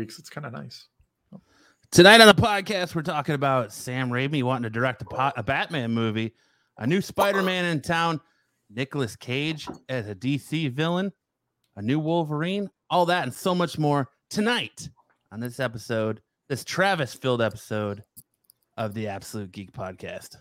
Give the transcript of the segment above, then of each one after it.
weeks. It's kind of nice. Tonight on the podcast, we're talking about Sam Raimi wanting to direct a, po- a Batman movie, a new Spider-Man in town, Nicolas Cage as a DC villain, a new Wolverine, all that and so much more tonight on this episode, this Travis-filled episode of the Absolute Geek Podcast.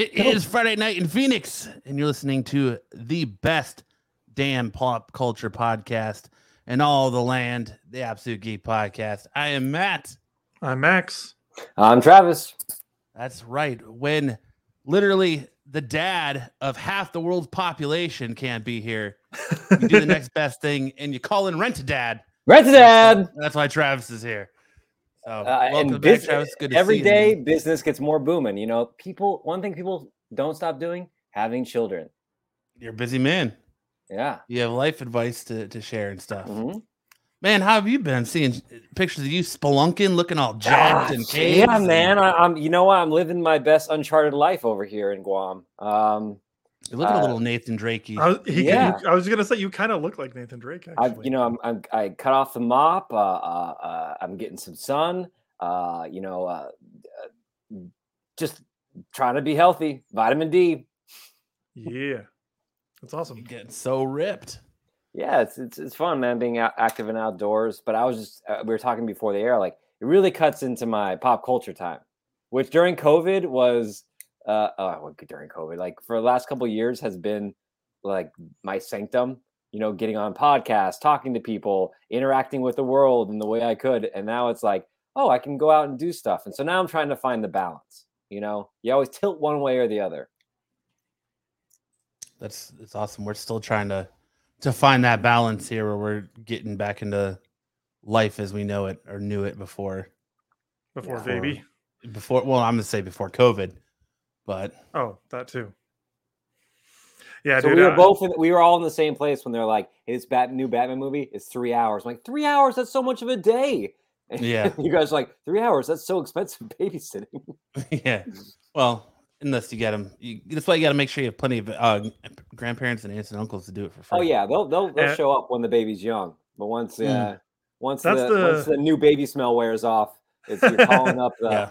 It is Friday night in Phoenix, and you're listening to the best damn pop culture podcast in all the land, the Absolute Geek Podcast. I am Matt. I'm Max. I'm Travis. That's right. When literally the dad of half the world's population can't be here, you do the next best thing and you call in rent a dad. Rent a dad. That's why Travis is here. So Uh, and back, bus- Travis. Good to every you, day, man. business gets more booming. You know, people. One thing people don't stop doing: having children. You're a busy man. Yeah. You have life advice to, to share and stuff. Mhm. Man, how have you been? Seeing pictures of you spelunking, looking all jacked and Gosh, caves. yeah, man. I, I'm. You know what? I'm living my best uncharted life over here in Guam. Um, You're looking a uh, little Nathan Drakey. I was, he, Yeah. you- I was gonna say you kind of look like Nathan Drake. I, Actually, you know, I'm, I'm. I cut off the mop. Uh, uh, uh, I'm getting some sun. Uh, you know, uh, uh, just trying to be healthy. Vitamin D. yeah, that's awesome. You're getting so ripped. Yeah, it's it's it's fun, man, being out, active and outdoors. But I was just uh, we were talking before the air, like it really cuts into my pop culture time, which during COVID was uh oh during COVID, like for the last couple of years has been like my sanctum. You know, getting on podcasts, talking to people, interacting with the world in the way I could, and now it's like, oh, I can go out and do stuff. And so now I'm trying to find the balance. You know, you always tilt one way or the other. That's that's awesome. We're still trying to to find that balance here where we're getting back into life as we know it or knew it before Before Yeah. baby. before well, I'm gonna say before COVID. But Oh, that too. Yeah, so dude. we were uh, both in, we were all in the same place when they're like, hey, "This Bat new Batman movie is three hours." I'm like, three hours? That's so much of a day. And Yeah. you guys are like three hours. That's so expensive babysitting. yeah. Well, unless you get them, you, that's why you got to make sure you have plenty of uh, grandparents and aunts and uncles to do it for free. oh yeah, they'll they'll, they'll Uh, show up when the baby's young, but once Mm. uh, once the, That's once the- the new baby smell wears off, it's you're calling up the Yeah.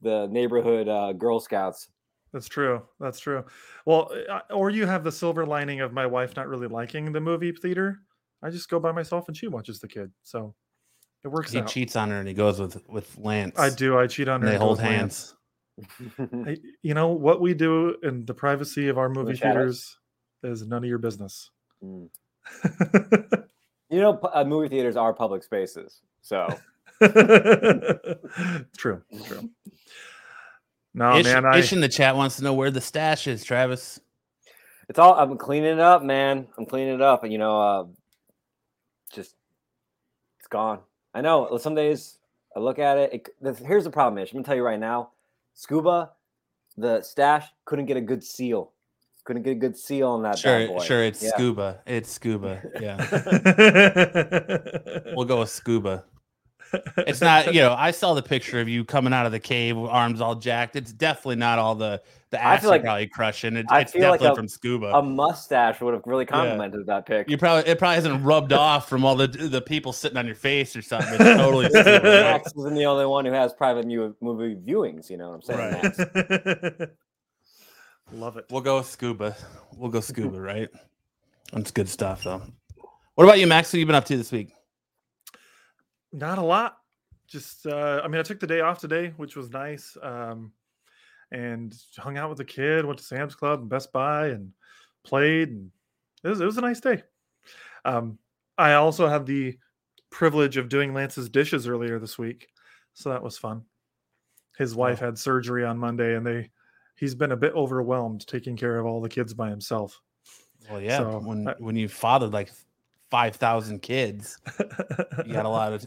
the neighborhood uh, Girl Scouts. That's true. That's true. Well, uh, or you have the silver lining of my wife not really liking the movie theater. I just go by myself and she watches the kid, so it works He out. cheats on her and he goes with with Lance. I do. I cheat on And her. they and hold hands. I- you know what we do in the privacy of our movie shadows. theaters is none of your business. Mm. You know, uh, movie theaters are public spaces, so true, true. No, Ish, man, I Ish in the chat wants to know where the stash is, Travis. it's all I'm cleaning it up, man. I'm cleaning it up, and you know, uh, just it's gone. I know. Some days I look at it. it c- the- here's the problem, Ish. I'm gonna tell you right now. Scuba, the stash couldn't get a good seal. Couldn't get a good seal on that. bad Sure, boy. sure. It's Yeah. scuba. It's scuba. Yeah, we'll go with scuba. It's not. You know, I saw the picture of you coming out of the cave, with arms all jacked. It's definitely not all the the I ass feel you're like- probably crushing. It, I it's feel like definitely a- from scuba. A mustache would have really complimented that pic. you probably it probably hasn't rubbed off from all the the people sitting on your face or something. It's totally scuba. right? Max isn't the only one who has private mu- movie viewings. You know what I'm saying? Right. Love it. We'll go with scuba. We'll go scuba, right? That's good stuff, though. What about you, Max? What you been up to this week? Not a lot. Just, uh, I mean, I took the day off today, which was nice. Um, and hung out with the kid, went to Sam's Club and Best Buy and played. And it was, it was a nice day. Um, I also had the privilege of doing Lance's dishes earlier this week. So that was fun. His wife had surgery on Monday and they, he's been a bit overwhelmed taking care of all the kids by himself. Well, yeah. So, when I- when you fathered like five thousand kids, you got a lot of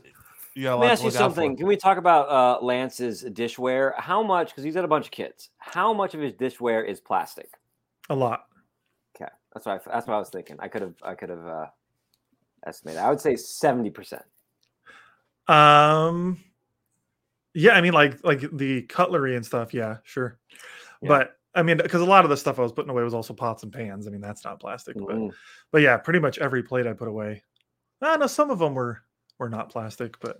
you got a Let me lot ask to you look out something. Can we talk about uh, Lance's dishware? How much? Because he's got a bunch of kids. How much of his dishware is plastic? a lot. Okay, that's what I, that's what I was thinking. I could have I could have uh, estimate? I would say seventy percent. Um, yeah, I mean, like like the cutlery and stuff. Yeah, sure. Yeah. But I mean, because a lot of the stuff I was putting away was also pots and pans. I mean, that's not plastic. But Mm. but yeah, pretty much every plate I put away. I know some of them were were not plastic, but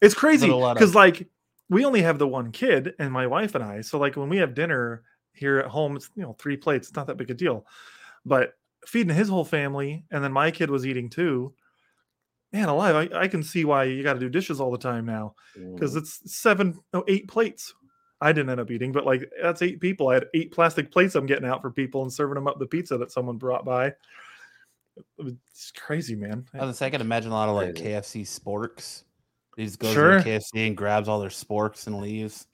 it's crazy a lot of- because like we only have the one kid and my wife and I. So like when we have dinner here at home, it's you know three plates. It's not that big a deal, but feeding his whole family and then my kid was eating too. Man alive, I, I can see why you got to do dishes all the time now because Mm. it's seven, no, eight plates. I didn't end up eating, but like that's eight people. I had eight plastic plates I'm getting out for people and serving them up the pizza that someone brought by. It's crazy, man. I was I can imagine a lot of like KFC sporks. He just goes Sure. to KFC and grabs all their sporks and leaves.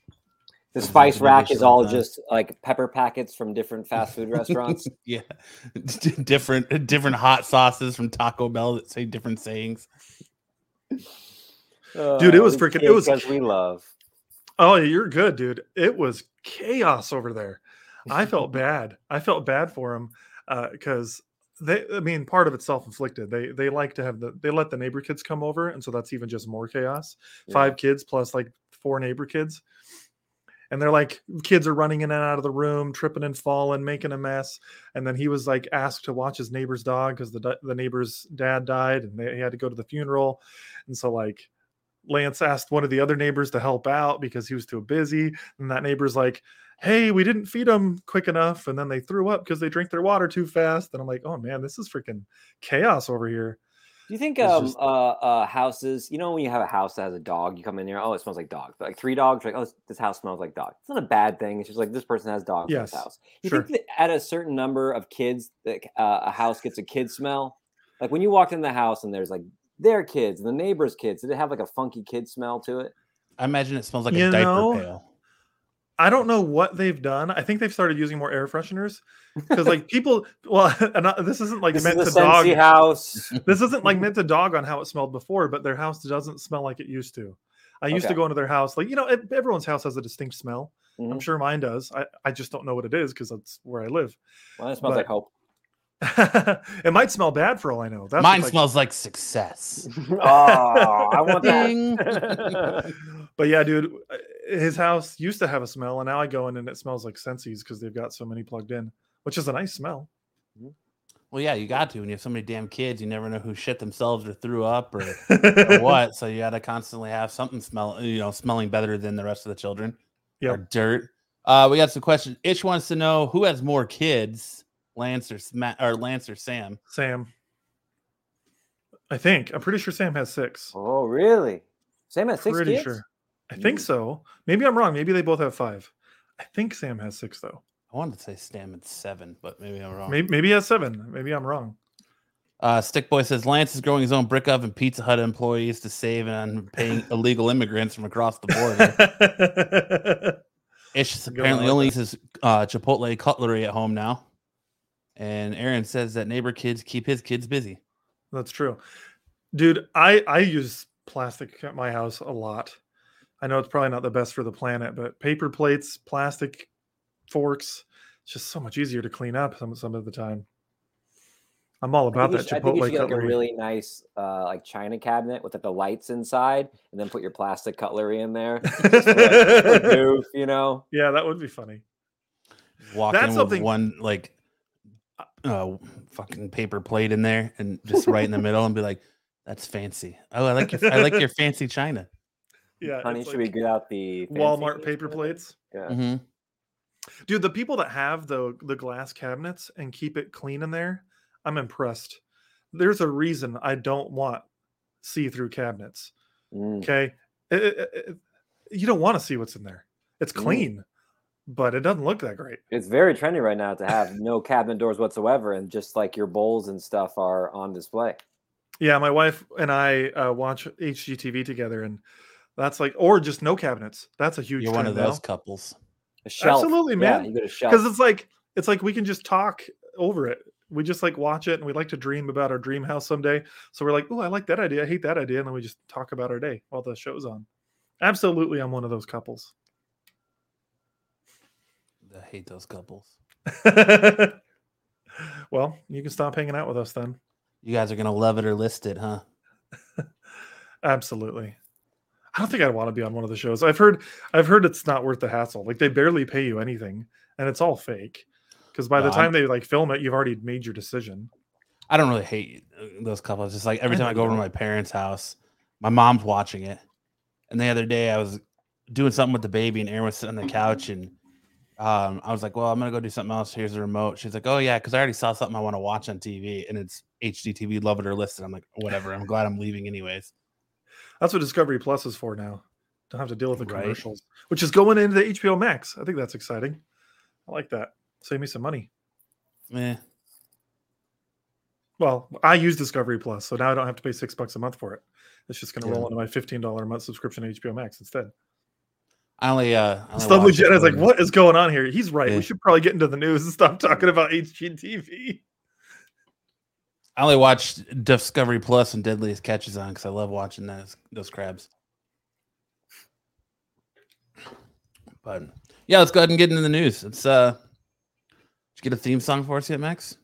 the Those spice rack is all dishes all the time. just like pepper packets from different fast food restaurants. yeah, different different hot sauces from Taco Bell that say different sayings. Oh, Dude, it was freaking- it was- because we love. Oh, you're good, dude. It was chaos over there. I felt bad. I felt bad for him because uh, they. I mean, part of it's self inflicted. They they like to have the they let the neighbor kids come over, and so that's even just more chaos. Yeah. Five kids plus like four neighbor kids, and they're like kids are running in and out of the room, tripping and falling, making a mess. And then he was like asked to watch his neighbor's dog because the the neighbor's dad died, and they, he had to go to the funeral, and so like Lance asked one of the other neighbors to help out because he was too busy. And that neighbor's like, Hey, we didn't feed them quick enough. And then they threw up because they drank their water too fast. And I'm like, Oh man, this is freaking chaos over here. Do you think um just- uh uh houses, you know when you have a house that has a dog, you come in there, oh it smells like dog. Like three dogs, like, oh this- house smells like dog. It's not a bad thing. It's just like this person has dogs in this house. You sure. think that at a certain number of kids that uh, a house gets a kid smell? Like when you walk in the house and there's like their kids and the neighbors' kids, did it have like a funky kid smell to it? I imagine it smells like You a diaper know, pail. I don't know what they've done. I think they've started using more air fresheners because like people, well, and I- this isn't like This meant is to the dog. House. This isn't like meant to dog on how it smelled before, but their house doesn't smell like it used to. I used to go into their house, like, you know, ev- everyone's house has a distinct smell. I'm Mhm. sure mine does. I, I just don't know what it is because that's where I live. Well, it smells but- like hope. it might smell bad for all I know. That's Mine like- smells like success. oh, I want that. but yeah, dude, uh, his house used to have a smell, and now I go in and it smells like Scentsy's because they've got so many plugged in, which is a nice smell. Well, yeah, you got to. When you have so many damn kids, you never know who shit themselves or threw up or, or what. So you got to constantly have something smell, you know, smelling better than the rest of the children. Yeah, dirt. Uh, we got some questions. Ish wants to know who has more kids, Lance or Sma- or Lance or Sam. Sam. I think. I'm pretty sure Sam has six. oh, really? Sam has six pretty kids. sure. I think Mm. so. Maybe I'm wrong. Maybe they both have five. I think Sam has six though. I wanted to say Sam at seven, but maybe I'm wrong. Maybe maybe he has seven. Maybe I'm wrong. Uh, Stick Boy says Lance is growing his own brick oven Pizza Hut employees to save on paying illegal immigrants from across the border. Ish Good, apparently only uses uh, Chipotle cutlery at home now. And Aaron says that neighbor kids keep his kids busy. That's true. Dude, I I use plastic at my house a lot. I know it's probably not the best for the planet, but paper plates, plastic forks, it's just so much easier to clean up some some of the time. I'm all I about think, that you should, I think you Chipotle should get like a really nice uh, like china cabinet with like the lights inside, and then put your plastic cutlery in there. just like, for goof, you know. yeah, that would be funny. Walk That's in with something- one like uh, fucking paper plate in there and just right in the middle and be like, "That's fancy. Oh, I like your I like your fancy china." Yeah, Honey, it's should we get out the fancy Walmart paper for plates. Yeah. Mhm. Dude, the people that have the the glass cabinets and keep it clean in there, I'm impressed. There's a reason I don't want see-through cabinets. Mm. Okay, It- it- it- you don't want to see what's in there. It's Mm. Clean, but it doesn't look that great. It's very trendy right now to have no cabinet doors whatsoever, and just like your bowls and stuff are on display. Yeah, my wife and I uh, watch HGTV together, and that's like, or just no cabinets. That's a huge. You're one of trend now. those couples. A shelf. Absolutely, man. you get a shelf. because it's like it's like we can just talk over it. We just like watch it, and we like to dream about our dream house someday. So we're like, oh, I like that idea. I hate that idea, and then we just talk about our day while the show's on. Absolutely, I'm one of those couples. I hate those couples. well, you can stop hanging out with us then. You guys are gonna love it or list it, huh? Absolutely. I don't think I'd want to be on one of the shows. I've heard I've heard it's not worth the hassle. Like they barely pay you anything and it's all fake. Because by No, the I'm- time they like film it, you've already made your decision. I don't really hate uh, those couples. Just like every I time I go over to my parents' house, my mom's watching it. And the other day I was doing something with the baby and Aaron was sitting on the couch and um, I was like, well, I'm gonna go do something else. Here's the remote. She's like, oh yeah, because I already saw something I want to watch on TV and it's HGTV, love it or list it. I'm like, whatever. I'm glad I'm leaving anyways. That's what Discovery Plus is for now. Don't have to deal with the Right. commercials, which is going into the HBO Max. I think that's exciting. I like that. Save me some money. Eh, Well, I use Discovery Plus, so now I don't have to pay six bucks a month for it. It's just going to Yeah. roll into my fifteen dollar a month subscription to HBO Max instead. I only uh I only it is like, what is going on here? He's right. Yeah. We should probably get into the news and stop talking about HGTV. I only watch Discovery Plus and Deadliest Catches on because I love watching those those crabs. But yeah, let's go ahead and get into the news. Let's uh, did you get a theme song for us yet, Max?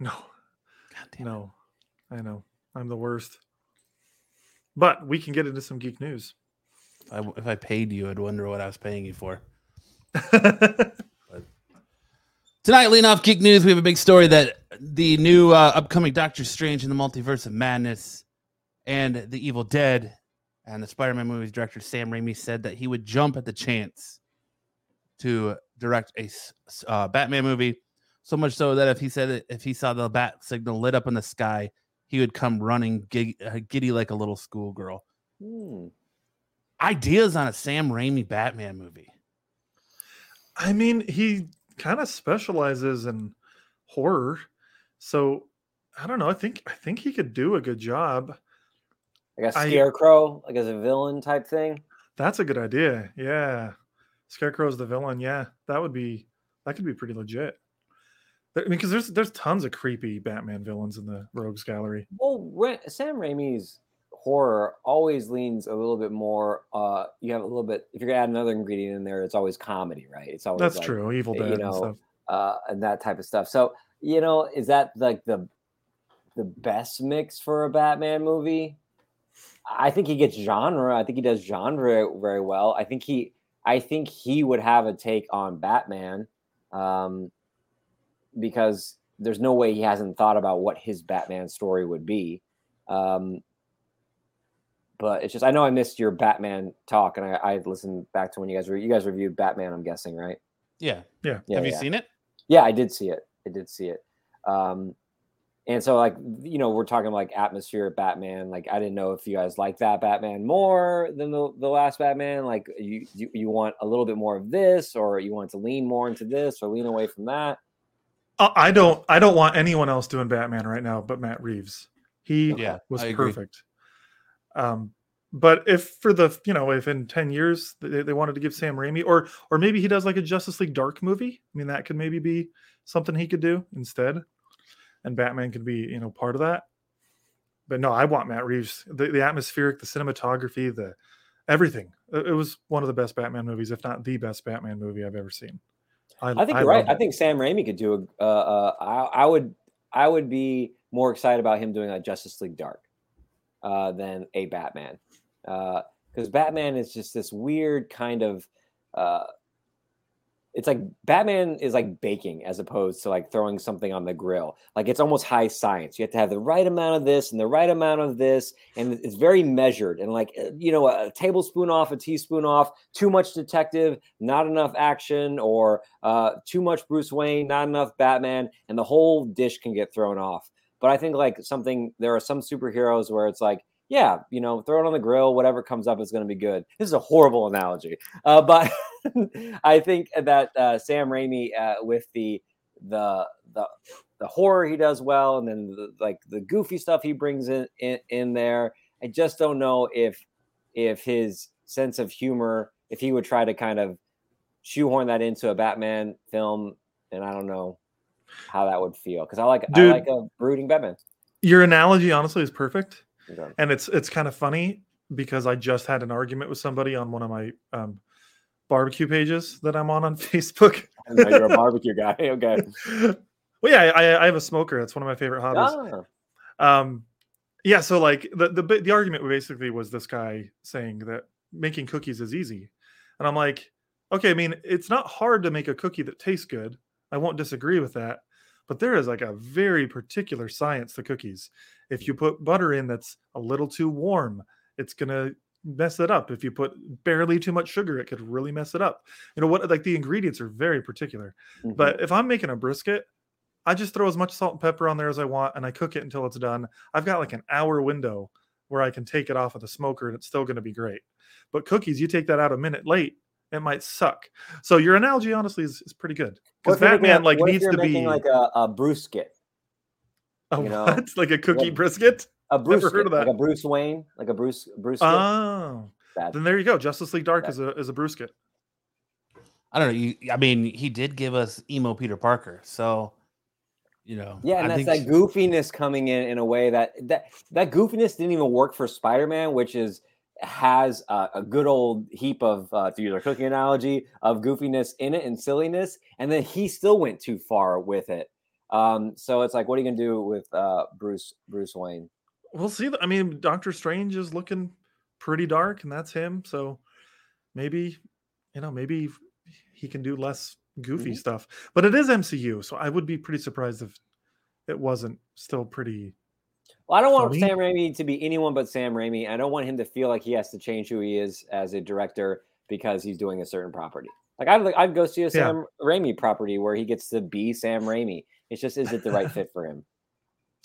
No, God damn. no, I know I'm the worst. But we can get into some geek news. If I, if I paid you, I'd wonder what I was paying you for. Tonight, lean off geek news. We have a big story that the new uh, upcoming Doctor Strange in the Multiverse of Madness and the Evil Dead and the Spider-Man movies director Sam Raimi said that he would jump at the chance to direct a uh, Batman movie. So much so that if he said it, if he saw the bat signal lit up in the sky, he would come running gig, uh, giddy like a little schoolgirl. Hmm. Ideas on a Sam Raimi Batman movie. I mean, he kind of specializes in horror, so I don't know. I think I think he could do a good job. Like a scarecrow, like as a villain type thing. That's a good idea. Yeah, Scarecrow's the villain. Yeah, that would be that could be pretty legit. I mean, because there's there's tons of creepy Batman villains in the Rogues Gallery. Well, Sam Raimi's horror always leans a little bit more. Uh, you have a little bit. If you're gonna add another ingredient in there, it's always comedy, right? It's always That's like, true. Evil you Dead and know, stuff. uh, and that type of stuff. So you know, is that like the the best mix for a Batman movie? I think he gets genre. I think he does genre very well. I think he, I think he would have a take on Batman, um, because there's no way he hasn't thought about what his Batman story would be. Um, but it's just I know I missed your Batman talk, and I, I listened back to when you guys were you guys reviewed Batman. I'm guessing, right? Yeah. Yeah. Yeah, have you seen it? Yeah, I did see it. I did see it. Um, and so, like, you know, we're talking like atmosphere Batman. Like, I didn't know if you guys like that Batman more than the, the last Batman. Like, you, you you want a little bit more of this, or you want to lean more into this, or lean away from that. Uh, I don't I don't want anyone else doing Batman right now but Matt Reeves. He Yeah, was I agree. perfect. Um, but if for the you know if in ten years they, they wanted to give Sam Raimi or or maybe he does like a Justice League Dark movie, I mean that could maybe be something he could do instead, and Batman could be you know part of that. But no, I want Matt Reeves. The, the atmospheric, the cinematography, the everything. It it was one of the best Batman movies, if not the best Batman movie I've ever seen. I think you're right. loved I think Sam Raimi could do a. Uh, uh, I, I would. I would be more excited about him doing a Justice League Dark uh, than a Batman, because Batman is just this weird kind of. Uh, it's like Batman is like baking as opposed to like throwing something on the grill. Like it's almost high science. You have to have the right amount of this and the right amount of this, and it's very measured. And like uh, you know, a tablespoon off, a teaspoon off. Too much detective, not enough action, or uh, too much Bruce Wayne, not enough Batman, and the whole dish can get thrown off. But I think like something there are some superheroes where it's like, yeah, you know, throw it on the grill, whatever comes up is going to be good. This is a horrible analogy, uh, but I think that uh, Sam Raimi uh, with the the the the horror he does well, and then the, like the goofy stuff he brings in, in in there. I just don't know if if his sense of humor, if he would try to kind of shoehorn that into a Batman film, and I don't know how that would feel because I like Dude. I like a brooding Batman. Your analogy honestly is perfect. Okay. and it's it's kind of funny because I just had an argument with somebody on one of my um, barbecue pages that I'm on on Facebook. You're a barbecue guy. Okay. well, yeah, I, I have a smoker. That's one of my favorite hobbies. Ah, Um, yeah. So like the the the argument basically was this guy saying that making cookies is easy, and I'm like, okay. I mean, it's not hard to make a cookie that tastes good. I won't disagree with that, but there is like a very particular science to cookies. If you put butter in that's a little too warm, it's gonna mess it up. If you put barely too much sugar, it could really mess it up. You know what? Like the ingredients are very particular. Mhm. But if I'm making a brisket, I just throw as much salt and pepper on there as I want and I cook it until it's done. I've got like an hour window where I can take it off of the smoker and it's still going to be great. But cookies, you take that out a minute late, it might suck. So your analogy honestly is, is pretty good. Because if you're Batman like what needs to be making like a, a brisket, a you know, what? like a cookie what- brisket. a brisket, heard of like that. a Bruce Wayne, like a Bruce Bruce. Oh, Bad. then there you go. Justice League Dark Bad. is a is a brisket. I don't know. You, I mean, he did give us emo Peter Parker, so you know. Yeah, and I that's think that goofiness coming in in a way that that that goofiness didn't even work for Spider-Man, which is has a, a good old heap of uh, to use our cooking analogy of goofiness in it and silliness, and then he still went too far with it. Um, so it's like, what are you gonna do with uh, Bruce Bruce Wayne? We'll see. I mean, Doctor Strange is looking pretty dark, and that's him. So maybe, you know, maybe he can do less goofy Mhm. stuff. But it is MCU, so I would be pretty surprised if it wasn't still pretty. Well, I don't want Funny. Sam Raimi to be anyone but Sam Raimi. I don't want him to feel like he has to change who he is as a director because he's doing a certain property. Like I'd I'd go see a Yeah. Sam Raimi property where he gets to be Sam Raimi. It's just is it the right fit for him?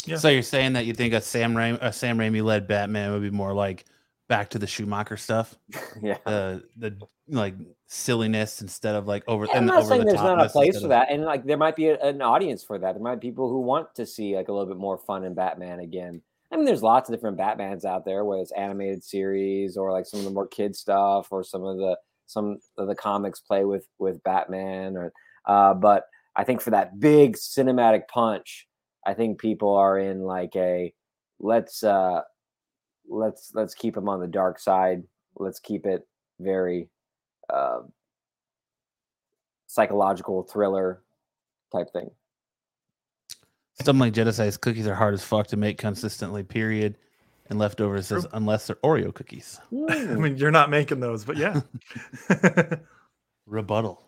Yeah. So you're saying that you think a Sam Raimi, a Sam Raimi led Batman would be more like back to the Schumacher stuff, yeah. the the like silliness instead of like over. Yeah, I'm and not over saying the there's not a place for of- that, and like there might be a- an audience for that. There might be people who want to see like a little bit more fun in Batman again. I mean, there's lots of different Batmans out there, whether it's animated series or like some of the more kid stuff, or some of the some of the comics play with with Batman. Or, uh, but I think for that big cinematic punch, I think people are in like a let's uh let's let's keep him on the dark side. Let's keep it very uh, psychological thriller type thing. Something like Jedi says cookies are hard as fuck to make consistently. Period. And leftovers says unless they're Oreo cookies. I mean, you're not making those, but yeah. Rebuttal.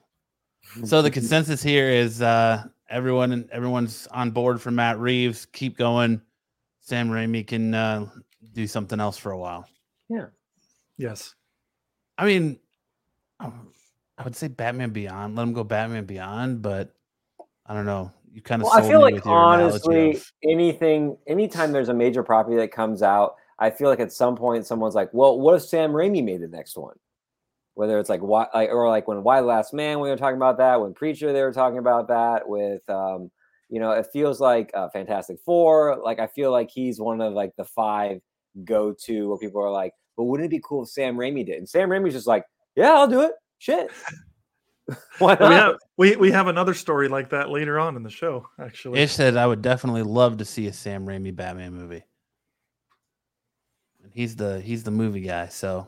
So the consensus here is uh everyone everyone's on board for Matt Reeves. Keep going. Sam Raimi can uh, do something else for a while. Yeah. Yes. I mean, um, I would say Batman Beyond. Let him go Batman Beyond, but I don't know. You kind of Well, I feel me like with your analogy honestly, of- anything, anytime there's a major property that comes out, I feel like at some point someone's like, "Well, what if Sam Raimi made the next one?" Whether it's like why, like, or like when Why the Last Man, we were talking about that, when Preacher, they were talking about that. With, um, you know, it feels like uh, Fantastic Four. Like I feel like he's one of like the five go-to where people are like, "But wouldn't it be cool if Sam Raimi did?" And Sam Raimi's just like, "Yeah, I'll do it. Shit." Why We have we, we have another story like that later on in the show, actually. Ish said I would definitely love to see a Sam Raimi Batman movie. And he's the he's the movie guy, so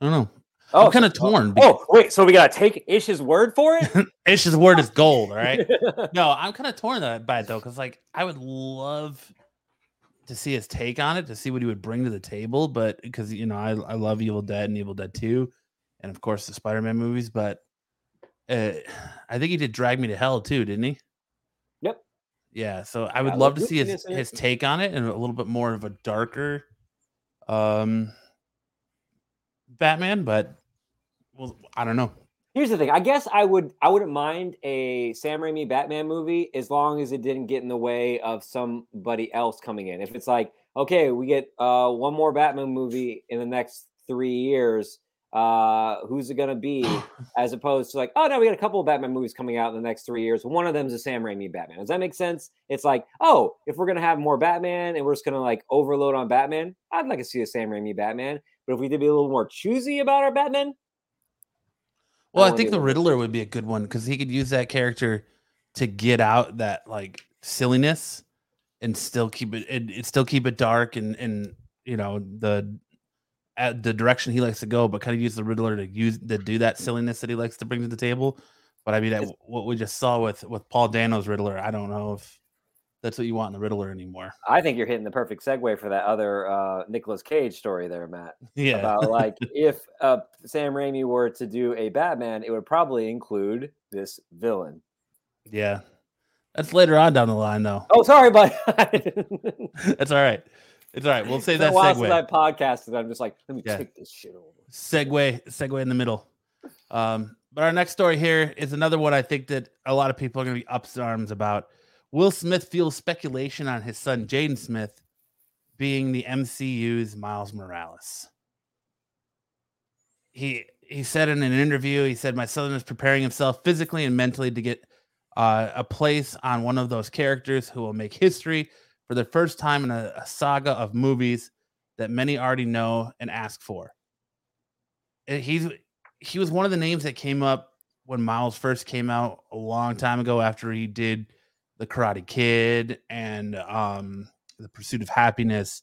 I don't know. Oh, I'm kind of torn. Oh, wait. So we gotta take Ish's word for it? Ish's word is gold, right? no, I'm kind of torn that- by it though, because like I would love to see his take on it, to see what he would bring to the table. But because you know, I, I love Evil Dead and Evil Dead 2, and of course the Spider-Man movies, but uh, I think he did Drag Me to Hell too, didn't he? Yep. Yeah, so I would a love to see his, goofiness in it. his take on it and a little bit more of a darker um Batman, but well, I don't know. Here's the thing. I guess I would I wouldn't mind a Sam Raimi Batman movie as long as it didn't get in the way of somebody else coming in. If it's like, okay, we get uh one more Batman movie in the next three years, uh, who's it gonna be? As opposed to like, oh no, we got a couple of Batman movies coming out in the next three years. One of them is a Sam Raimi Batman. Does that make sense? It's like, oh, if we're gonna have more Batman and we're just gonna like overload on Batman, I'd like to see a Sam Raimi Batman. But if we did be a little more choosy about our Batman, Well, I think the Riddler would be a good one because he could use that character to get out that like silliness and still keep it and, and still keep it dark and and you know the at the direction he likes to go, but kind of use the Riddler to use to do that silliness that he likes to bring to the table. But I mean, I, what we just saw with with Paul Dano's Riddler, I don't know if that's what you want in the Riddler anymore. I think you're hitting the perfect segue for that other uh, Nicolas Cage story there, Matt. Yeah. About like if uh, Sam Raimi were to do a Batman, it would probably include this villain. Yeah. That's later on down the line, though. Oh, sorry, but That's all right. It's all right. We'll say been a that while since I podcasted, I'm just like, let me Yeah. take this shit over. Segue, segue in the middle. Um, but our next story here is another one I think that a lot of people are going to be up in arms about. Will Smith fuels speculation on his son Jaden Smith being the MCU's Miles Morales. He he said in an interview, he said, "My son is preparing himself physically and mentally to get uh, a place on one of those characters who will make history for the first time in a, a saga of movies that many already know and ask for." And he's he was one of the names that came up when Miles first came out a long time ago after he did the Karate Kid and um the Pursuit of Happiness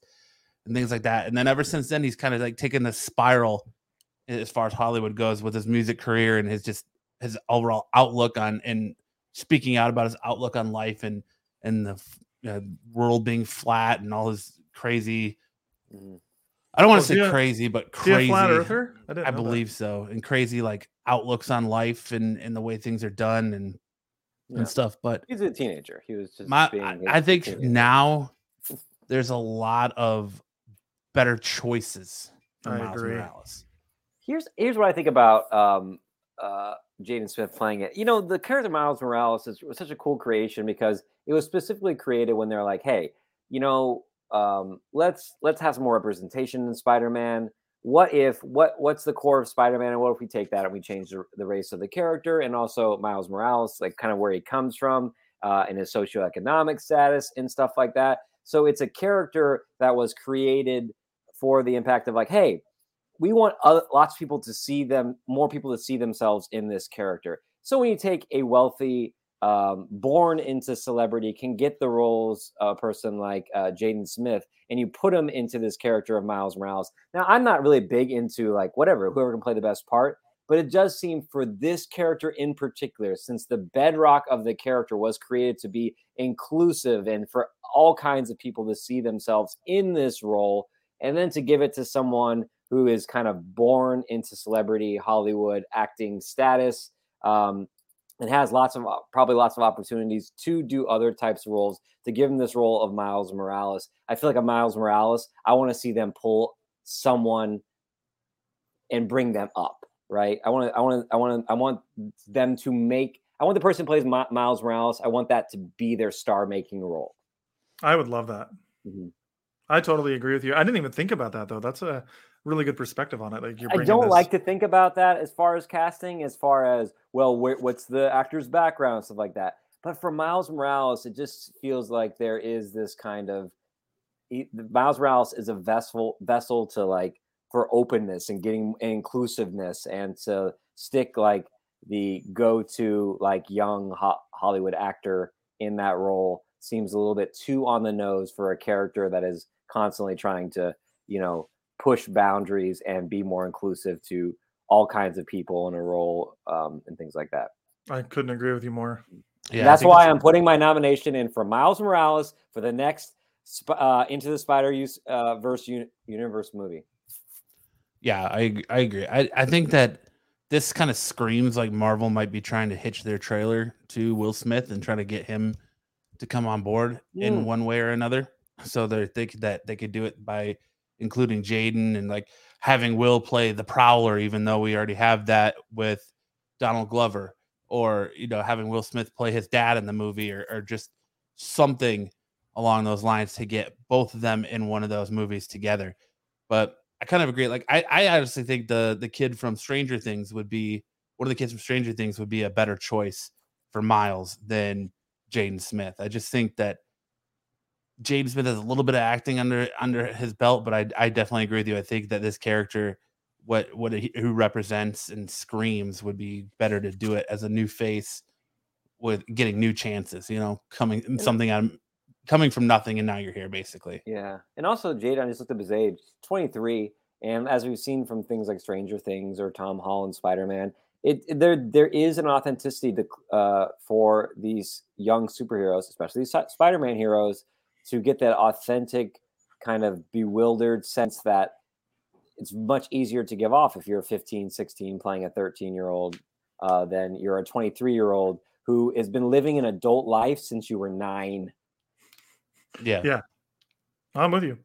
and things like that. And then ever since then, he's kind of like taken the spiral as far as Hollywood goes with his music career and his just his overall outlook on and speaking out about his outlook on life and and the f- uh, world being flat and all his crazy. Mhm. I don't want Oh, to say is a- crazy, but Is he a crazy. flat earther? didn't I know that. believe so. And crazy like outlooks on life and and the way things are done and Yeah. and stuff. But He's a teenager. He was just my being I, I think teenager. now there's a lot of better choices for I Miles agree. Morales. Here's here's what I think about um, uh, Jaden Smith playing it. You know, the character Miles Morales is was such a cool creation because it was specifically created when they're like, hey, you know, um, let's let's have some more representation in Spider-Man. What if what what's the core of Spider-Man, and what if we take that and we change the, the race of the character and also Miles Morales, like kind of where he comes from uh, and his socioeconomic status and stuff like that. So it's a character that was created for the impact of like, hey, we want other, lots of people to see them, more people to see themselves in this character. So when you take a wealthy, um, born into celebrity, can get the roles a person like uh, Jaden Smith, and you put him into this character of Miles Morales. Now, I'm not really big into like whatever, whoever can play the best part, but it does seem for this character in particular, since the bedrock of the character was created to be inclusive and for all kinds of people to see themselves in this role, and then to give it to someone who is kind of born into celebrity Hollywood acting status um, and has lots of probably lots of opportunities to do other types of roles. To give him this role of Miles Morales, I feel like a Miles Morales. I want to see them pull someone and bring them up. Right? I want to. I want to. I want to. I want them to make. I want the person who plays Mi- Miles Morales. I want that to be their star-making role. I would love that. Mhm. I totally agree with you. I didn't even think about that though. That's a really good perspective on it. Like you're I don't this- like to think about that as far as casting, as far as well, where, what's the actor's background, stuff like that. But for Miles Morales, it just feels like there is this kind of he, Miles Morales is a vessel vessel to like for openness and getting inclusiveness and to stick like the go-to like young ho- Hollywood actor in that role seems a little bit too on the nose for a character that is constantly trying to you know push boundaries and be more inclusive to all kinds of people in a role um, and things like that. I couldn't agree with you more. Yeah, That's why it's- I'm putting my nomination in for Miles Morales for the next uh, Into the Spider Use uh, Verse uni- Universe movie. Yeah, I I agree. I, I think that this kind of screams like Marvel might be trying to hitch their trailer to Will Smith and try to get him to come on board in Mm. one way or another. So they think that they could do it by including Jaden and like having Will play the Prowler, even though we already have that with Donald Glover, or you know having Will Smith play his dad in the movie, or, or just something along those lines to get both of them in one of those movies together. But I kind of agree. Like I, I honestly think the the kid from Stranger Things would be one of the kids from Stranger Things would be a better choice for Miles than Jaden Smith. I just think that Jaden Smith has a little bit of acting under under his belt, but I I definitely agree with you. I think that this character, what what he, who represents and screams, would be better to do it as a new face with getting new chances. You know, coming something I'm coming from nothing and now you're here basically. Yeah. And also, Jade, I just looked up his age 23. And as we've seen from things like Stranger Things or Tom Holland Spider Man, it it- there there is an authenticity to, uh, for these young superheroes, especially these Spider-Man heroes, to get that authentic kind of bewildered sense that it's much easier to give off if you're 15, 16 playing a 13 year old uh, than you're a 23 year old who has been living an adult life since you were nine. Yeah. Yeah. I'm with you.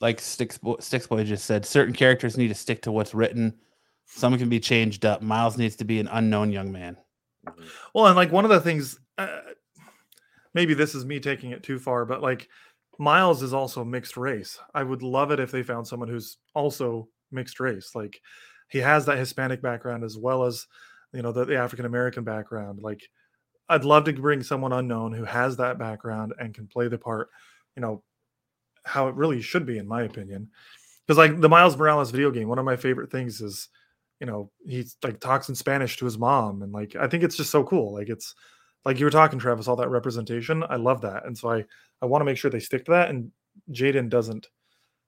Like Sticks Boy, Sticks Boy just said, certain characters need to stick to what's written. Some can be changed up. Miles needs to be an unknown young man. Well, and like one of the things, uh, maybe this is me taking it too far, but like Miles is also mixed race. I would love it if they found someone who's also mixed race. Like he has that Hispanic background as well as, you know, the, the African American background. Like I'd love to bring someone unknown who has that background and can play the part, you know, how it really should be, in my opinion. Because like the Miles Morales video game, one of my favorite things is you know he like talks in spanish to his mom and like i think it's just so cool like it's like you were talking travis all that representation i love that and so i i want to make sure they stick to that and jaden doesn't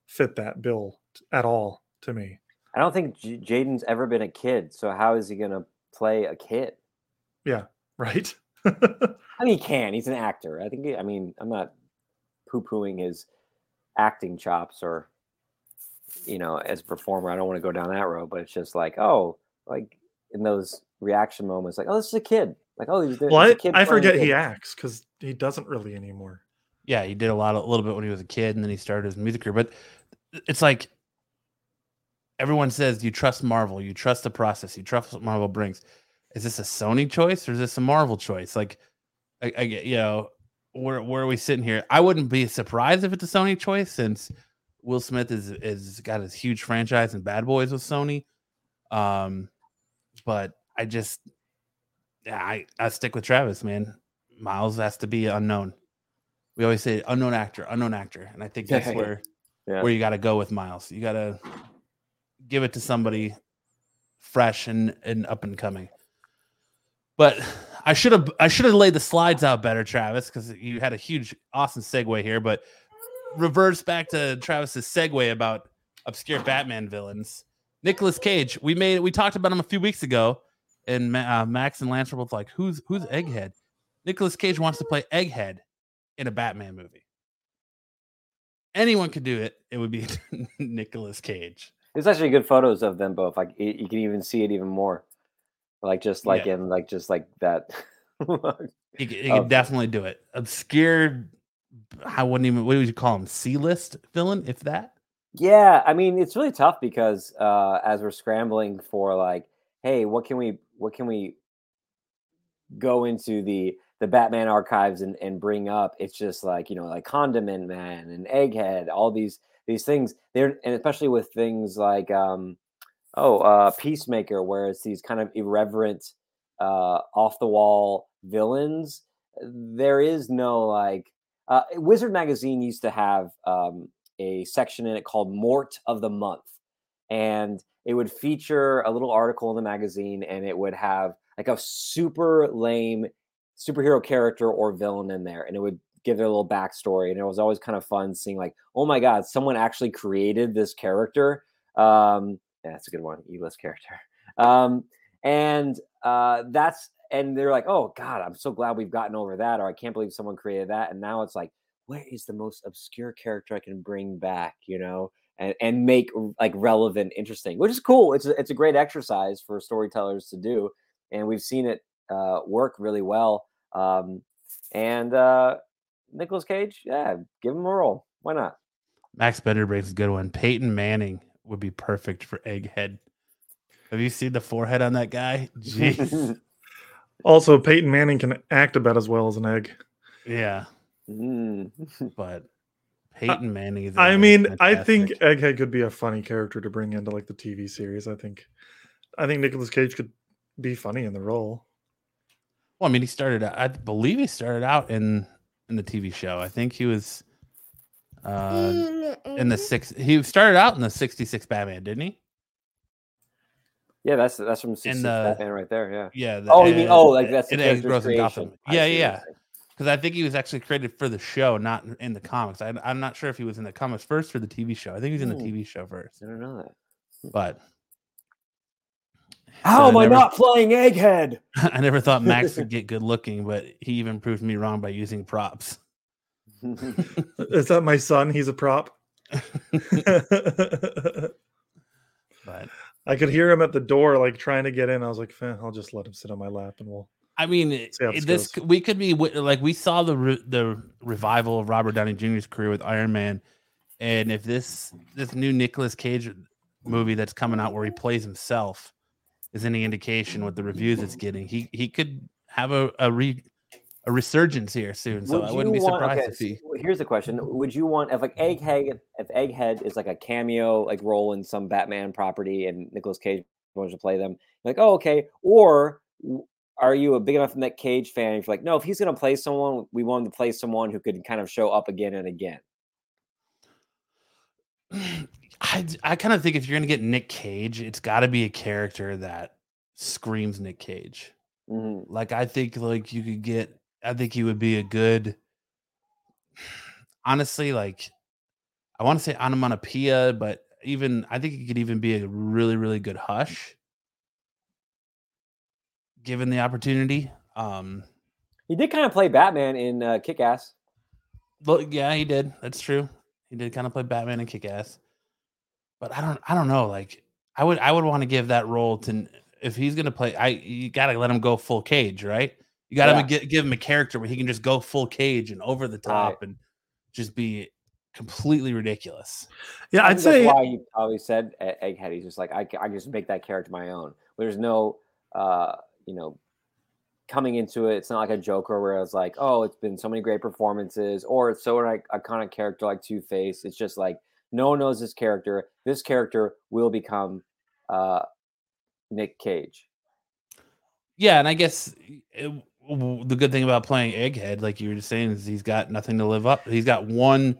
fit that bill at all to me I don't think J- Jaden's ever been a kid, so how is he going to play a kid? Yeah. Right I mean, he can. He's an actor. I think. he- I mean, I'm not poo-pooing his acting chops or, you know, as a performer. I don't want to go down that road, but it's just like, oh, like in those reaction moments, like, oh, this is a kid. Like, oh, he's, well he's i, a kid I playing a forget he acts because he doesn't really anymore Yeah, he did a lot, a little bit when he was a kid, and then he started his music career. But it's like everyone says, you trust Marvel, you trust the process, you trust what Marvel brings. Is this a Sony choice or is this a Marvel choice? Like, I, I get, you know, where where are we sitting here? I wouldn't be surprised if it's a Sony choice since Will Smith is is got his huge franchise and Bad Boys with Sony. Um, but I just, yeah, I I stick with Travis, man. Miles has to be unknown. We always say unknown actor, unknown actor, and I think that's where Yeah. where you got to go with Miles. You got to give it to somebody fresh and and up and coming. But I should have I should have laid the slides out better, Travis, because you had a huge awesome segue here. But reverse back to Travis's segue about obscure Batman villains. Nicolas Cage. We made we talked about him a few weeks ago, and Ma- uh, Max and Lance were both like, "Who's who's Egghead?" Nicolas Cage wants to play Egghead in a Batman movie. Anyone could do it. It would be Nicolas Cage. There's actually good photos of them both. Like y- you can even see it even more, like just like Yeah. in like just like that. He, could- he could definitely do it. Obscure. I wouldn't even. What would you call him? C list villain, if that. Yeah, I mean it's really tough because uh, as we're scrambling for like, hey, what can we what can we go into the the Batman archives and, and bring up? It's just like you know like Condiment Man and Egghead, all these these things. They're and especially with things like um, oh uh, Peacemaker, where it's these kind of irreverent, uh, off the wall villains. There is no like uh, Wizard magazine used to have um, a section in it called Mort of the Month. And it would feature a little article in the magazine and it would have like a super lame superhero character or villain in there. And it would give their little backstory. And it was always kind of fun seeing, like, oh my God, someone actually created this character. Um, yeah, that's a good one. E list character. Um, and uh, that's, and they're like, oh God, I'm so glad we've gotten over that. Or I can't believe someone created that. And now it's like, what is the most obscure character I can bring back, you know, and, and make like relevant, interesting, which is cool. It's a, it's a great exercise for storytellers to do, and we've seen it uh, work really well. Um, and uh, Nicolas Cage, yeah, give him a role. Why not? Max Bender brings a good one. Peyton Manning would be perfect for Egghead. Have you seen the forehead on that guy? Jeez. also peyton manning can act about as well as an egg yeah, Mm. but Peyton Manning is. I is mean, I think. Egghead could be a funny character to bring into like the TV series. I think, I think Nicolas Cage could be funny in the role. Well, I mean, he started. out- I believe he started out in in the TV show. I think he was uh in the six. He started out in the '66 Batman, didn't he? yeah, that's that's from 66 the- Batman right there. Yeah. Yeah. the- Oh, you mean oh, like that's the in Egg character's Grows in creation. Gotham. Yeah, see what you're yeah. Saying. Because I think he was actually created for the show, not in- in the comics. I, I'm not sure if he was in the comics first or the TV show. I think he was in the Hmm. TV show first. I don't know that. But How So am I never- not playing Egghead? I never thought Max would get good looking, but he even proved me wrong by using props. Is that my son? He's a prop. But I could hear him at the door, like trying to get in. I was like, "Eh, I'll just let him sit on my lap, and we'll. I mean, it- See how it- this this goes. we could be like we saw the re- the revival of Robert Downey Jr.'s career with Iron Man, and if this this new Nicolas Cage movie that's coming out where he plays himself is any indication with the reviews it's getting, he he could have a a re a resurgence here soon. So I wouldn't be you want- surprised okay, if he. here's the question: Would you want if like Egghead if Egghead is like a cameo like role in some Batman property and Nicolas Cage wants to play them? Like, oh okay, or w- are you a big enough Nick Cage fan? If you're like, no, if he's gonna play someone, we want him to play someone who could kind of show up again and again. I I kind of think if you're gonna get Nick Cage, it's got to be a character that screams Nick Cage. Mhm. Like I think like you could get I think he would be a good honestly like I want to say onomatopoeia, but even I think he could even be a really, really good hush given the opportunity. Um He did kind of play Batman in uh, Kick Ass. Look, yeah, he did. That's true. He did kind of play Batman in kick ass. But I don't I don't know. Like I would I would want to give that role to if he's gonna play, I you gotta let him go full cage, right? You gotta Yeah. gi- give him a character where he can just go full cage and over the top and just be completely ridiculous. Yeah, I I'd think that's say why he probably said Egghead. He's just like I, I just make that character my own. There's no, uh, you know, coming into it. It's not like a Joker where it's like, oh, it's been so many great performances, or it's so like iconic character like Two Face. It's just like no one knows this character. This character will become uh, Nick Cage. Yeah, and I guess it, the good thing about playing Egghead, like you were just saying, is he's got nothing to live up. He's got one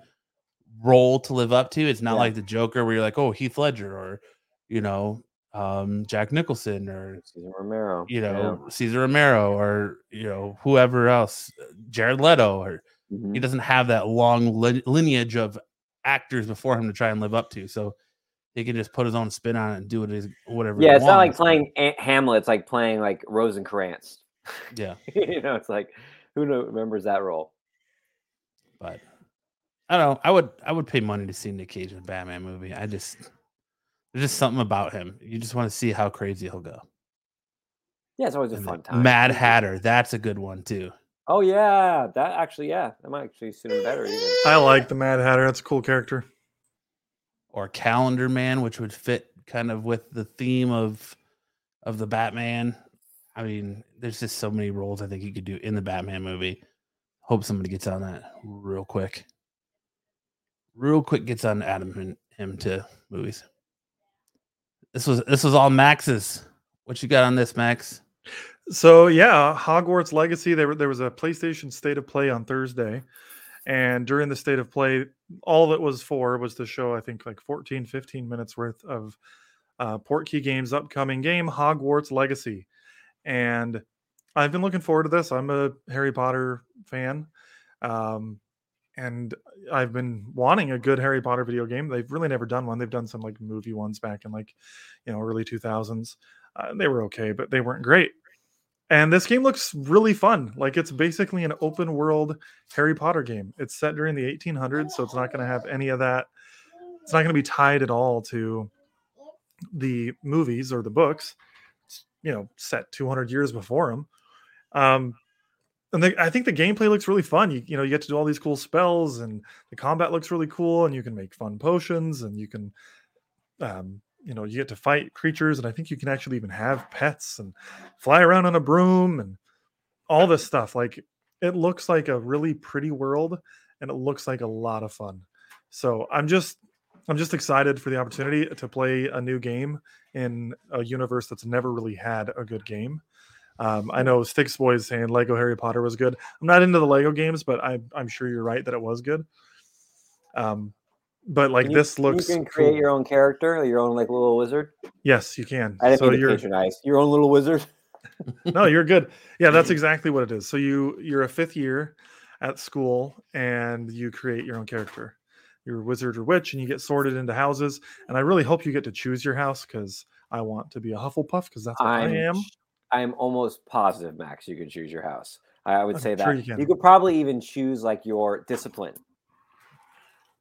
role to live up to. It's not Yeah. like the Joker where you're like, oh, Heath Ledger or you know, um, Jack Nicholson or Cesar Romero. you yeah. know Cesar Romero or you know whoever else, Jared Leto, or Mhm. he doesn't have that long li- lineage of actors before him to try and live up to. So he can just put his own spin on it and do it as whatever. Yeah, it's not like playing Aunt Hamlet. It's like playing like Rosencrantz. Yeah. you know, it's like who remembers that role? but I don't know. I would I would pay money to see Nick Cage in a Batman movie. I just there's just something about him. You just want to see how crazy he'll go. Yeah, it's always a And fun time. Mad. Hatter, that's a good one too. Oh yeah, that actually, yeah, that might actually suit him better. Even I like the Mad Hatter. That's a cool character. Or Calendar Man, which would fit kind of with the theme of of the Batman. I mean, there's just so many roles I think you could do in the Batman movie. Hope somebody gets on that real quick. Real quick gets on Adam and him to movies. This was this was all Max's. What you got on this, Max? So yeah, Hogwarts Legacy. There, there was a PlayStation State of Play on Thursday, and during the State of Play, all it was for was to show I think like 14, 15 minutes worth of uh, Portkey Games' upcoming game, Hogwarts Legacy, and I've been looking forward to this. I'm a Harry Potter fan, um, and I've been wanting a good Harry Potter video game. They've really never done one. They've done some like movie ones back in like you know early 2000s. Uh, they were okay, but they weren't great. And this game looks really fun. Like it's basically an open world Harry Potter game. It's set during the 1800s, so it's not going to have any of that. It's not going to be tied at all to the movies or the books. It's, you know, set 200 years before them. Um, and the, I think the gameplay looks really fun. You, you know, you get to do all these cool spells, and the combat looks really cool, and you can make fun potions, and you can um, you know you get to fight creatures and i think you can actually even have pets and fly around on a broom and all this stuff. Like it looks like a really pretty world and it looks like a lot of fun. So i'm just i'm just excited for the opportunity to play a new game in a universe that's never really had a good game um, i know sticks boys saying lego harry potter was good i'm not into the lego games but I, i'm sure you're right that it was good um, but like you- this looks You can create cool. your own character, your own like little wizard. yes you can I didn't so mean to you're patronize. Your own little wizard. no you're good yeah that's exactly what it is so you you're a fifth year at school and you create your own character you're a wizard or witch and you get sorted into houses and i really hope you get to choose your house because I want to be a Hufflepuff because that's what I I'm am. I'm almost positive, Max, you can choose your house. I would I'm say sure that you you, could probably even choose like your discipline.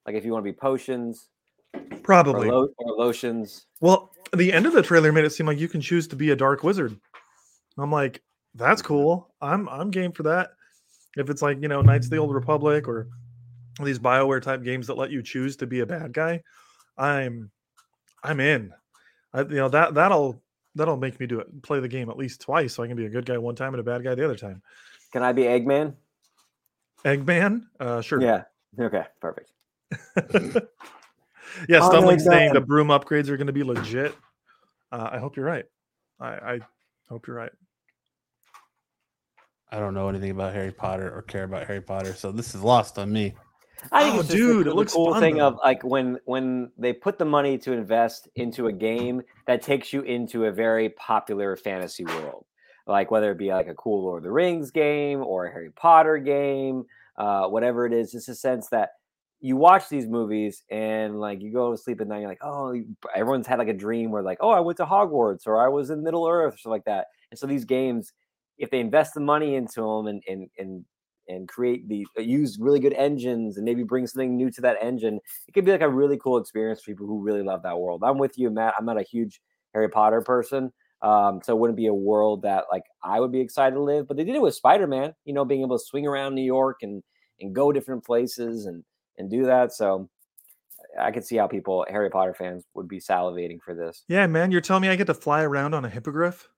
Like if you want to be potions or, Probably. lo- or lotions. Well, the end of the trailer made it seem like you can choose to be a dark wizard. I'm like, that's mm-hmm. cool. I'm I'm game for that. If it's like you know Knights of the Old Republic or these Bioware type games that let you choose to be a bad guy, I'm I'm in. I, you know that that'll that'll make me do it. Play the game at least twice, so I can be a good guy one time and a bad guy the other time. Can I be Eggman? Eggman, uh, sure. Yeah. Okay, perfect. yeah, I'm Stumbling's saying the broom upgrades are going to be legit. Uh, I hope you're right. I, I hope you're right. I don't know anything about Harry Potter or care about Harry Potter, so this is lost on me. I think Oh, it's dude, the, it looks cool fun, thing though. of like when when they put the money to invest into a game that takes you into a very popular fantasy world, like whether it be like a cool Lord of the Rings game or a Harry Potter game, uh, whatever it is, just a sense that you watch these movies and like you go to sleep at night, you're like, oh, everyone's had like a dream where like, oh, I went to Hogwarts or I was in Middle Earth or something like that. And so these games, if they invest the money into them and and and and create the uh, use really good engines and maybe bring something new to that engine, it could be like a really cool experience for people who really love that world. I'm with you, Matt. I'm not a huge Harry Potter person. Um, so it wouldn't be a world that like I would be excited to live, but they did it with Spider-Man, you know, being able to swing around New York and and go different places and and do that. So I could see how people, Harry Potter fans, would be salivating for this. Yeah, man, you're telling me I get to fly around on a hippogriff?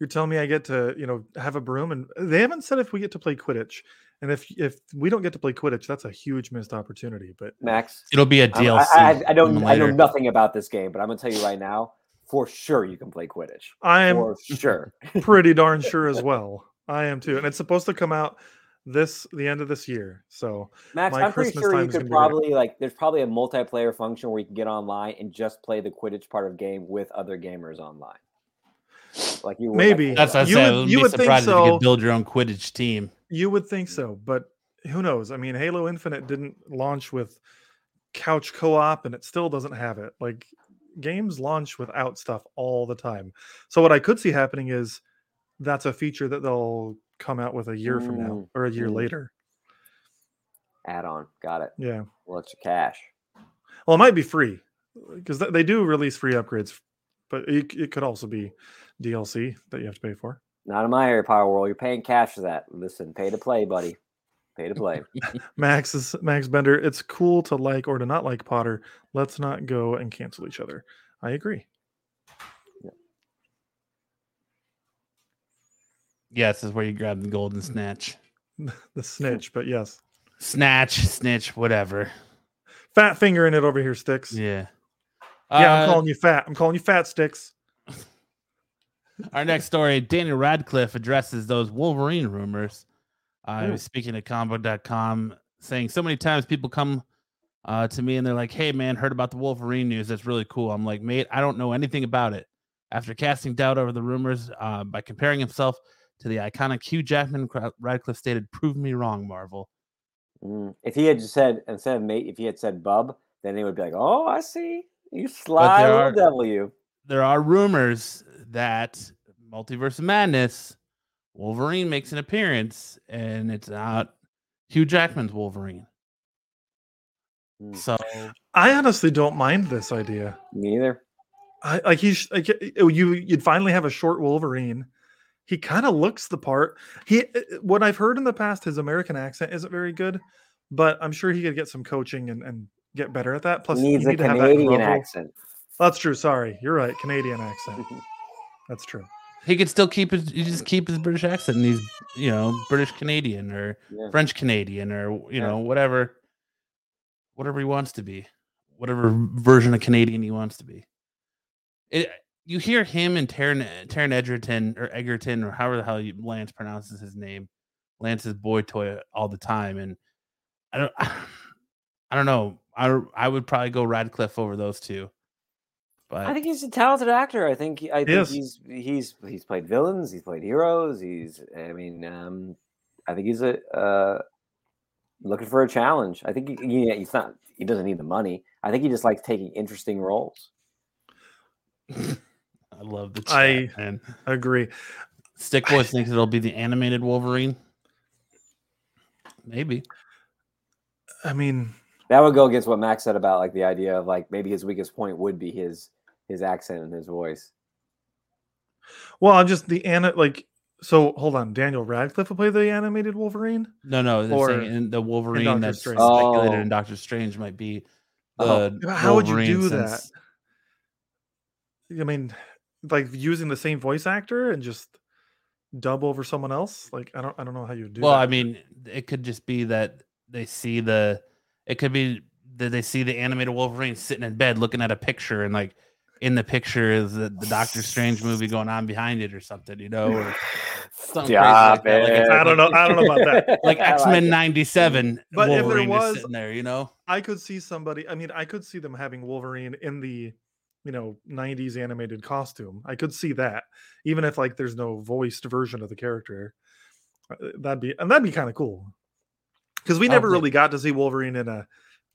You're telling me I get to, you know, have a broom and uh, they haven't said if we get to play Quidditch. And if if we don't get to play Quidditch, that's a huge missed opportunity. But Max, It'll be a I'm- DLC. I, I, I don't, coming I know nothing about this game, but I'm gonna tell you right now, for sure, you can play Quidditch. I am For sure. pretty darn sure as well. I am too. And it's supposed to come out this the end of this year. So Max, My I'm pretty sure you could probably like. There's probably a multiplayer function where you can get online and just play the Quidditch part of game with other gamers online. Like you would, like, Maybe. That's what I You said. would- wouldn't you be would think surprised if you so. could build your own Quidditch team. you would think so, but who knows? I mean, Halo Infinite didn't launch with couch co-op and it still doesn't have it. Like games launch without stuff all the time. So what I could see happening is that's a feature that they'll come out with a year from now Mm, or a year mm. later. add on. Got it. Yeah. Well, it's cash. Well, it might be free because they do release free upgrades, but it, it could also be DLC that you have to pay for. Not in my Harry Potter world. You're paying cash for that. Listen, pay to play, buddy. Pay to play. Max is Max Bender. It's cool to like or to not like Potter. Let's not go and cancel each other. I agree. Yes, this is where you grab the golden snatch. the snitch, but yes. Snatch, snitch, whatever. Fat finger in it over here, sticks. Yeah. Yeah, I'm Uh, calling you fat. I'm calling you fat sticks. Our next story Daniel Radcliffe addresses those Wolverine rumors. I Hmm. was speaking to combo.com saying so many times people come uh, to me and they're like, hey, man, heard about the Wolverine news. That's really cool. I'm like, mate, I don't know anything about it. After casting doubt over the rumors uh, by comparing himself to the iconic Hugh Jackman, Radcliffe stated, prove me wrong, Marvel. Mm. If he had just said instead of mate, if he had said bub, then they would be like, "Oh, I see you sly little devil, you." There are rumors that Multiverse of Madness, Wolverine makes an appearance and it's not Hugh Jackman's Wolverine. Mm. So I honestly don't mind this idea. Me either. I like he's like uh, you you'd finally have a short Wolverine. He kind of looks the part. He uh, what I've heard in the past, his American accent isn't very good, but I'm sure he could get some coaching and, and get better at that. Plus, He needs you a need to have that Canadian accent. That's true. Sorry, you're right. Canadian accent. That's true. he could still keep his he just keep his British accent and he's you know British Canadian or Yeah. French Canadian or you Yeah. know whatever whatever he wants to be, whatever version of Canadian he wants to be. It you hear him and Taron Taron Edgerton or Egerton or however the hell you, Lance pronounces his name, Lance's boy toy all the time, and I don't I don't know. I I would probably go Radcliffe over those two. But I think he's a talented actor. I think I think is. he's he's he's played villains. He's played heroes. He's I mean um, I think he's a uh, looking for a challenge. I think he, yeah, he's not. He doesn't need the money. I think he just likes taking interesting roles. I love the chat, I- man. Agree. Stick Boys thinks it'll be the animated Wolverine. Maybe. I mean, That would go against what Max said about like the idea of like maybe his weakest point would be his his accent and his voice. well, I'm just the ana like. So hold on, Daniel Radcliffe will play the animated Wolverine. No, no. Or saying the Wolverine that's Strange. speculated Oh. in Doctor Strange might be Oh. the Yeah, but how would you Wolverine do that? I mean, like using the same voice actor and just dub over someone else. Like I don't, I don't know how you do. It. Well, that. I mean, it could just be that they see the. It could be that they see the animated Wolverine sitting in bed looking at a picture, and like in the picture is the, the Doctor Strange movie going on behind it or something, you know, or something crazy like that, like I don't know- I don't know about that. like X Men it. '97. But if there was- sitting there, you know. I could see somebody. I mean, I could see them having Wolverine in the, you know, '90s animated costume. I could see that, even if like there's no voiced version of the character. Uh, That'd be and that'd be kind of cool. Because we never hope they- really got to see Wolverine in a,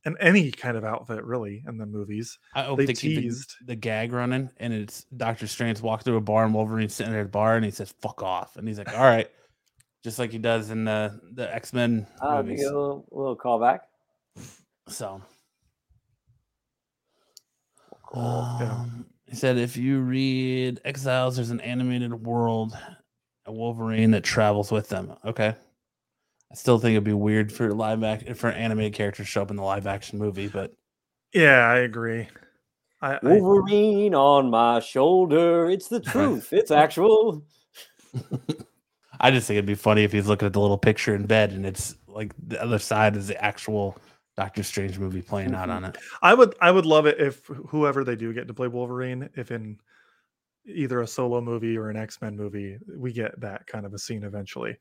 in any kind of outfit really in the movies. I hope They they, keep the, teased. the gag running, and it's Doctor Strange walk through a bar, and Wolverine's sitting at a bar, and he says "fuck off," and he's like, "All right," just like he does in the the X Men Uh, movies. a little, little callback. So, Yeah. um, he said, if you read Exiles, there's an animated world, a Wolverine that travels with them. Okay. I still think it'd be weird for live act for an animated characters to show up in the live action movie, but Yeah, I agree. I, I Wolverine on my shoulder. It's the truth. It's actual. I just think it'd be funny if he's looking at the little picture in bed and it's like the other side is the actual Doctor Strange movie playing out mm-hmm. on it. I would I would love it if whoever they do get to play Wolverine, if in either a solo movie or an X Men movie, we get that kind of a scene eventually,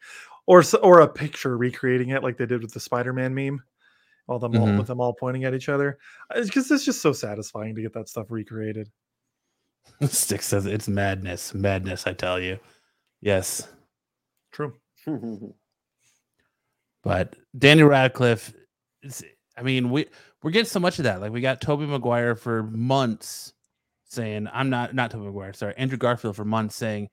or or a picture recreating it like they did with the Spider Man meme, all them all, Mhm. with them all pointing at each other. Because it's just so satisfying to get that stuff recreated. Stick says it's madness, madness, I tell you. Yes. True. But Daniel Radcliffe, I mean, we we're getting so much of that. Like we got Tobey Maguire for months saying, "I'm not not Tobey Maguire, sorry, Andrew Garfield for months saying,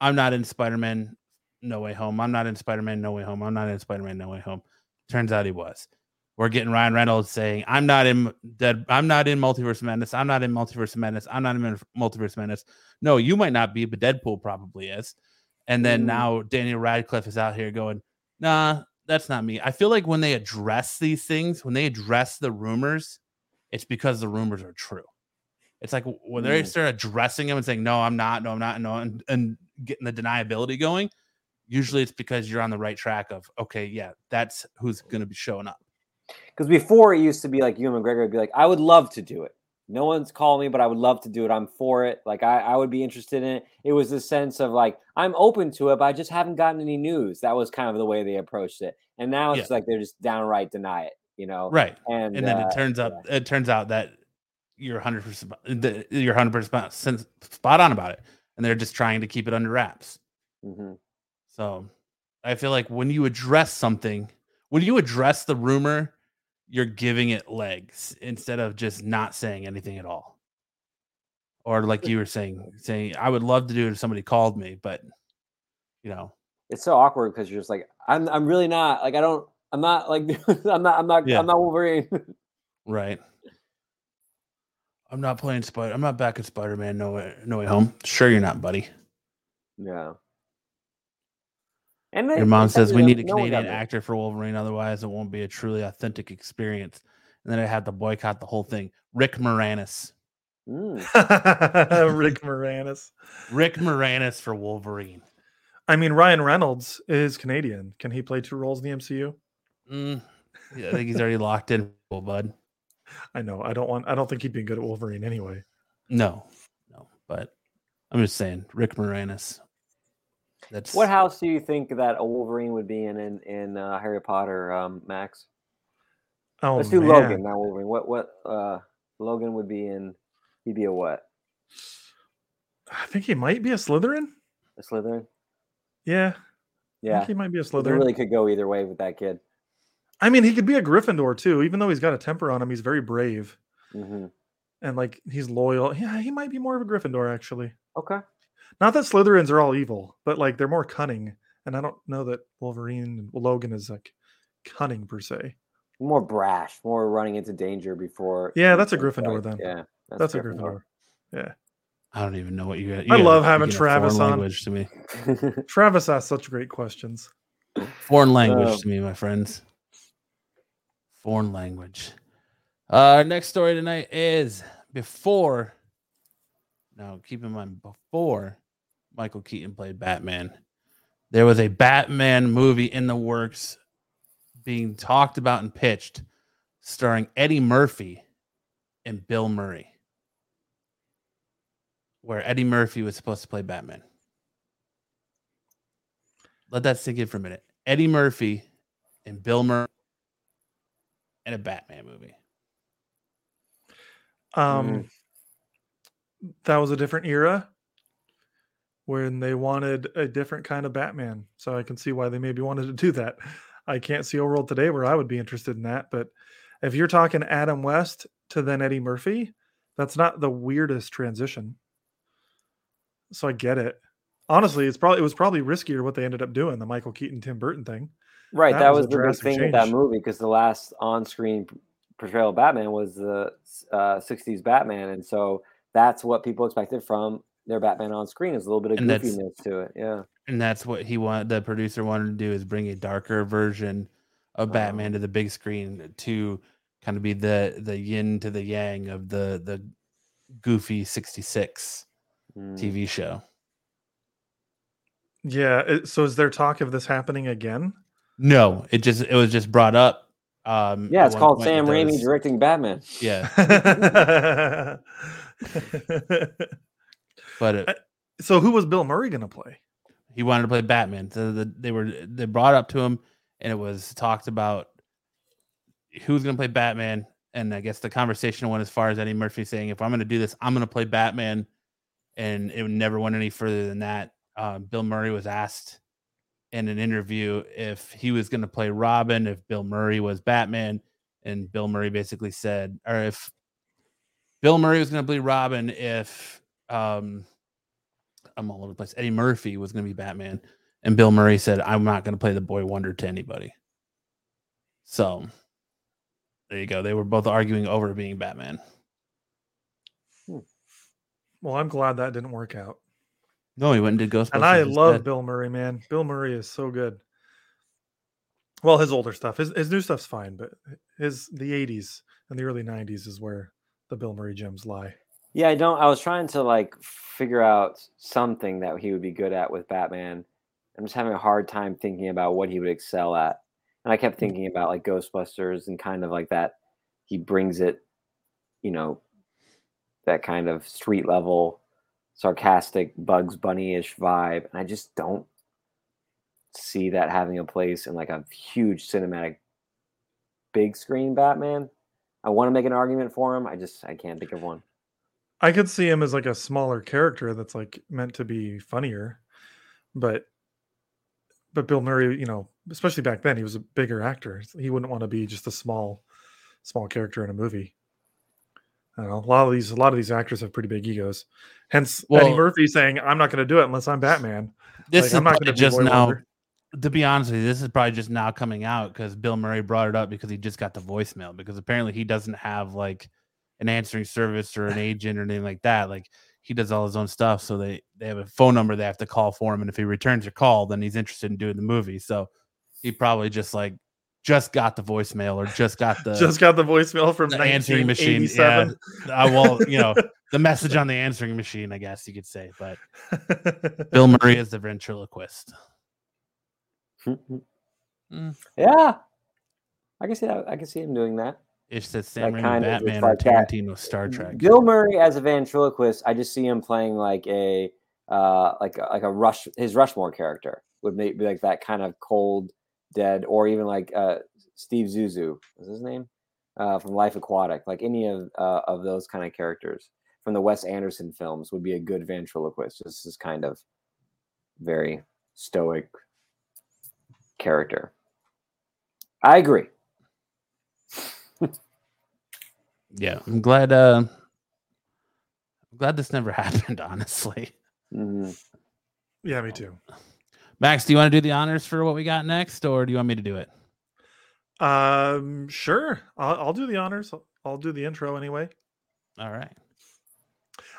I'm not in Spider Man No Way Home. I'm not in Spider Man No Way Home. I'm not in Spider Man No Way Home." Turns out he was. We're getting Ryan Reynolds saying, "I'm not in Dead. I'm not in Multiverse Madness. I'm not in Multiverse Madness. I'm not in Multiverse Madness." No, you might not be, but Deadpool probably is. And then Mm. now Daniel Radcliffe is out here going, "Nah, that's not me." I feel like when they address these things, when they address the rumors, it's because the rumors are true. It's like when they Mm. start addressing him and saying, "No, I'm not. No, I'm not. No," and, and getting the deniability going. Usually, it's because you're on the right track of, okay, yeah, that's who's going to be showing up. Because before it used to be like Ewan McGregor would be like, I would love to do it. No one's calling me, but I would love to do it. I'm for it. Like I, I would be interested in it. It was this sense of like, I'm open to it, but I just haven't gotten any news. That was kind of the way they approached it. And now it's Yeah. like they're just downright deny it, you know? Right. And, and then uh, it turns out it turns out that you're 100 percent you're 100 percent spot on about it and they're just trying to keep it under wraps mhm. so i feel like when you address something when you address the rumor you're giving it legs instead of just not saying anything at all or like you were saying saying i would love to do it if somebody called me but you know It's so awkward because you're just like, I'm, I'm really not like, I don't, I'm not like, I'm not, I'm not, Yeah. I'm not Wolverine. right i'm not playing spider i'm not back at spider-man no way no way home sure you're not buddy yeah. And Your mom says we need a no Canadian actor for Wolverine, otherwise it won't be a truly authentic experience. And then I had to boycott the whole thing. Rick Moranis. Mm. Rick Moranis. Rick Moranis for Wolverine. I mean, Ryan Reynolds is Canadian. Can he play two roles in the MCU? Mm, yeah, I think he's already locked in, bud. I know. I don't want. I don't think he'd be good at Wolverine anyway. No, no, but I'm just saying, Rick Moranis. That's What house do you think that a Wolverine would be in in, in uh, Harry Potter, um, Max? Oh, Let's do man. Logan, not Wolverine. What what uh Logan would be in he'd be a what? I think he might be a Slytherin. A Slytherin? Yeah, I Yeah. think he might be a It Slytherin. really could go either way with that kid. I mean, he could be a Gryffindor too. Even though he's got a temper on him, he's very brave. hmm and like he's loyal. Yeah, he might be more of a Gryffindor actually. Okay. Not that Slytherins are all evil, but like they're more cunning. And I don't know that Wolverine Logan is like cunning per se. More brash, more running into danger before. Yeah, that's a Gryffindor fight. then. Yeah, That's, a Gryffindor. Yeah. I don't even know what you got. I love having Travis on. language to me. Travis asked such great questions. Foreign language Um, to me, my friends. Foreign language. Uh, our next story tonight is before. Now, keep in mind, before Michael Keaton played Batman, there was a Batman movie in the works being talked about and pitched, starring Eddie Murphy and Bill Murray, where Eddie Murphy was supposed to play Batman. Let that sink in for a minute. Eddie Murphy and Bill Murray in a Batman movie. Um, that was a different era when they wanted a different kind of Batman. So I can see why they maybe wanted to do that. I can't see a world today where I would be interested in that. But if you're talking Adam West to then Eddie Murphy, that's not the weirdest transition. So I get it. Honestly, it's probably it was probably riskier what they ended up doing the Michael Keaton Tim Burton thing. Right, That that, was was, the big drastic thing with that movie because the last on-screen portrayal of Batman was the uh, '60s Batman, and so that's what people expected from their Batman on screen is a little bit of And goofiness to it. Yeah, And that's what he wanted the producer wanted to do is bring a darker version of Oh. Batman to the big screen to kind of be the the yin to the yang of the the goofy 66 Mm. TV show. Yeah. so is there talk of this happening again? No, it just it was just brought up. Um, yeah, it's called Sam Raimi directing Batman. Yeah, but it, so who was Bill Murray going to play? he wanted to play Batman. So the, they were they brought up to him, and it was talked about who's going to play Batman. And I guess the conversation went as far as Eddie Murphy saying, "If I'm going to do this, I'm going to play Batman," and it never went any further than that. Uh, Bill Murray was asked in an interview if he was going to play Robin, if Bill Murray was Batman, and Bill Murray basically said, or if Bill Murray was going to play Robin, if um, I'm all over the place. Eddie Murphy was going to be Batman, and Bill Murray said, "I'm not going to play the Boy Wonder to anybody." So there you go. They were both arguing over being Batman. Well, I'm glad that didn't work out. No, he went and did Ghostbusters. And I love instead. Bill Murray, man. Bill Murray is so good. Well, his older stuff, his his new stuff's fine, but his the '80s and the early '90s is where the Bill Murray gems lie. Yeah, I don't. I was trying to like figure out something that he would be good at with Batman. I'm just having a hard time thinking about what he would excel at. And I kept thinking about like Ghostbusters and kind of like that. He brings it, you know, that kind of street level, sarcastic Bugs Bunny ish vibe. And I just don't see that having a place in like a huge cinematic big screen Batman. I want to make an argument for him. I just I can't think of one. I could see him as like a smaller character that's like meant to be funnier, but but Bill Murray, you know, especially back then, he was a bigger actor. He wouldn't want to be just a small small character in a movie. Know. A lot of these a lot of these actors have pretty big egos. Hence Eddie Murphy saying, "I'm not going to do it unless I'm Batman." This Like, is I'm not gonna be just now. Wonder. To be honest with you, this is probably just now coming out because Bill Murray brought it up because he just got the voicemail because apparently he doesn't have like an answering service or an agent or anything like that. Like he does all his own stuff, so they they have a phone number they have to call for him, and if he returns your call, then he's interested in doing the movie. So he probably just like just got the voicemail or just got the Just got the voicemaal from the answering machine. Yeah, I will, you know, the message on the answering machine, I guess you could say. But Bill Murray is the ventriloquist. Mm. Yeah, I can see that. I can see him doing that. It's that Sam That Raimi kind of- it's or like that. Tarantino Star Trek. Bill Murray as a ventriloquist, I just see him playing like a uh like a- like a rush his Rushmore character would make be like that kind of cold, dead, or even like uh Steve Zissou is his name uh from Life Aquatic. Like any of uh, of those kind of characters from the Wes Anderson films would be a good ventriloquist. Just this is kind of very stoic character. I agree. Yeah, I'm glad. Uh, I'm glad this never happened, honestly. Mhm. Yeah, me too. Max, do you want to do the honors for what we got next, or do you want me to do it? Um, sure. I'll, I'll do the honors. I'll, I'll do the intro anyway. All right.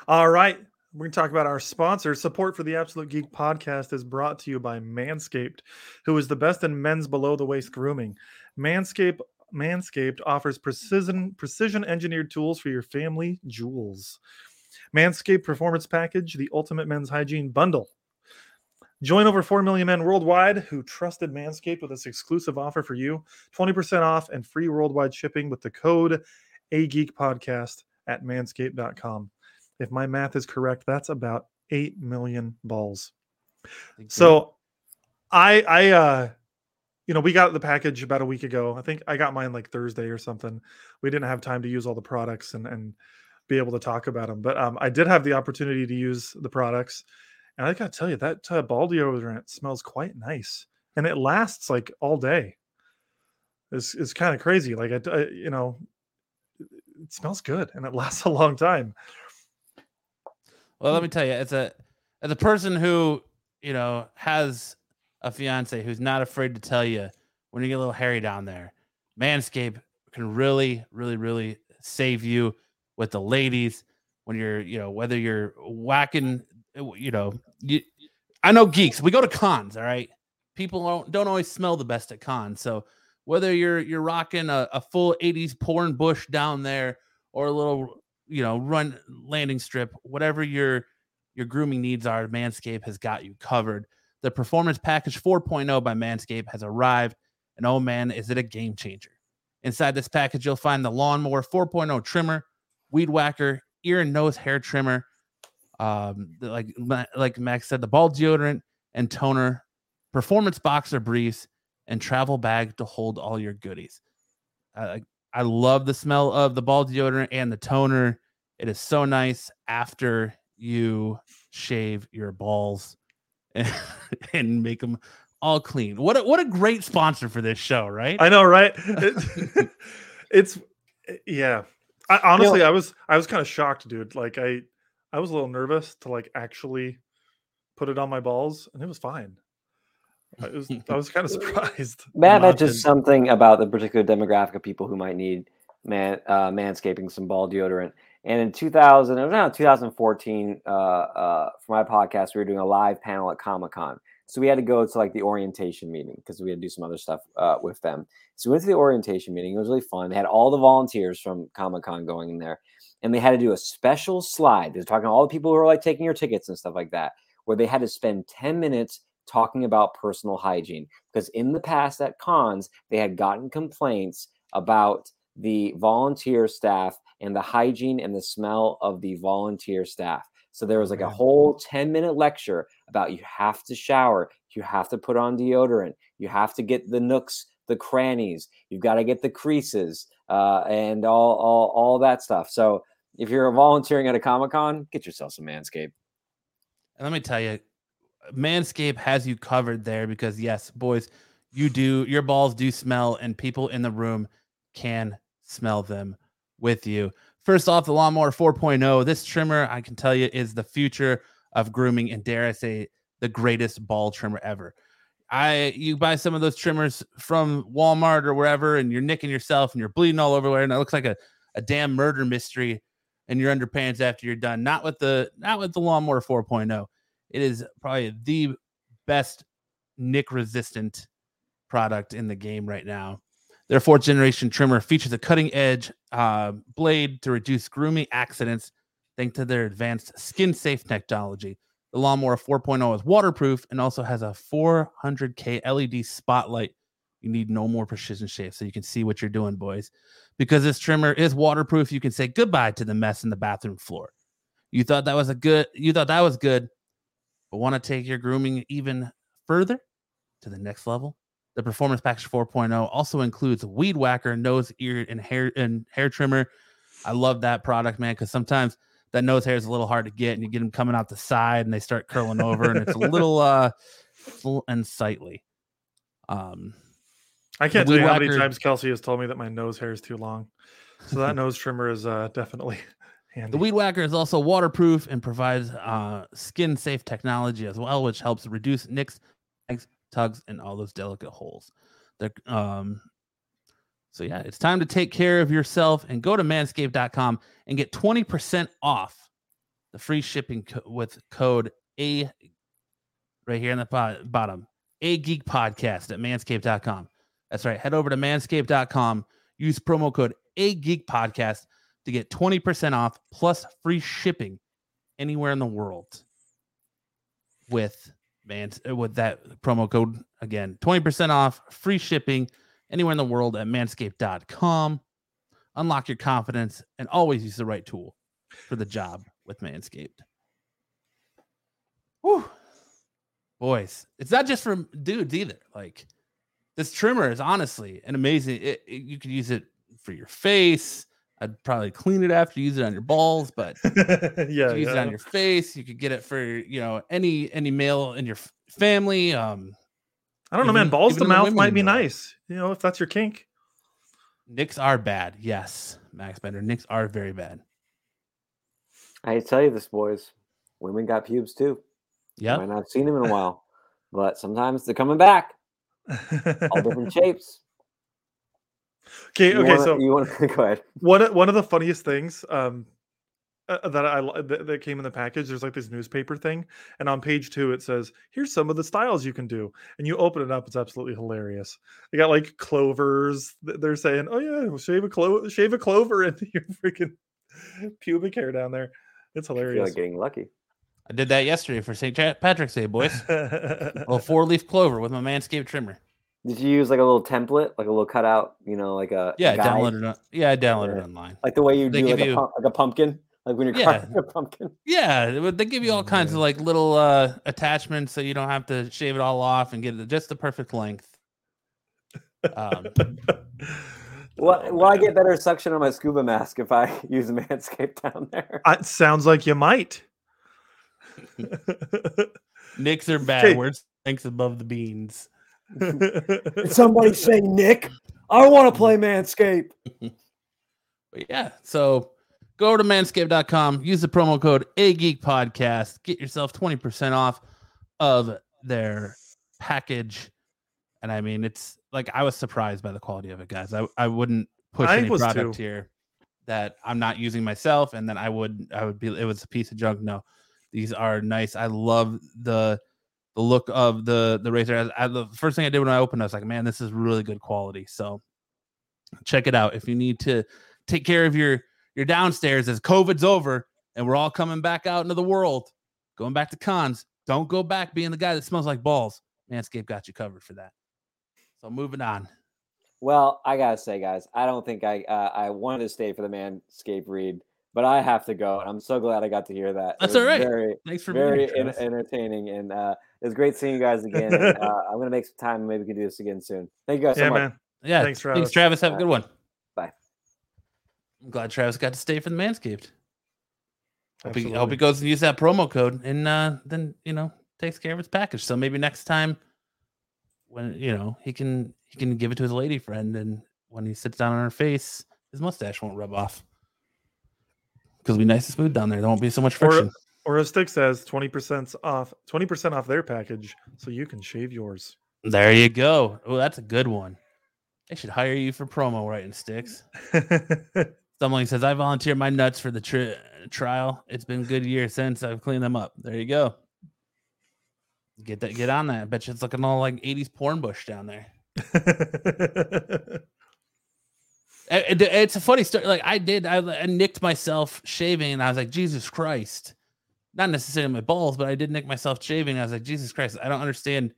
All right. We're going to talk about our sponsor. Support for the Absolute Geek podcast is brought to you by Manscaped, who is the best in men's below the waist grooming. Manscaped Manscaped offers precision precision engineered tools for your family jewels. Manscaped Performance Package, the ultimate men's hygiene bundle. Join over 4 million men worldwide who trusted Manscaped with this exclusive offer for you 20% off and free worldwide shipping with the code AGeekPodcast at manscaped.com. If my math is correct, that's about 8 million balls. So I I uh you know, we got the package about a week ago. I think I got mine like Thursday or something. We didn't have time to use all the products and and be able to talk about them, but um, I did have the opportunity to use the products, and I got to tell you that uh, ball deodorant smells quite nice, and it lasts like all day. It's it's kind of crazy. Like I, I, you know, it smells good and it lasts a long time. Well, let me tell you, as a as a person who you know has a fiance who's not afraid to tell you when you get a little hairy down there, Manscaped can really, really, really save you with the ladies when you're, you know, whether you're whacking, Uh, you know, you, I know geeks. We go to cons, all right. People don't don't always smell the best at cons, so whether you're you're rocking a, a full 80s porn bush down there or a little you know run landing strip whatever your your grooming needs are manscaped has got you covered the performance package 4.0 by manscaped has arrived and oh man is it a game changer inside this package you'll find the lawnmower 4.0 trimmer weed whacker ear and nose hair trimmer um like like max said the ball deodorant and toner performance boxer briefs and travel bag to hold all your goodies I I love the smell of the ball deodorant and the toner. It is so nice after you shave your balls and, and make them all clean. What a, what a great sponsor for this show, right? I know, right? It- it's eh, yeah. I, honestly, I was I was kind of shocked, dude. Like I I was a little nervous to like actually put it on my balls, and it was fine. I was I was kind of surprised. Matt, Not that's just something about the particular demographic of people who might need man uh, manscaping some ball deodorant. And in 2000, it was around 2014, uh, uh, for my podcast, we were doing a live panel at Comic Con. So we had to go to like the orientation meeting because we had to do some other stuff uh, with them. So we went to the orientation meeting. It was really fun. They had all the volunteers from Comic Con going in there, and they had to do a special slide. They're talking to all the people who are like taking your tickets and stuff like that, where they had to spend 10 minutes talking about personal hygiene. Because in the past at cons, they had gotten complaints about the volunteer staff and the hygiene and the smell of the volunteer staff. So there was like a whole 10 minute lecture about you have to shower, you have to put on deodorant, you have to get the nooks, the crannies, you've got to get the creases, uh, and all, all all that stuff. So if you're volunteering at a Comic Con, get yourself some Manscaped. And let me tell you, Manscaped has you covered there because yes, boys, you do your balls do smell, and people in the room can smell them with you. First off, the lawnmower 4.0. This trimmer, I can tell you, is the future of grooming, and dare I say, the greatest ball trimmer ever. I you buy some of those trimmers from Walmart or wherever, and you're nicking yourself and you're bleeding all over, and it looks like a, a damn murder mystery in your underpants after you're done. Not with the not with the lawnmower 4.0. It is probably the best nick resistant product in the game right now. Their fourth generation trimmer features a cutting edge uh, blade to reduce grooming accidents thanks to their advanced skin safe technology. The Lawnmower 4.0 is waterproof and also has a 400K LED spotlight. You need no more precision shave so you can see what you're doing, boys. Because this trimmer is waterproof, you can say goodbye to the mess in the bathroom floor. You thought that was a good, you thought that was good, but want to take your grooming even further to the next level? The Performance Package 4.0 also includes weed whacker, nose, ear, and hair and hair trimmer. I love that product, man, because sometimes that nose hair is a little hard to get, and you get them coming out the side, and they start curling over, and it's a little uh, unsightly. Um, I can't tell you how many times Kelsey has told me that my nose hair is too long. So that nose trimmer is uh, definitely Handy. The Weed Whacker is also waterproof and provides uh, skin safe technology as well, which helps reduce nicks, tags, tugs, and all those delicate holes. They're, um, so, yeah, it's time to take care of yourself and go to manscaped.com and get 20% off the free shipping co- with code A right here in the po- bottom A Geek Podcast at manscaped.com. That's right. Head over to manscaped.com, use promo code A Geek Podcast to get 20% off plus free shipping anywhere in the world with man uh, with that promo code. Again 20% off free shipping anywhere in the world at manscaped.com unlock your confidence and always use the right tool for the job with manscaped. Whew. boys it's not just for dudes either. Like this trimmer is honestly an amazing it, it- you could use it for your face I'd probably clean it after you use it on your balls, but yeah, you could use it on your face. You could get it for you know any any male in your family. Um, I don't know, man. Balls to the mouth might be enjoy nice. You know, if that's your kink. nicks are bad. Yes, Max Bender. Nicks are very bad. I tell you this, boys. Women got pubes too. Yeah, and I've seen them in a while, but sometimes they're coming back, all different shapes. okay, You okay. wanna- so you want to go ahead? one of- one of the funniest things um uh, that I that, that came in the package. There's like this newspaper thing, and on page two it says, "Here's some of the styles you can do." And you open it up, it's absolutely hilarious. They got like clovers. They're saying, "Oh yeah, well, shave a clo- shave a clover into your freaking pubic hair down there." It's I feel hilarious. like getting lucky. I did that yesterday for St. Patrick's Day, boys. A four leaf clover with my Manscaped trimmer. Did you use like a little template, like a little cutout? You know, like a Yeah, I guide? downloaded it. Yeah, I downloaded it online. like the way you They do give like, you- a, pump, like a pumpkin, like when you're Yeah. carving a pumpkin. Yeah, they give you all kinds of like little uh attachments so you don't have to shave it all off and get it just the perfect length. Um, Well, Oh, will I get better suction on my scuba mask if I use Manscaped down there? It sounds like you might. Nicks are bad. Okay. Where's thanks above the beans? Somebody say Nick. I want to play Manscaped. But yeah, so go to manscaped.com, use the promo code A Geek Podcast, get yourself 20% off of their package. And I mean, it's like I was surprised by the quality of it, guys. I, I wouldn't push I any product too. here that I'm not using myself and then I would I would be it was a piece of junk. No, these are nice. I love the the look of the the razor. I, I, the first thing I did when I opened, I was like, man, this is really good quality. So check it out if you need to take care of your your downstairs as COVID's over and we're all coming back out into the world, going back to cons. Don't go back being the guy that smells like balls. Manscaped got you covered for that. So moving on. Well, I gotta say, guys, I don't think I uh, I wanted to stay for the Manscaped read, but I have to go, and I'm so glad I got to hear that. That's all right. Very, Thanks for very being here. en- entertaining, and uh, it was great seeing you guys again. and, uh, I'm gonna make some time. and Maybe we can do this again soon. Thank you guys yeah, so much. man. yeah, Thanks, Travis. Thanks, Travis. Travis. Have a good one. Bye. I'm glad Travis got to stay for the Manscaped. Hope he, hope he goes and use that promo code and uh, then you know takes care of his package. So maybe next time when you know he can he can give it to his lady friend and when he sits down on her face, his mustache won't rub off. Because it'll be nice and smooth down there. There won't be so much Or- friction. Or as Stick says, twenty percent off, twenty percent off their package, so you can shave yours. There you go. Oh, that's a good one. They should hire you for promo writing sticks. Someone says, I volunteer my nuts for the tri- trial. It's been good year since I've cleaned them up. There you go. Get that, get on that. I bet you it's looking all like 80s porn bush down there. It- it- it's a funny story. Like I did, I, I nicked myself shaving, and I was like, Jesus Christ. Not necessarily my balls, but I did nick myself shaving. I was like, Jesus Christ, I don't understand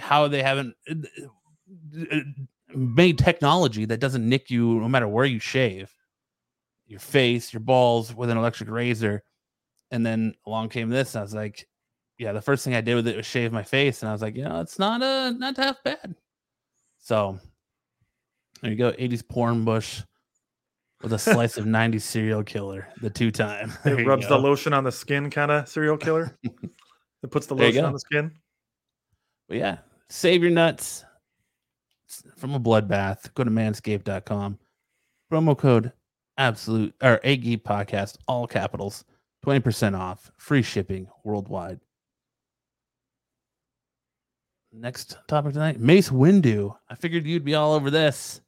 how they haven't uh, uh, made technology that doesn't nick you no matter where you shave your face, your balls with an electric razor. And then along came this. And I was like, yeah, the first thing I did with it was shave my face. And I was like, you know, it's not uh not half bad. So there you go. 80s porn bush with a slice of 90s serial killer, the two time. it rubs the lotion on the skin, kind of serial killer. it puts the There lotion on the skin. But yeah, save your nuts from a bloodbath. Go to manscaped.com. Promo code absolute or A Geek podcast, all capitals, 20% off, free shipping worldwide. Next topic tonight Mace Windu. I figured you'd be all over this.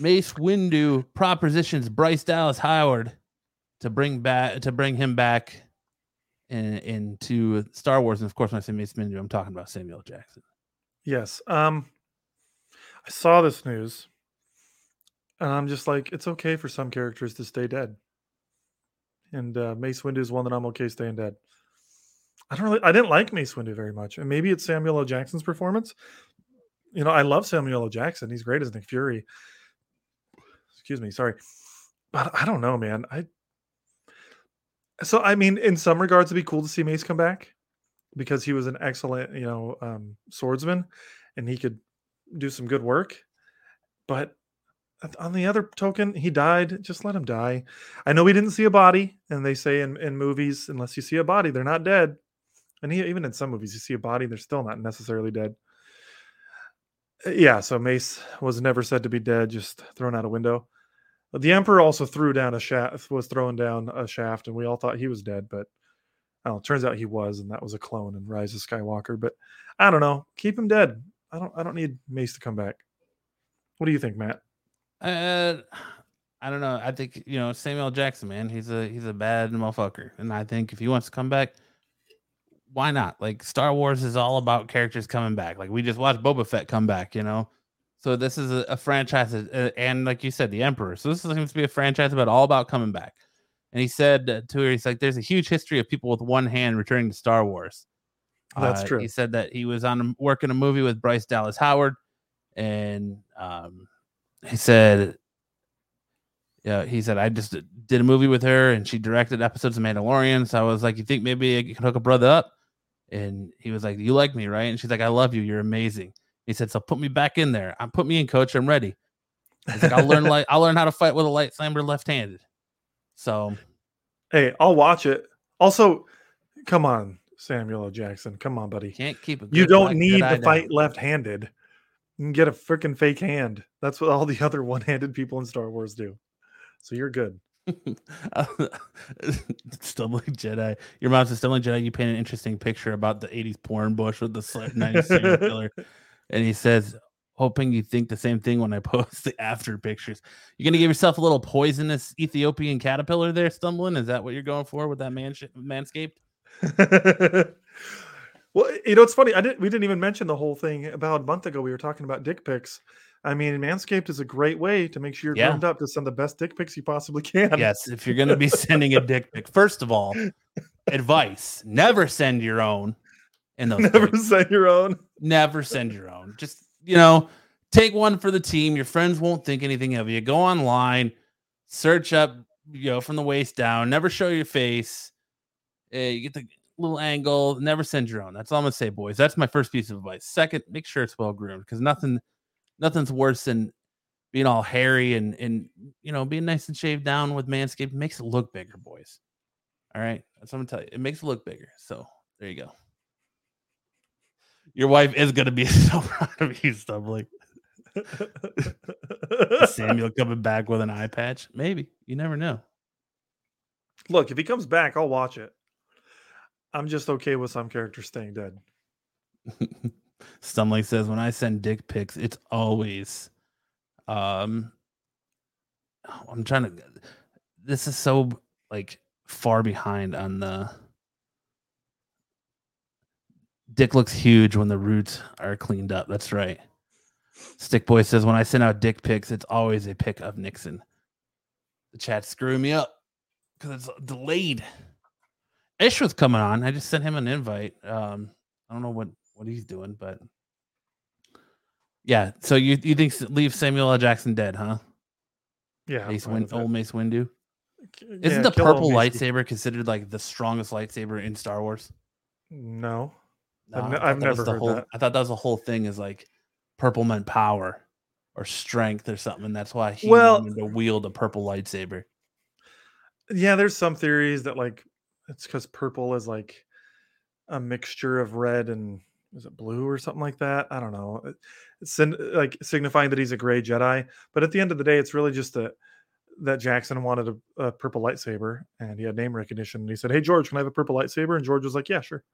Mace Windu propositions Bryce Dallas Howard to bring back to bring him back in, into Star Wars. And of course, when I say Mace Windu, I'm talking about Samuel Jackson. Yes. Um, I saw this news, and I'm just like, it's okay for some characters to stay dead. And uh, Mace Windu is one that I'm okay staying dead. I don't really, I didn't like Mace Windu very much, and maybe it's Samuel L. Jackson's performance. You know, I love Samuel L. Jackson; he's great as Nick Fury. Excuse me, sorry, but I don't know, man. I so I mean, in some regards, it'd be cool to see Mace come back because he was an excellent, you know, um, swordsman, and he could do some good work. But on the other token, he died. Just let him die. I know we didn't see a body, and they say in, in movies, unless you see a body, they're not dead. And he, even in some movies, you see a body, they're still not necessarily dead. Uh, yeah, so Mace was never said to be dead, just thrown out a window. The Emperor also threw down a shaft, was throwing down a shaft, and we all thought he was dead, but I don't know, turns out he was, and that was a clone in Rise of Skywalker. But I don't know. Keep him dead. I don't I don't need Mace to come back. What do you think, Matt? Uh I don't know. I think you know Samuel Jackson, man. He's a he's a bad motherfucker, and I think if he wants to come back, why not? Like Star Wars is all about characters coming back. Like we just watched Boba Fett come back, you know. So this is a, a franchise, uh, and like you said, the Emperor. So this seems to be a franchise about all about coming back. And he said to her, he's like, "There's a huge history of people with one hand returning to Star Wars." That's Uh, true. He said that he was on a, working a movie with Bryce Dallas Howard, and um, he said, "Yeah, he said I just did a movie with her, and she directed episodes of Mandalorian. So I was like, you think maybe I can hook a brother up?" And he was like, "You like me, right?" And she's like, "I love you. You're amazing." He said, "So put me back in there. I'm put me in, coach. I'm ready." He's like, "I'll learn like I'll learn how to fight with a lightsaber left-handed." So Hey, I'll watch it. Also, come on, Samuel L. Jackson. Come on, buddy. can't keep a You don't need to down. fight left-handed. You can get a freaking fake hand. That's what all the other one-handed people in Star Wars do. So you're good. Stumbling Jedi. Your mom's a Stumbling Jedi. You paint an interesting picture about the 80s porn bush with the sli- 90s serial killer. And he says, hoping you think the same thing when I post the after pictures. You're going to give yourself a little poisonous Ethiopian caterpillar there, Stumbling? Is that what you're going for with that man manscaped? well, you know, it's funny. I didn't. We didn't even mention the whole thing about a month ago. We were talking about dick pics. I mean, Manscaped is a great way to make sure you're Yeah. groomed up to send the best dick pics you possibly can. Yes, if you're going to be sending a dick pic, first of all, advice never send your own in those Never send your own. never send your own. Just you know, take one for the team. Your friends won't think anything of you. Go online, search up, you know, from the waist down. Never show your face. Uh, you get the little angle. Never send your own. That's all I'm gonna say, boys. That's my first piece of advice. Second, make sure it's well groomed because nothing, nothing's worse than being all hairy and and you know being nice and shaved down with Manscaped makes it look bigger, boys. All right, that's what I'm gonna tell you. It makes it look bigger. So there you go. Your wife is gonna be so proud of you, Stumbling. Samuel coming back with an eye patch. Maybe. You never know. Look, if he comes back, I'll watch it. I'm just okay with some characters staying dead. Stumbling says, when I send dick pics, it's always um oh, I'm trying to this is so like far behind on the dick looks huge when the roots are cleaned up. That's right. Stick Boy says, when I send out dick pics, it's always a pic of Nixon. The chat's screwing me up because it's delayed. Ish was coming on. I just sent him an invite. Um, I don't know what what he's doing, but yeah. So you you think leave Samuel L. Jackson dead, huh? Yeah, Mace Win- old Mace Windu. K- Isn't the purple lightsaber considered like the strongest lightsaber in Star Wars? No, I've No, ne- I thought I've that was never heard whole, that. I thought that was the whole thing is like purple meant power or strength or something. And that's why he Well- wanted to wield a purple lightsaber. yeah. There's some theories that like it's because purple is like a mixture of red and is it blue or something like that? I don't know. It's sin- uh, like signifying that he's a gray Jedi, but at the end of the day, it's really just a that Jackson wanted a, a purple lightsaber and he had name recognition. And he said, Hey, George, can I have a purple lightsaber? And George was like, Yeah, sure.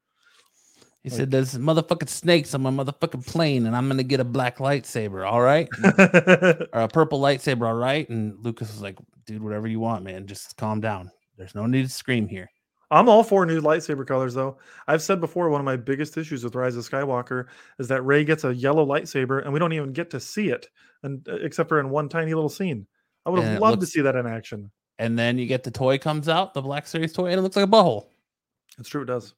He Like- said, "There's motherfucking snakes on my motherfucking plane, and I'm gonna get a black lightsaber, all right, or a purple lightsaber, all right." And Lucas was like, "Dude, whatever you want, man. Just calm down. There's no need to scream here." I'm all for new lightsaber colors, though. I've said before, one of my biggest issues with Rise of Skywalker is that Rey gets a yellow lightsaber and we don't even get to see it, and uh, except for in one tiny little scene. I would have loved to see that in action. And then you get the toy comes out, the Black Series toy, and it looks like a butthole It's true, it does,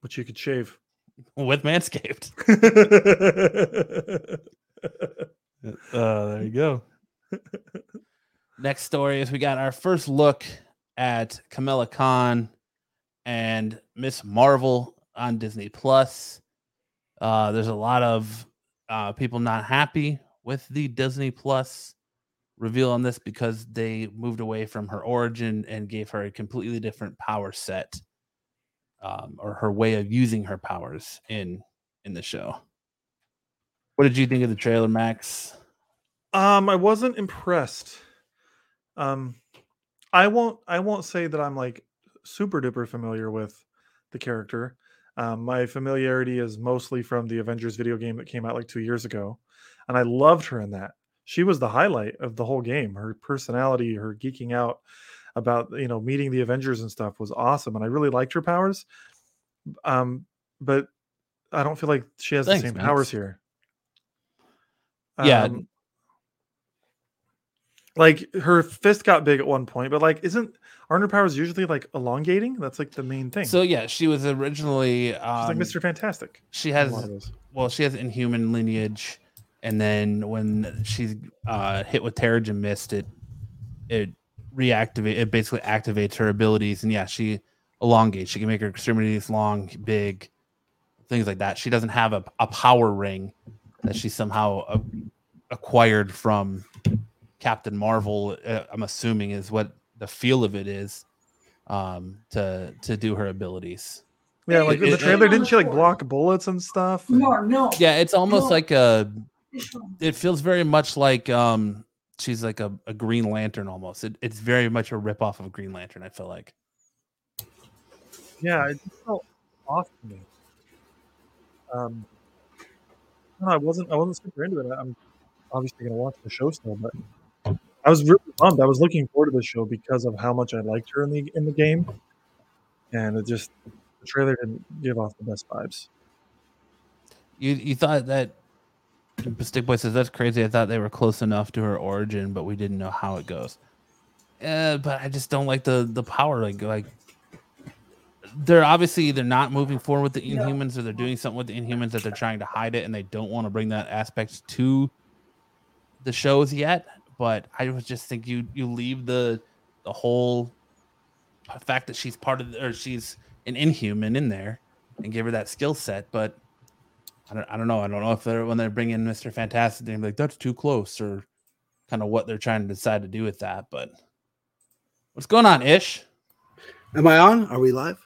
which you could shave. with Manscaped. Uh, there you go. Next story is we got our first look at Kamala Khan and Miss Marvel on Disney Plus. Uh, there's a lot of uh, people not happy with the Disney Plus reveal on this because they moved away from her origin and gave her a completely different power set um, or her way of using her powers in in the show. What did you think of the trailer, Max? Um, I wasn't impressed. Um, I won't. I won't say that I'm like super duper familiar with the character. Um, my familiarity is mostly from the Avengers video game that came out like two years ago, and I loved her in that. She was the highlight of the whole game. Her personality, her geeking out about you know meeting the Avengers and stuff was awesome, and I really liked her powers. Um, but I don't feel like she has Thanks, the same powers here. Yeah. Um, like her fist got big at one point, but like, isn't aren't her powers usually like elongating? That's like the main thing. So yeah, she was originally She's um, like Mr. Fantastic. She has lot of those. well, she has inhuman lineage, and then when she's uh, hit with Terrigen Mist, it it reactivate it basically activates her abilities, and yeah, she elongates. She can make her extremities long, big, things like that. She doesn't have a, a power ring that she somehow uh, acquired from Captain Marvel. Uh, I'm assuming is what the feel of it is um, to to do her abilities. Yeah, like in the it- trailer, didn't she like block bullets and stuff? No, no. Yeah, it's almost No. like a it feels very much like um she's like a, a green lantern almost it, it's very much a ripoff of green lantern i feel like Yeah, it just felt off to me. Um, no, I wasn't. I wasn't super into it. I'm obviously going to watch the show still, but I was really bummed. I was looking forward to the show because of how much I liked her in the in the game, and it just the trailer didn't give off the best vibes. you you thought that stick boy says that's crazy. I thought they were close enough to her origin but we didn't know how it goes. Uh, but i just don't like the the power like like they're obviously they're not moving forward with the inhumans or they're doing something with the inhumans that they're trying to hide it and they don't want to bring that aspect to the shows yet but i would just think you you leave the the whole fact that she's part of the, or she's an inhuman in there and give her that skill set but I don't, I don't know i don't know if they're when they're bringing mr fantastic they're like that's too close or kind of what they're trying to decide to do with that but what's going on ish Am I on? Are we live?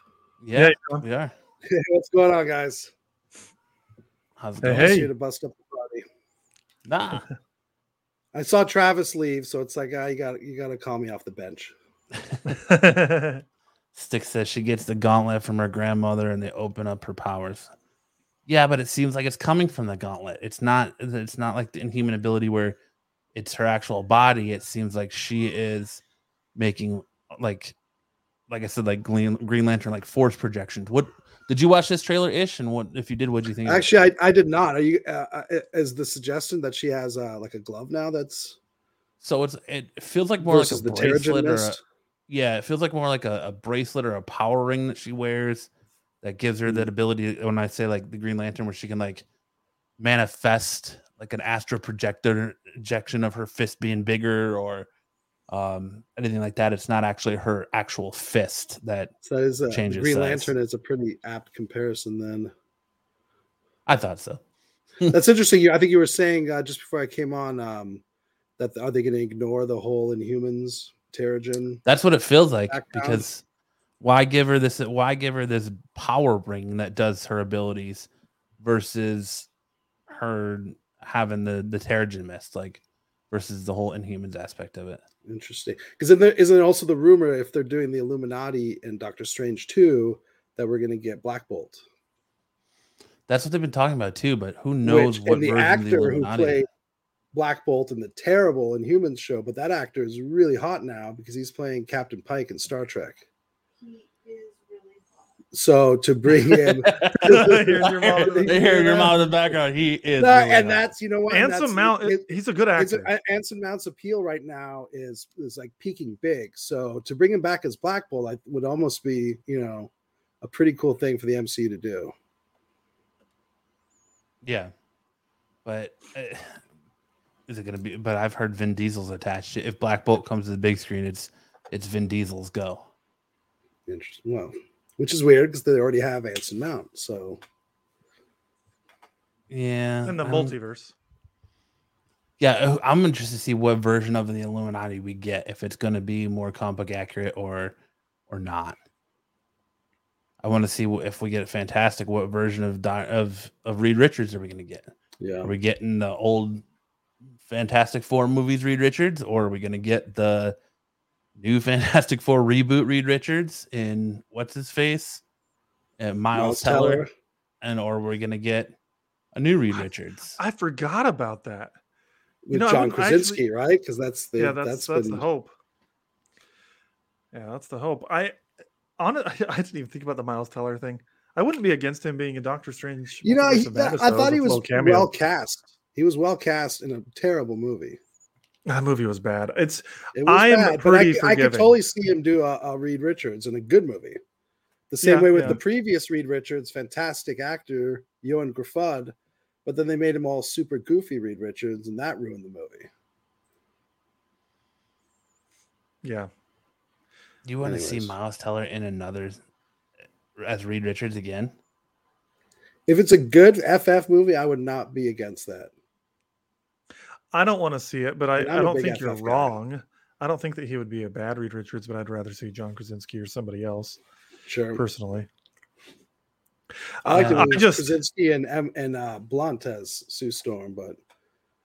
yeah, Yeah, we are What's going on, guys? how's it Hey, going hey. Just here to bust up the party. nah I saw Travis leave, so it's like, ah, you got you got to call me off the bench. Stick says she gets the gauntlet from her grandmother and they open up her powers. Yeah, but it seems like it's coming from the gauntlet. It's not it's not like the inhuman ability where it's her actual body. It seems like she is making like like I said, like Green, Green Lantern, like force projections. What did you watch this trailer ish? And what if you did, what do you think? Actually, I, I did not. Are you? Uh, uh, is the suggestion that she has uh, like a glove now? That's so it's it feels like more like a bracelet or a. Yeah, it feels like more like a, a bracelet or a power ring that she wears that gives her that ability. When I say like the Green Lantern, where she can like manifest like an astral projector ejection of her fist being bigger or um anything like that. It's not actually her actual fist that So that is a, changes Green size. Lantern is a pretty apt comparison. Then I thought so. that's interesting. You, I think you were saying uh, just before I came on um, that are they going to ignore the whole Inhumans Terrigen? That's what it feels like Background. because why give her this why give her this power ring that does her abilities versus her having the the Terrigen mist like versus the whole Inhumans aspect of it. Interesting. Because then there isn't also the rumor if they're doing the Illuminati and Doctor Strange 2 that we're going to get Black Bolt. That's what they've been talking about too, but who knows Which, what and the version of the actor who played Black Bolt in the terrible Inhumans show, but that actor is really hot now because he's playing Captain Pike in Star Trek. He is really hot. So to bring in, Here's your mom in the- They hear your mom in the background. He is, No, really and hot. that's you know what, and Anson Mount, it- he's a good it's actor. a, Anson Mount's appeal right now is is like peaking big. So to bring him back as Black Bolt, I would almost be you know a pretty cool thing for the MCU to do. yeah, but uh, is it going to be? But I've heard Vin Diesel's attached. to If Black Bolt comes to the big screen, it's it's Vin Diesel's go. Interesting. Well, which is weird because they already have Anson Mount. So Yeah, in the I don't- multiverse. Yeah, uh, I'm interested to see what version of the Illuminati we get. If it's going to be more comic book accurate or or not. I want to see if we get a fantastic. What version of Di- of of Reed Richards are we going to get? yeah, Are we getting the old Fantastic Four movies Reed Richards, or are we going to get the new Fantastic Four reboot Reed Richards in what's his face, and Miles, Teller, and or we're going to get a new Reed I- Richards? I forgot about that. with know, John wouldn't- I Krasinski, actually- right? Because that's the yeah, that's that's, been the hope. Yeah, that's the hope. I on it, I didn't even think about the Miles Teller thing. I wouldn't be against him being a Doctor Strange. You know, he, that- I thought he was little cameo. well cast. He was well cast in a terrible movie. That movie was bad. It's It was I am bad, but I, pretty c- I could totally see him do a, a Reed Richards in a good movie. The same Yeah, way with yeah. the previous Reed Richards, fantastic actor Ioan Gruffudd, but then they made him all super goofy Reed Richards, and that ruined the movie. yeah. you want to see. Miles Teller in another as Reed Richards again? If it's a good FF movie, I would not be against that. I don't want to see it, but I, I don't think you're FF guy. wrong. I don't think that he would be a bad Reed Richards, but I'd rather see John Krasinski or somebody else Sure, personally. I like Uh, to I just- Krasinski and M- and uh, Blunt as Sue Storm, but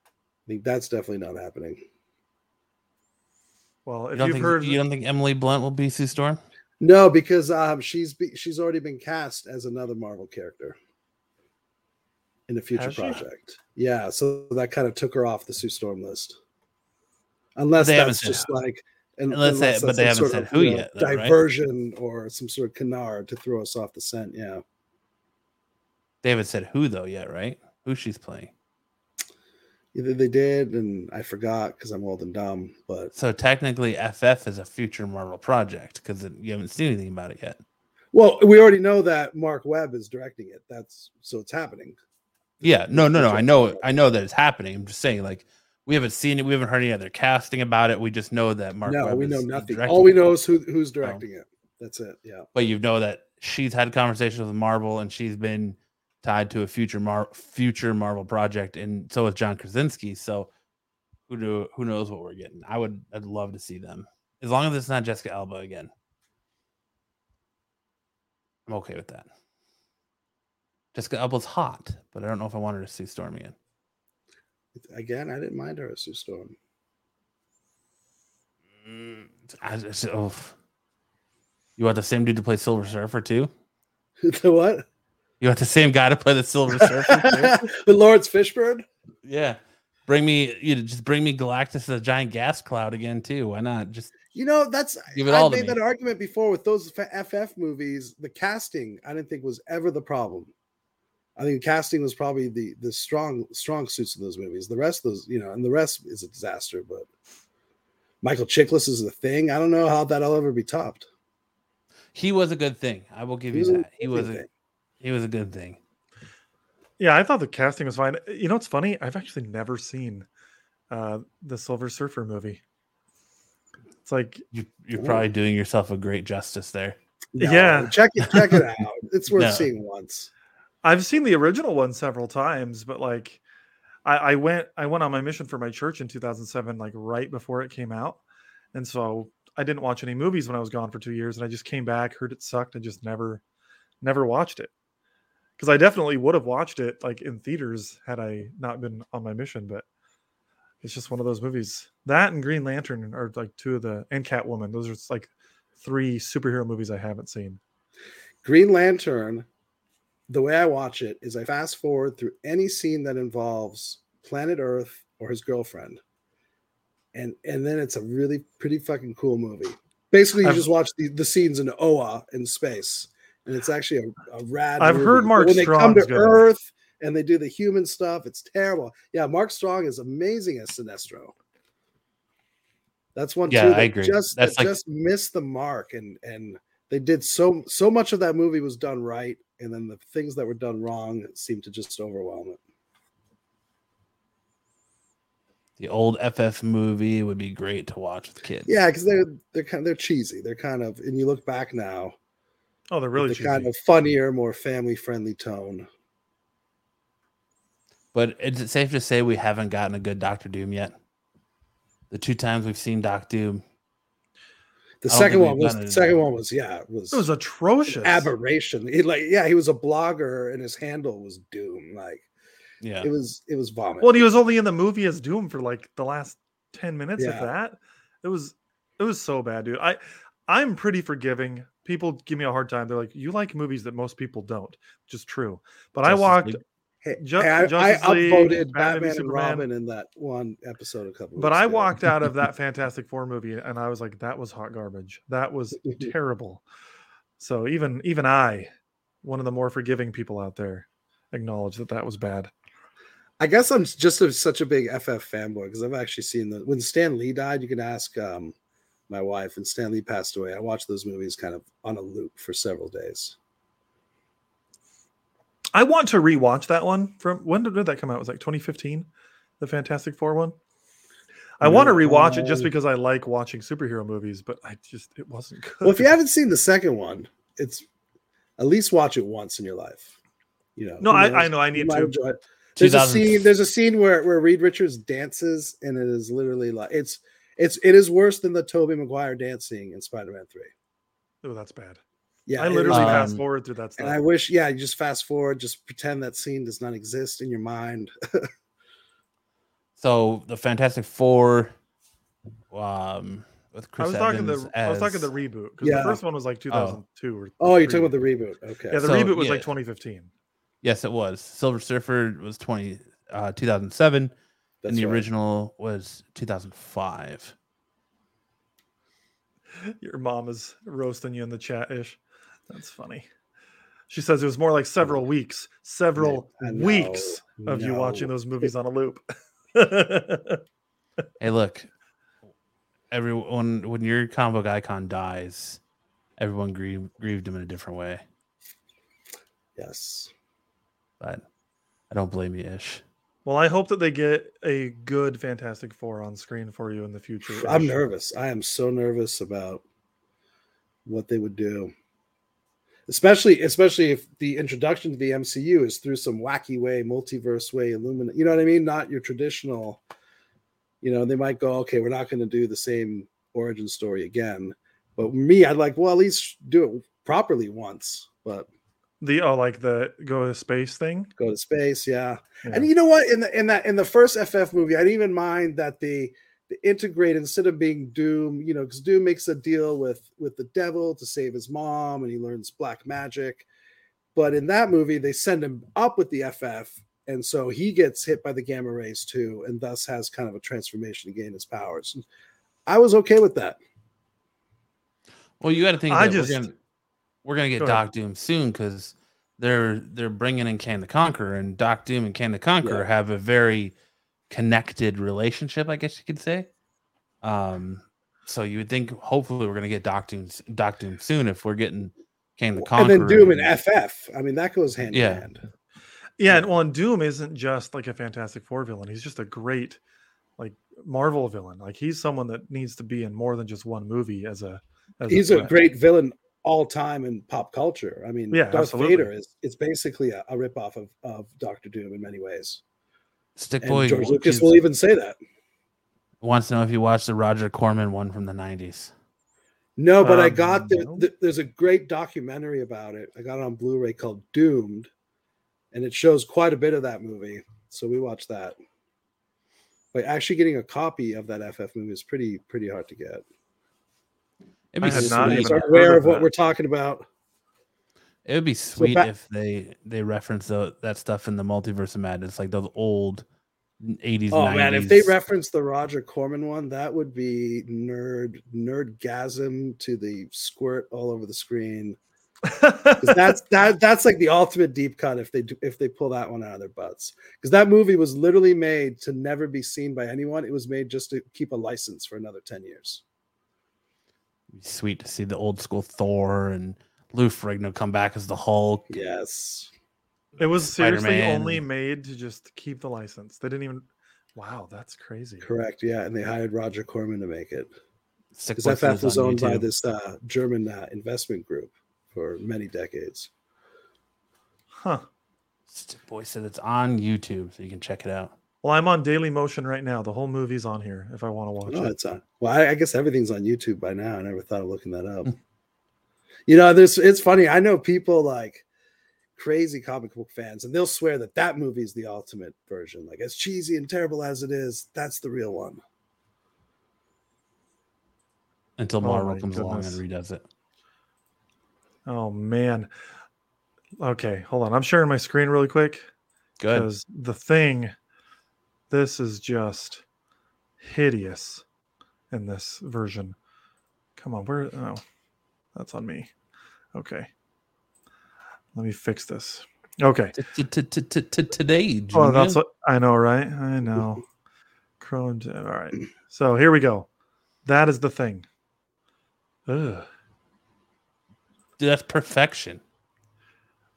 I think that's definitely not happening. Well, You if don't you've think heard, you don't think Emily Blunt will be Sue Storm? No, because um, she's be, she's already been cast as another Marvel character in a future project. Yeah, so that kind of took her off the Sue Storm list. Unless They that's just like, un- Unless they- but they haven't said of, who you know, yet, though, right? diversion or some sort of canard to throw us off the scent. Yeah, They haven't said who though yet, right? Who she's playing. either they did, and I forgot because I'm old and dumb. But So technically, FF is a future Marvel project because you haven't seen anything about it yet. well, we already know that Mark Webb is directing it. That's so it's happening. Yeah, no, no, no. I know. I know that it's happening. I'm just saying, like, we haven't seen it. We haven't heard any other casting about it. We just know that Mark. no, Webb we know nothing. All we know is who who's directing it. That's it. Yeah. but you know that she's had conversations with Marvel and she's been tied to a future Mar- future Marvel project, and so is John Krasinski. So who do who knows what we're getting? I would I'd love to see them as long as it's not Jessica Alba again. I'm okay with that. Jessica Alba's hot, but I don't know if I wanted to see Stormy in. Again, I didn't mind her as Sue Storm. Mm, I just, oh. You want the same dude to play Silver Surfer too? the what? You want the same guy to play the Silver Surfer too? the Laurence Fishburne? Yeah. Bring me you know, just bring me Galactus as a giant gas cloud again too. Why not? Just You know, that's Give it all I've to made me. that argument before with those FF movies. The casting, I didn't think was ever the problem. I think casting was probably the the strong strong suits of those movies. The rest of those, you know, and the rest is a disaster. But Michael Chiklis is the thing. I don't know how that'll ever be topped. he was a good thing. I will give He you that. He was a thing. he was a good thing. yeah, I thought the casting was fine. You know, it's funny. I've actually never seen uh, the Silver Surfer movie. It's like You, you're Ooh. probably doing yourself a great justice there. No, Yeah. check it check it out. It's worth No. seeing once. I've seen the original one several times, but like I, I went I went on my mission for my church in 2007, like right before it came out, and so I didn't watch any movies when I was gone for two years, and I just came back, heard it sucked, and just never never watched it because I definitely would have watched it like in theaters had I not been on my mission, but it's just one of those movies. That and Green Lantern are like two of the and Catwoman. Those are like three superhero movies I haven't seen. Green Lantern, the way I watch it is I fast forward through any scene that involves planet Earth or his girlfriend. And and then it's a really pretty fucking cool movie. Basically, you I've- just watch the, the scenes in Oa in space. And it's actually a, a rad. I've movie. heard But Mark when they come to good. Earth and they do the human stuff, it's terrible. Yeah, Mark Strong is amazing as Sinestro. That's one Yeah, too. I agree. Just That's that like- just missed the mark, and and they did so so much of that movie was done right, and then the things that were done wrong seemed to just overwhelm it. The old FF movie would be great to watch with kids. Yeah, because they're they're kind of, they're cheesy. They're kind of, and you look back now, Oh, they're really the cheesy. kind of funnier, more family friendly tone. But is it safe to say we haven't gotten a good Doctor Doom yet? The two times we've seen Doc Doom. The second one was the second one was yeah, it was, it was atrocious. aberration. He like yeah, he was a blogger, and his handle was Doom. Like Yeah. it was it was vomit. Well, and he was only in the movie as Doom for like the last 10 minutes Yeah. of that. It was it was so bad, dude. I I'm pretty forgiving. People give me a hard time. They're like, you like movies that most people don't, which is true. But I walked League. Hey, I, I Justice League, upvoted Batman Batman and. Robin in that one episode a couple. but I ago. walked out of that Fantastic Four movie and I was like, that was hot garbage. That was terrible. So even even I, one of the more forgiving people out there, acknowledge that that was bad. I guess I'm just a, such a big FF fanboy because I've actually seen the when Stan Lee died. You can ask um, my wife, and Stan Lee passed away. I watched those movies kind of on a loop for several days. I want to rewatch that one from when did that come out? It was like 2015, the Fantastic Four one. I want to No, rewatch it just because I like watching superhero movies, but I just it wasn't good. Well, if you haven't seen the second one, it's at least watch it once in your life. You know. No, I- I know, I need to. enjoy it. There's a scene. There's a scene where where Reed Richards dances, and it is literally like it's it's it is worse than the Tobey Maguire dancing in Spider-Man Three. oh, that's bad. Yeah, I literally Um, fast forward through that stuff. And I wish, yeah, you just fast forward, just pretend that scene does not exist in your mind. So the Fantastic Four, um, with I Chris was talking the Evans I was talking the reboot because Yeah. the first one was like 2002 or oh, you're talking about the reboot. Okay. yeah the So, reboot was yeah. like 2015. yes, it was Silver Surfer was twenty uh, two thousand seven, That's and the right. original was two thousand five. Your mom is roasting you in the chat ish. That's funny. She says it was more like several weeks, several I know, weeks of you watching those movies on a loop. Hey, look, everyone when your comic book icon dies, everyone grieved grieved him in a different way. Yes. But I don't blame you, Ish. well, I hope that they get a good Fantastic Four on screen for you in the future. I'm nervous. I am so nervous about what they would do. Especially, especially if the introduction to the MCU is through some wacky way, multiverse way, illuminate. You know what I mean? Not your traditional. You know, they might go, okay, we're not going to do the same origin story again. But me, I'd like, well, at least do it properly once. But The oh, like the go to space thing. go to space, yeah. Yeah. And you know what? In the in that in the first FF movie, I didn't even mind that the the integrate instead of being Doom, you know, because Doom makes a deal with with the devil to save his mom, and he learns black magic. But in that movie, they send him up with the FF, and so he gets hit by the gamma rays too, and thus has kind of a transformation to gain his powers. I was okay with that. Well, you got to think I just- we're gonna we're gonna get Go ahead. Doc Doom soon because they're they're bringing in Kang the Conqueror, and Doc Doom and Kang the Conqueror Yeah. have a very connected relationship, I guess you could say. Um, so you would think hopefully we're gonna get Doc Doom Doc Doom soon if we're getting Kang the Conqueror. And Conqueror. then Doom and FF. I mean, that goes hand Yeah. in hand. Yeah, and well, and Doom isn't just like a Fantastic Four villain. He's just a great, like Marvel villain. Like he's someone that needs to be in more than just one movie as a. As He's a threat. great villain all time in pop culture. I mean, Yeah, Darth absolutely. Vader is it's basically a, a ripoff of, of Doctor Doom in many ways. Stick And Boy George Lucas will even say that. wants to know if you watched the Roger Corman one from the '90s. No, but I Um, got the, the- there's a great documentary about it. I got it on Blu-ray called Doomed, and it shows quite a bit of that movie. So we watched that. But actually getting a copy of that FF movie is pretty pretty hard to get. It'd be had Just not you even are aware of of what we're talking about. It would be sweet ba- if they they reference tho- that stuff in the multiverse of madness, like those old eighties. Oh man, if they reference the Roger Corman one, that would be nerd nerdgasm to the squirt all over the screen. that's that that's like the ultimate deep cut if they do, if they pull that one out of their butts. Because that movie was literally made to never be seen by anyone. It was made just to keep a license for another ten years. sweet to see the old school Thor and Lou Ferrigno come back as the Hulk. Yes. it was seriously Spider-Man. only made to just keep the license. They didn't even. Wow, that's crazy. Correct. Yeah, and they hired Roger Corman to make it Sick because Boy FF says was on owned by this uh, German uh, investment group for many decades. Huh. Sick Boy said it's on YouTube, so you can check it out. Well, I'm on Daily Motion right now. The whole movie's on here if I want to watch Oh, it. it's on. Well, I, I guess everything's on YouTube by now. I never thought of looking that up. You know, there's. It's funny. I know people like crazy comic book fans, and they'll swear that that movie is the ultimate version. Like as cheesy and terrible as it is, that's the real one. Until Oh Marvel my comes along and redoes it. Oh man. Okay, hold on. I'm sharing my screen really quick Good. because the thing, this is just hideous in this version. Come on, where? Oh, that's on me. Okay, let me fix this. Okay. Today, Oh, that's what I know, right? I know. Chrome. All right. So here we go. That is the thing. Ugh. Dude, that's perfection.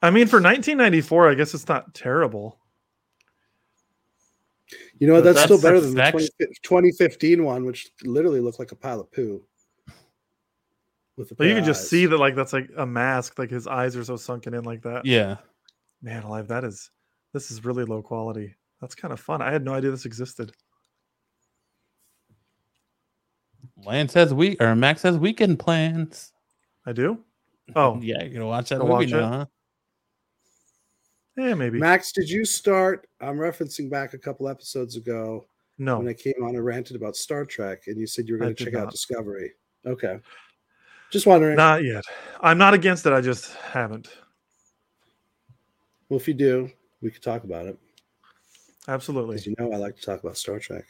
I mean, for 1994, I guess it's not terrible. You know, But that's, still that's better than the perfection. 20, 2015 one, which literally looked like a pile of poo. With the But you can just eyes. see that, like, that's like a mask. Like his eyes are so sunken in like that. Yeah. Man, alive, that is, this is really low quality. That's kind of fun. I had no idea this existed. Lance has week or Max has weekend plans. I do? Oh, yeah, you're gonna watch that Gonna movie watch now, huh? yeah, maybe. Max, did you start? I'm referencing back a couple episodes ago no, when I came on and ranted about Star Trek, and you said you were going to did check out. Discovery. Okay, just wondering. not yet. I'm not against it. I just haven't. Well, if you do, we could talk about it Absolutely. because you know I like to talk about Star Trek.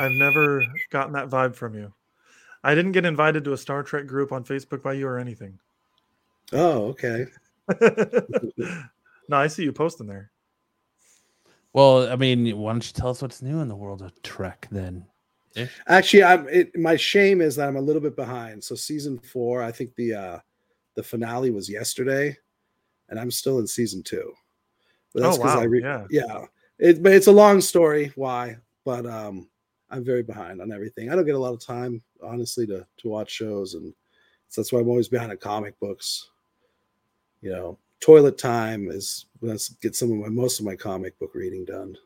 I've never gotten that vibe from you. I didn't get invited to a Star Trek group on Facebook by you or anything. Oh, okay. no, I see you posting there. Well, I mean, why don't you tell us what's new in the world of Trek then? Actually, I'm. It, my shame is that I'm a little bit behind. So season four, I think the uh the finale was yesterday, and I'm still in season two. But that's Oh, because I wow, re- yeah. yeah. It, but it's a long story. Why? But um, I'm very behind on everything. I don't get a lot of time, honestly, to to watch shows, and so that's why I'm always behind on comic books. You know, toilet time is let's get some of my most of my comic book reading done.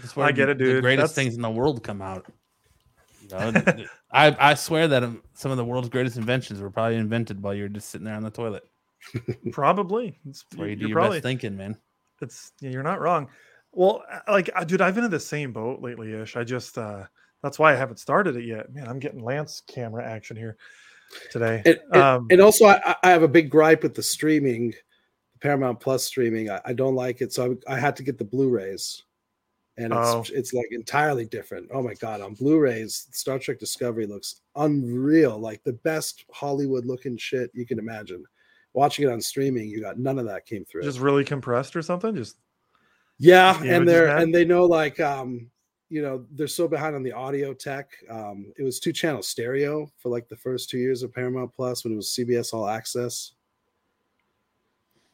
That's I get it, The greatest That's- things in the world come out. You know, th- th- I I swear that um, some of the world's greatest inventions were probably invented while you were just sitting there on the toilet. Probably. It's, That's where you do you're your probably best thinking, man. it's yeah, you're not wrong. Well, uh, like uh, dude, I've been in the same boat lately ish. I just uh that's why I haven't started it yet. Man, I'm getting Lance camera action here today. And, and, Um, and also, I, I have a big gripe with the streaming, the Paramount Plus streaming. I, I don't like it, so I, I had to get the Blu-rays, and it's Oh. it's like entirely different. Oh my god, on Blu-rays, Star Trek Discovery looks unreal, like the best Hollywood-looking shit you can imagine. Watching it on streaming, you got none of that came through. just really compressed or something. Just Yeah, The and they're and they know like um you know they're so behind on the audio tech. Um it was two channel stereo for like the first two years of Paramount Plus when it was CBS All Access.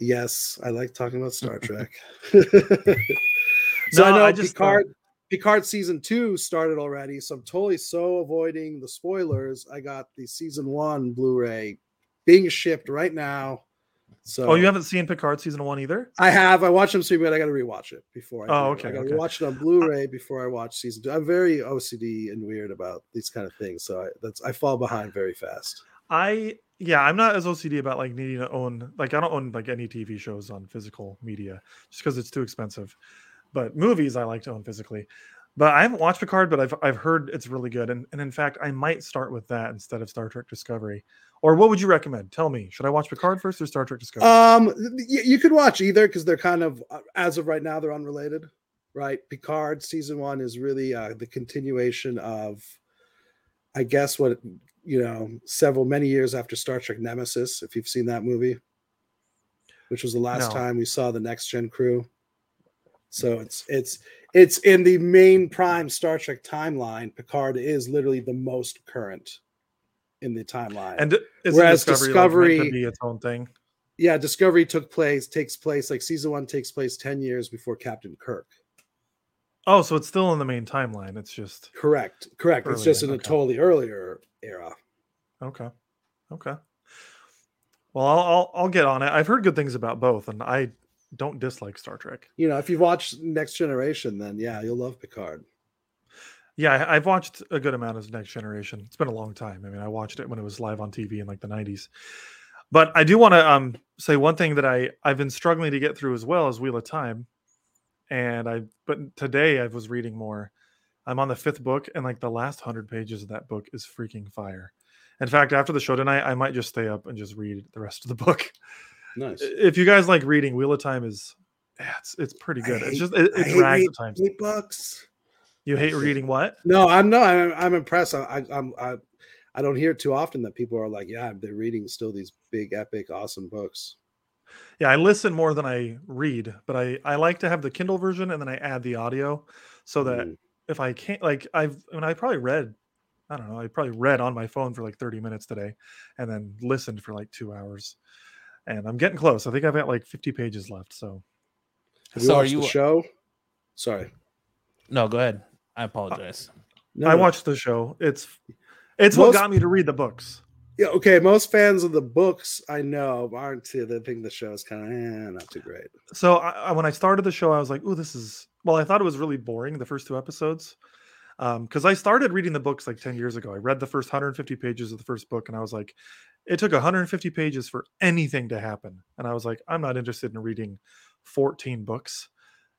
Yes, I like talking about Star Trek. so No, I know I just, uh, Picard Picard season two started already, so I'm totally so avoiding the spoilers. I got the season one Blu-ray being shipped right now. So oh, you haven't seen Picard season one either? I have. I watched them stream, but I got to rewatch it before. I Oh, do. okay, I got okay. to watch it on Blu-ray before I watch season two. I'm very OCD and weird about these kind of things, so I, that's I fall behind very fast. I yeah, I'm not as OCD about like needing to own like I don't own like any TV shows on physical media just because it's too expensive. But movies I like to own physically. But I haven't watched Picard, but I've I've heard it's really good, and and in fact, I might start with that instead of Star Trek Discovery. Or what would you recommend? Tell me, should I watch Picard first or Star Trek Discovery? Um, y- you could watch either because they're kind of, uh, as of right now, they're unrelated, right? Picard season one is really uh, the continuation of, I guess, what you know, several many years after Star Trek Nemesis. If you've seen that movie, which was the last No. time we saw the next gen crew. So it's it's it's in the main prime Star Trek timeline. Picard is literally the most current in the timeline. and is whereas Discovery, like, Discovery- to be its own thing? yeah, Discovery took place takes place like season one takes place ten years before Captain Kirk. Oh, so it's still in the main timeline. It's just Correct, correct. it's just in Earlier, a totally earlier era. okay, okay. Well, I'll, I'll I'll get on it. I've heard good things about both, and I don't dislike Star Trek. You know, if you've watched Next Generation, then yeah, you'll love Picard. Yeah, I've watched a good amount of Next Generation. It's been a long time. I mean, I watched it when it was live on TV in like the '90s. But I do want to um, say one thing that I I've been struggling to get through as well as Wheel of Time, and I but today I was reading more. I'm on the fifth book, and like the last hundred pages of that book is freaking fire. In fact, after the show tonight, I might just stay up and just read the rest of the book. Nice. If you guys like reading, Wheel of Time is yeah, it's it's pretty good. It's just it, it drags at times. Eight bucks. You hate reading what? No, I'm no, I'm, I'm impressed. I, I, I'm I, I don't hear it too often that people are like, yeah, they're reading still these big, epic, awesome books. Yeah, I listen more than I read, but I I like to have the Kindle version and then I add the audio so that Mm. if I can't like I've I mean I probably read I don't know, I probably read on my phone for like 30 minutes today and then listened for like 2 hours. And I'm getting close. I think I've got like 50 pages left, so Have you So are watched you- the show? Sorry. No, go ahead. I apologize. No, I no. watched the show. It's it's what got me to read the books. Yeah, okay. Most fans of the books I know aren't too. They think the show is kind of eh, not too great. So I, I, when I started the show, I was like, "Oh, this is." Well, I thought it was really boring the first two episodes, because I started reading the books like ten years ago. I read the first 150 pages of the first book, and I was like, "It took 150 pages for anything to happen," and I was like, "I'm not interested in reading 14 books."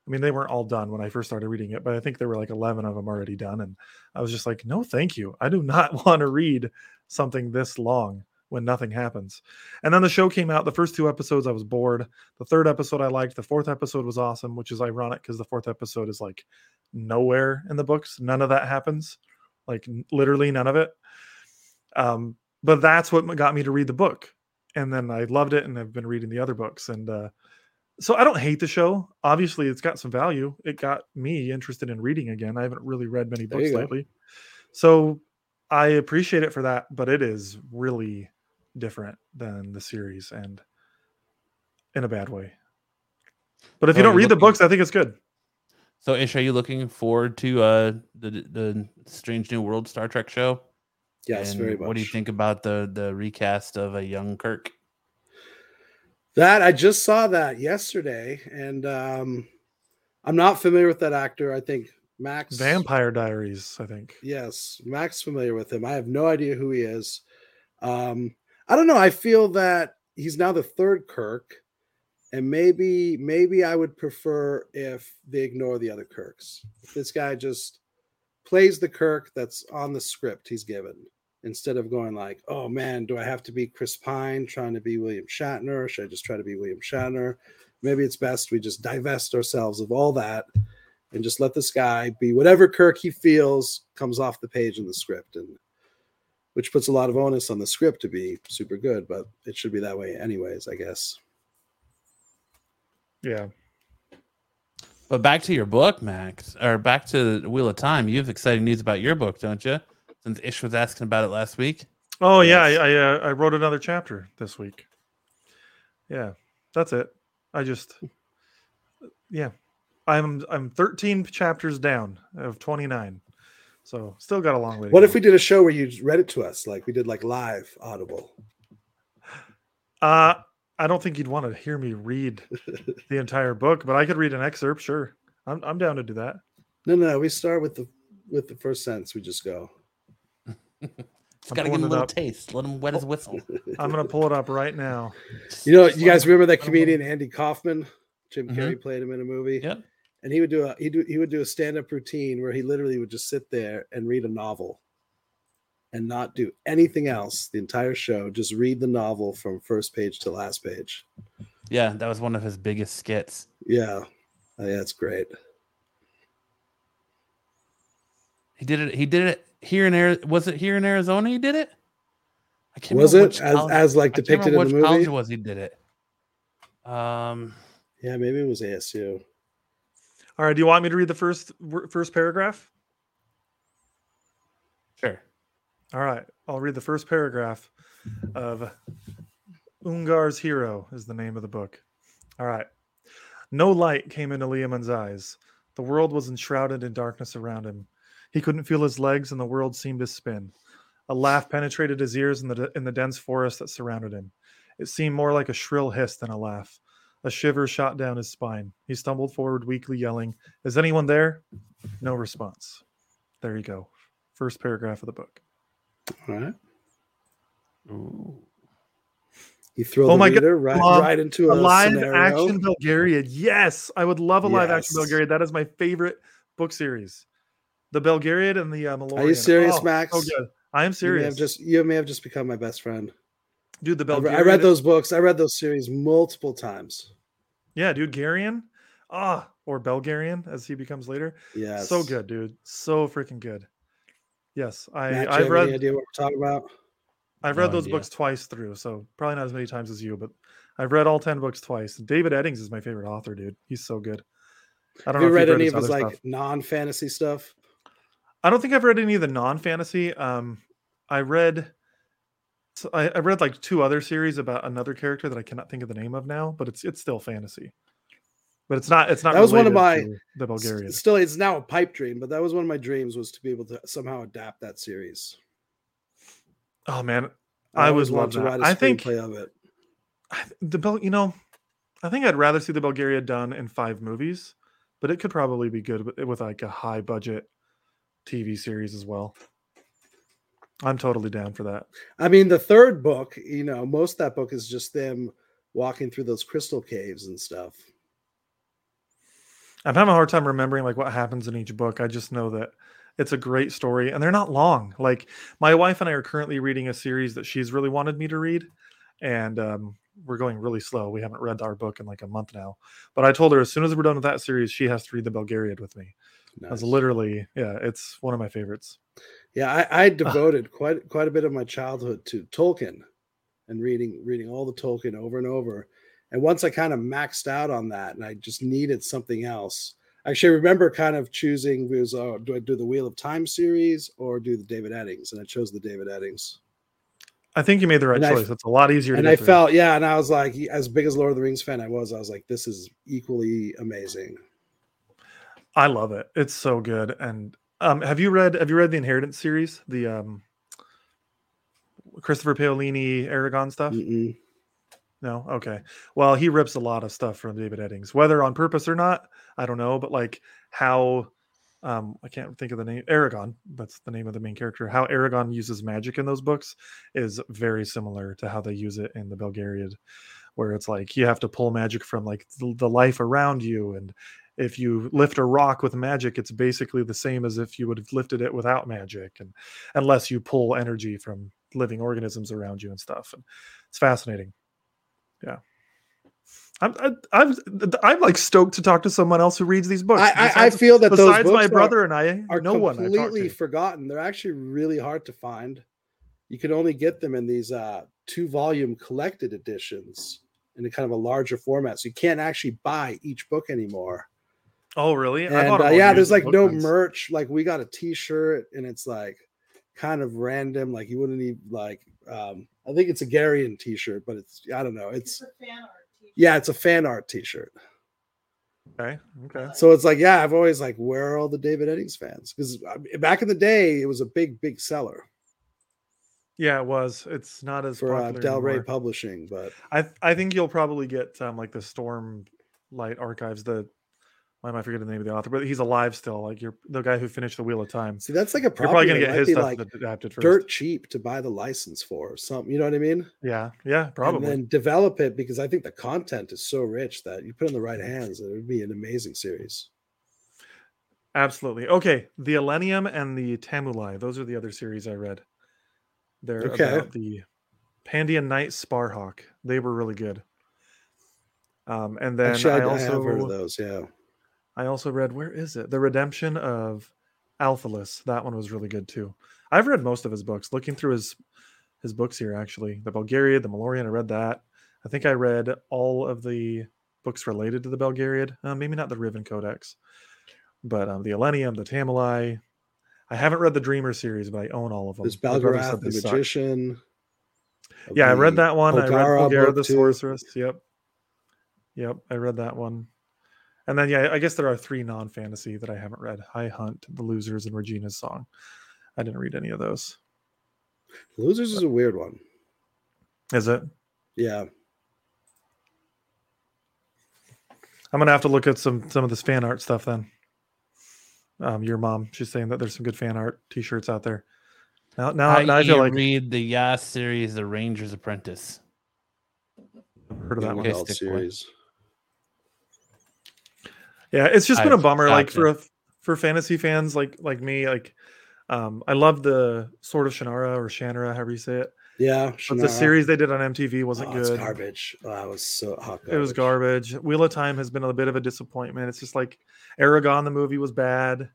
I mean, they weren't all done when I first started reading it, but I think there were like 11 of them already done, and I was just like, "No, thank you. I do not want to read something this long." when nothing happens. And then the show came out. The first two episodes, I was bored. The third episode I liked. The fourth episode was awesome, which is ironic because the fourth episode is like nowhere in the books. None of that happens, like literally none of it. Um, but that's what got me to read the book, and then I loved it, and I've been reading the other books, and uh, so I don't hate the show. Obviously, it's got some value. It got me interested in reading again. I haven't really read many books go. lately, so I appreciate it for that. But it is really different than the series, and in a bad way. But if So you don't you're read the books, I think it's good. So, Ish, are you looking forward to uh the the Strange New World Star Trek show? Yes, And very much. What do you think about the the recast of a young Kirk? That I just saw that yesterday, and um, I'm not familiar with that actor. I think Max Vampire Diaries, I think. Yes, Max familiar with him. I have no idea who he is. Um, I don't know. I feel that he's now the third Kirk, and maybe maybe I would prefer if they ignore the other Kirks. If this guy just plays the Kirk that's on the script he's given instead of going like, "Oh man, do I have to be Chris Pine trying to be William Shatner? Or should I just try to be William Shatner?" Maybe it's best we just divest ourselves of all that and just let this guy be whatever Kirk he feels comes off the page in the script, and which puts a lot of onus on the script to be super good, but it should be that way anyways, I guess. Yeah. But back to your book, Max, or back to Wheel of Time. You have exciting news about your book, don't you? Since Ish was asking about it last week. Oh yeah, Yes. I I, uh, I wrote another chapter this week. Yeah, that's it. I just yeah, I'm I'm 13 chapters down of 29, so still got a long way. To What go. if we did a show where you read it to us, like we did like live Audible? Uh, I don't think you'd want to hear me read the entire book, but I could read an excerpt. Sure, I'm I'm down to do that. No, no, we start with the with the first sentence. We just go. Just I'm got to give him a little up. taste. Let him wet his whistle. I'm gonna pull it up right now. You know, you guys remember that comedian Andy Kaufman? Jim Mhm. Carrey played him in a movie. Yep. and he would do a he do he would do a stand up routine where he literally would just sit there and read a novel, and not do anything else the entire show. Just read the novel from first page to last page. Yeah, that was one of his biggest skits. Yeah, Oh, yeah, it's great. He did it. He did it here in Arizona. Was it here in Arizona? He did it. I can't Was it as, college- as like I can't depicted in the which college movie? was. He did it. Um, Yeah, maybe it was ASU. All right. Do you want me to read the first first paragraph? sure. All right. I'll read the first paragraph of Ungar's Hero is the name of the book. All right. No light came into Liamon's eyes. The world was enshrouded in darkness around him. He couldn't feel his legs, and the world seemed to spin. A laugh penetrated his ears in the in the dense forest that surrounded him. It seemed more like a shrill hiss than a laugh. A shiver shot down his spine. He stumbled forward, weakly yelling, "Is anyone there?" No response. There you go. First paragraph of the book. All right. Ooh. You throw Oh the my God, right, love right into a a, live scenario. action Belgariad. Yes, I would love a live action Yes. Belgariad. That is my favorite book series. The Belgariad and the uh, Malloreon. Are you serious, Oh, Max? So good. I am You may have serious. just you may have just become my best friend. dude, the I Belgariad. I read those books. I read those series multiple times. Yeah, dude, Garion. Ah, or Belgarion as he becomes later. Yeah, So good, dude. So freaking good. Yes, I Matt, you I've read any idea what we're talking about? I've No read those idea. books twice through, so probably not as many times as you, but I've read all ten books twice. David Eddings is my favorite author, dude. He's so good. I don't Have you know if read you've any of his like stuff. non-fantasy stuff? I don't think I've read any of the non-fantasy. Um, I read, I, I read like two other series about another character that I cannot think of the name of now, but it's it's still fantasy. But it's not. It's not. That was one of my- the Belgariad. Still, it's now a pipe dream, but that was one of my dreams was to be able to somehow adapt that series. Oh man, I always would wanted love to that. write a I think- of it. I- the Bel. You know, I think I'd rather see the Belgariad done in five movies, but it could probably be good with, with like a high budget TV series as well. I'm totally down for that. I mean, the third book, you know, most of that book is just them walking through those crystal caves and stuff. I'm having a hard time remembering like what happens in each book. I just know that it's a great story and they're not long. Like my wife and I are currently reading a series that she's really wanted me to read, and um, we're going really slow. We haven't read our book in like a month now. But I told her as soon as we're done with that series, she has to read the Belgariad with me. That's Nice. literally yeah, it's one of my favorites. Yeah, I, I devoted quite quite a bit of my childhood to Tolkien and reading reading all the Tolkien over and over. And once I kind of maxed out on that, and I just needed something else. Actually, I remember kind of choosing was oh, do I do the Wheel of Time series or do the David Eddings? And I chose the David Eddings. I think you made the right And choice. It's a lot easier And I through. felt, yeah, and I was like, as big as Lord of the Rings fan I was, I was like, this is equally amazing. I love it. It's so good. And um, have you read have you read the Inheritance series? The um, Christopher Paolini Eragon stuff? Mm-mm. No, okay. Well, he rips a lot of stuff from David Eddings, whether on purpose or not, I don't know. But like how, um, I can't think of the name. Eragon, that's the name of the main character. How Eragon uses magic in those books is very similar to how they use it in the Belgariad, where it's like you have to pull magic from like the, life around you, and if you lift a rock with magic, it's basically the same as if you would have lifted it without magic, and unless you pull energy from living organisms around you and stuff. And it's fascinating. I'm I, I'm I'm like stoked to talk to someone else who reads these books. I, I, I feel that those besides books my are- brother and I, are no one completely forgotten. They're actually really hard to find. You can only get them in these uh, two volume collected editions in a kind of a larger format. So you can't actually buy each book anymore. Oh, really? And uh, yeah, there's like no runs. merch. Like we got a T-shirt, and it's like kind of random. Like you wouldn't even like. Um, I think it's a Garion T-shirt, but it's I don't know. It's It's a fan art t-shirt. yeah, it's a fan art T-shirt. Okay, okay. So it's like, yeah, I've always like, where are all the David Eddings fans? Because back in the day, it was a big, big seller Yeah, it was. It's not as for uh, Del Rey. Publishing, but I I think you'll probably get um like the Storm Light Archives. The why am I forgetting the name of the author? But he's alive still. Like you're the guy who finished the Wheel of Time. see, that's like a You're probably gonna get his stuff like adapted first. dirt cheap to buy the license for or something. You know what I mean? Yeah, yeah, probably And then develop it because I think the content is so rich that you put it in the right hands, it would be an amazing series. Absolutely. Okay, the Elenium and the Tamuli. Those are the other series I read. They're Okay. about the Pandion Knight Sparhawk. They were really good. Um, and then Actually, I, I also heard of those. Yeah. I also read where is it? The Redemption of Althalus. That one was really good too. I've read most of his books. Looking through his his books here, actually, the Belgariad, the Malloreon. I read that. I think I read all of the books related to the Belgariad. Uh, maybe not the Rivan Codex, but um, the Elenium, the Tamuli. I haven't read the Dreamer series, but I own all of them. There's My brother said Belgarath the suck. Magician. Yeah, I read that one. I read Polgara the. Sorceress. Yep. Yep, I read that one. And then yeah, I guess there are three non-fantasy that I haven't read. High Hunt, The Losers, and Regina's Song. I didn't read any of those. Losers is a weird one. Is it? Yeah. I'm gonna have to look at some some of this fan art stuff then. Um, your mom, she's saying that there's some good fan art T-shirts out there. Now, now, How now I you feel like read the Yas series, The Ranger's Apprentice. I've heard of that one. Okay, adult stick boy. series. Yeah, it's just been a I've bummer. Like for gotcha. a, for fantasy fans like like me, like um, I love the Sword of Shannara or Shannara, however you say it. Yeah. But the series they did on MTV wasn't Oh, it's good. garbage. Oh, that was so hot. It was garbage. Wheel of Time has been a bit of a disappointment. It's just like Eragon, the movie was bad.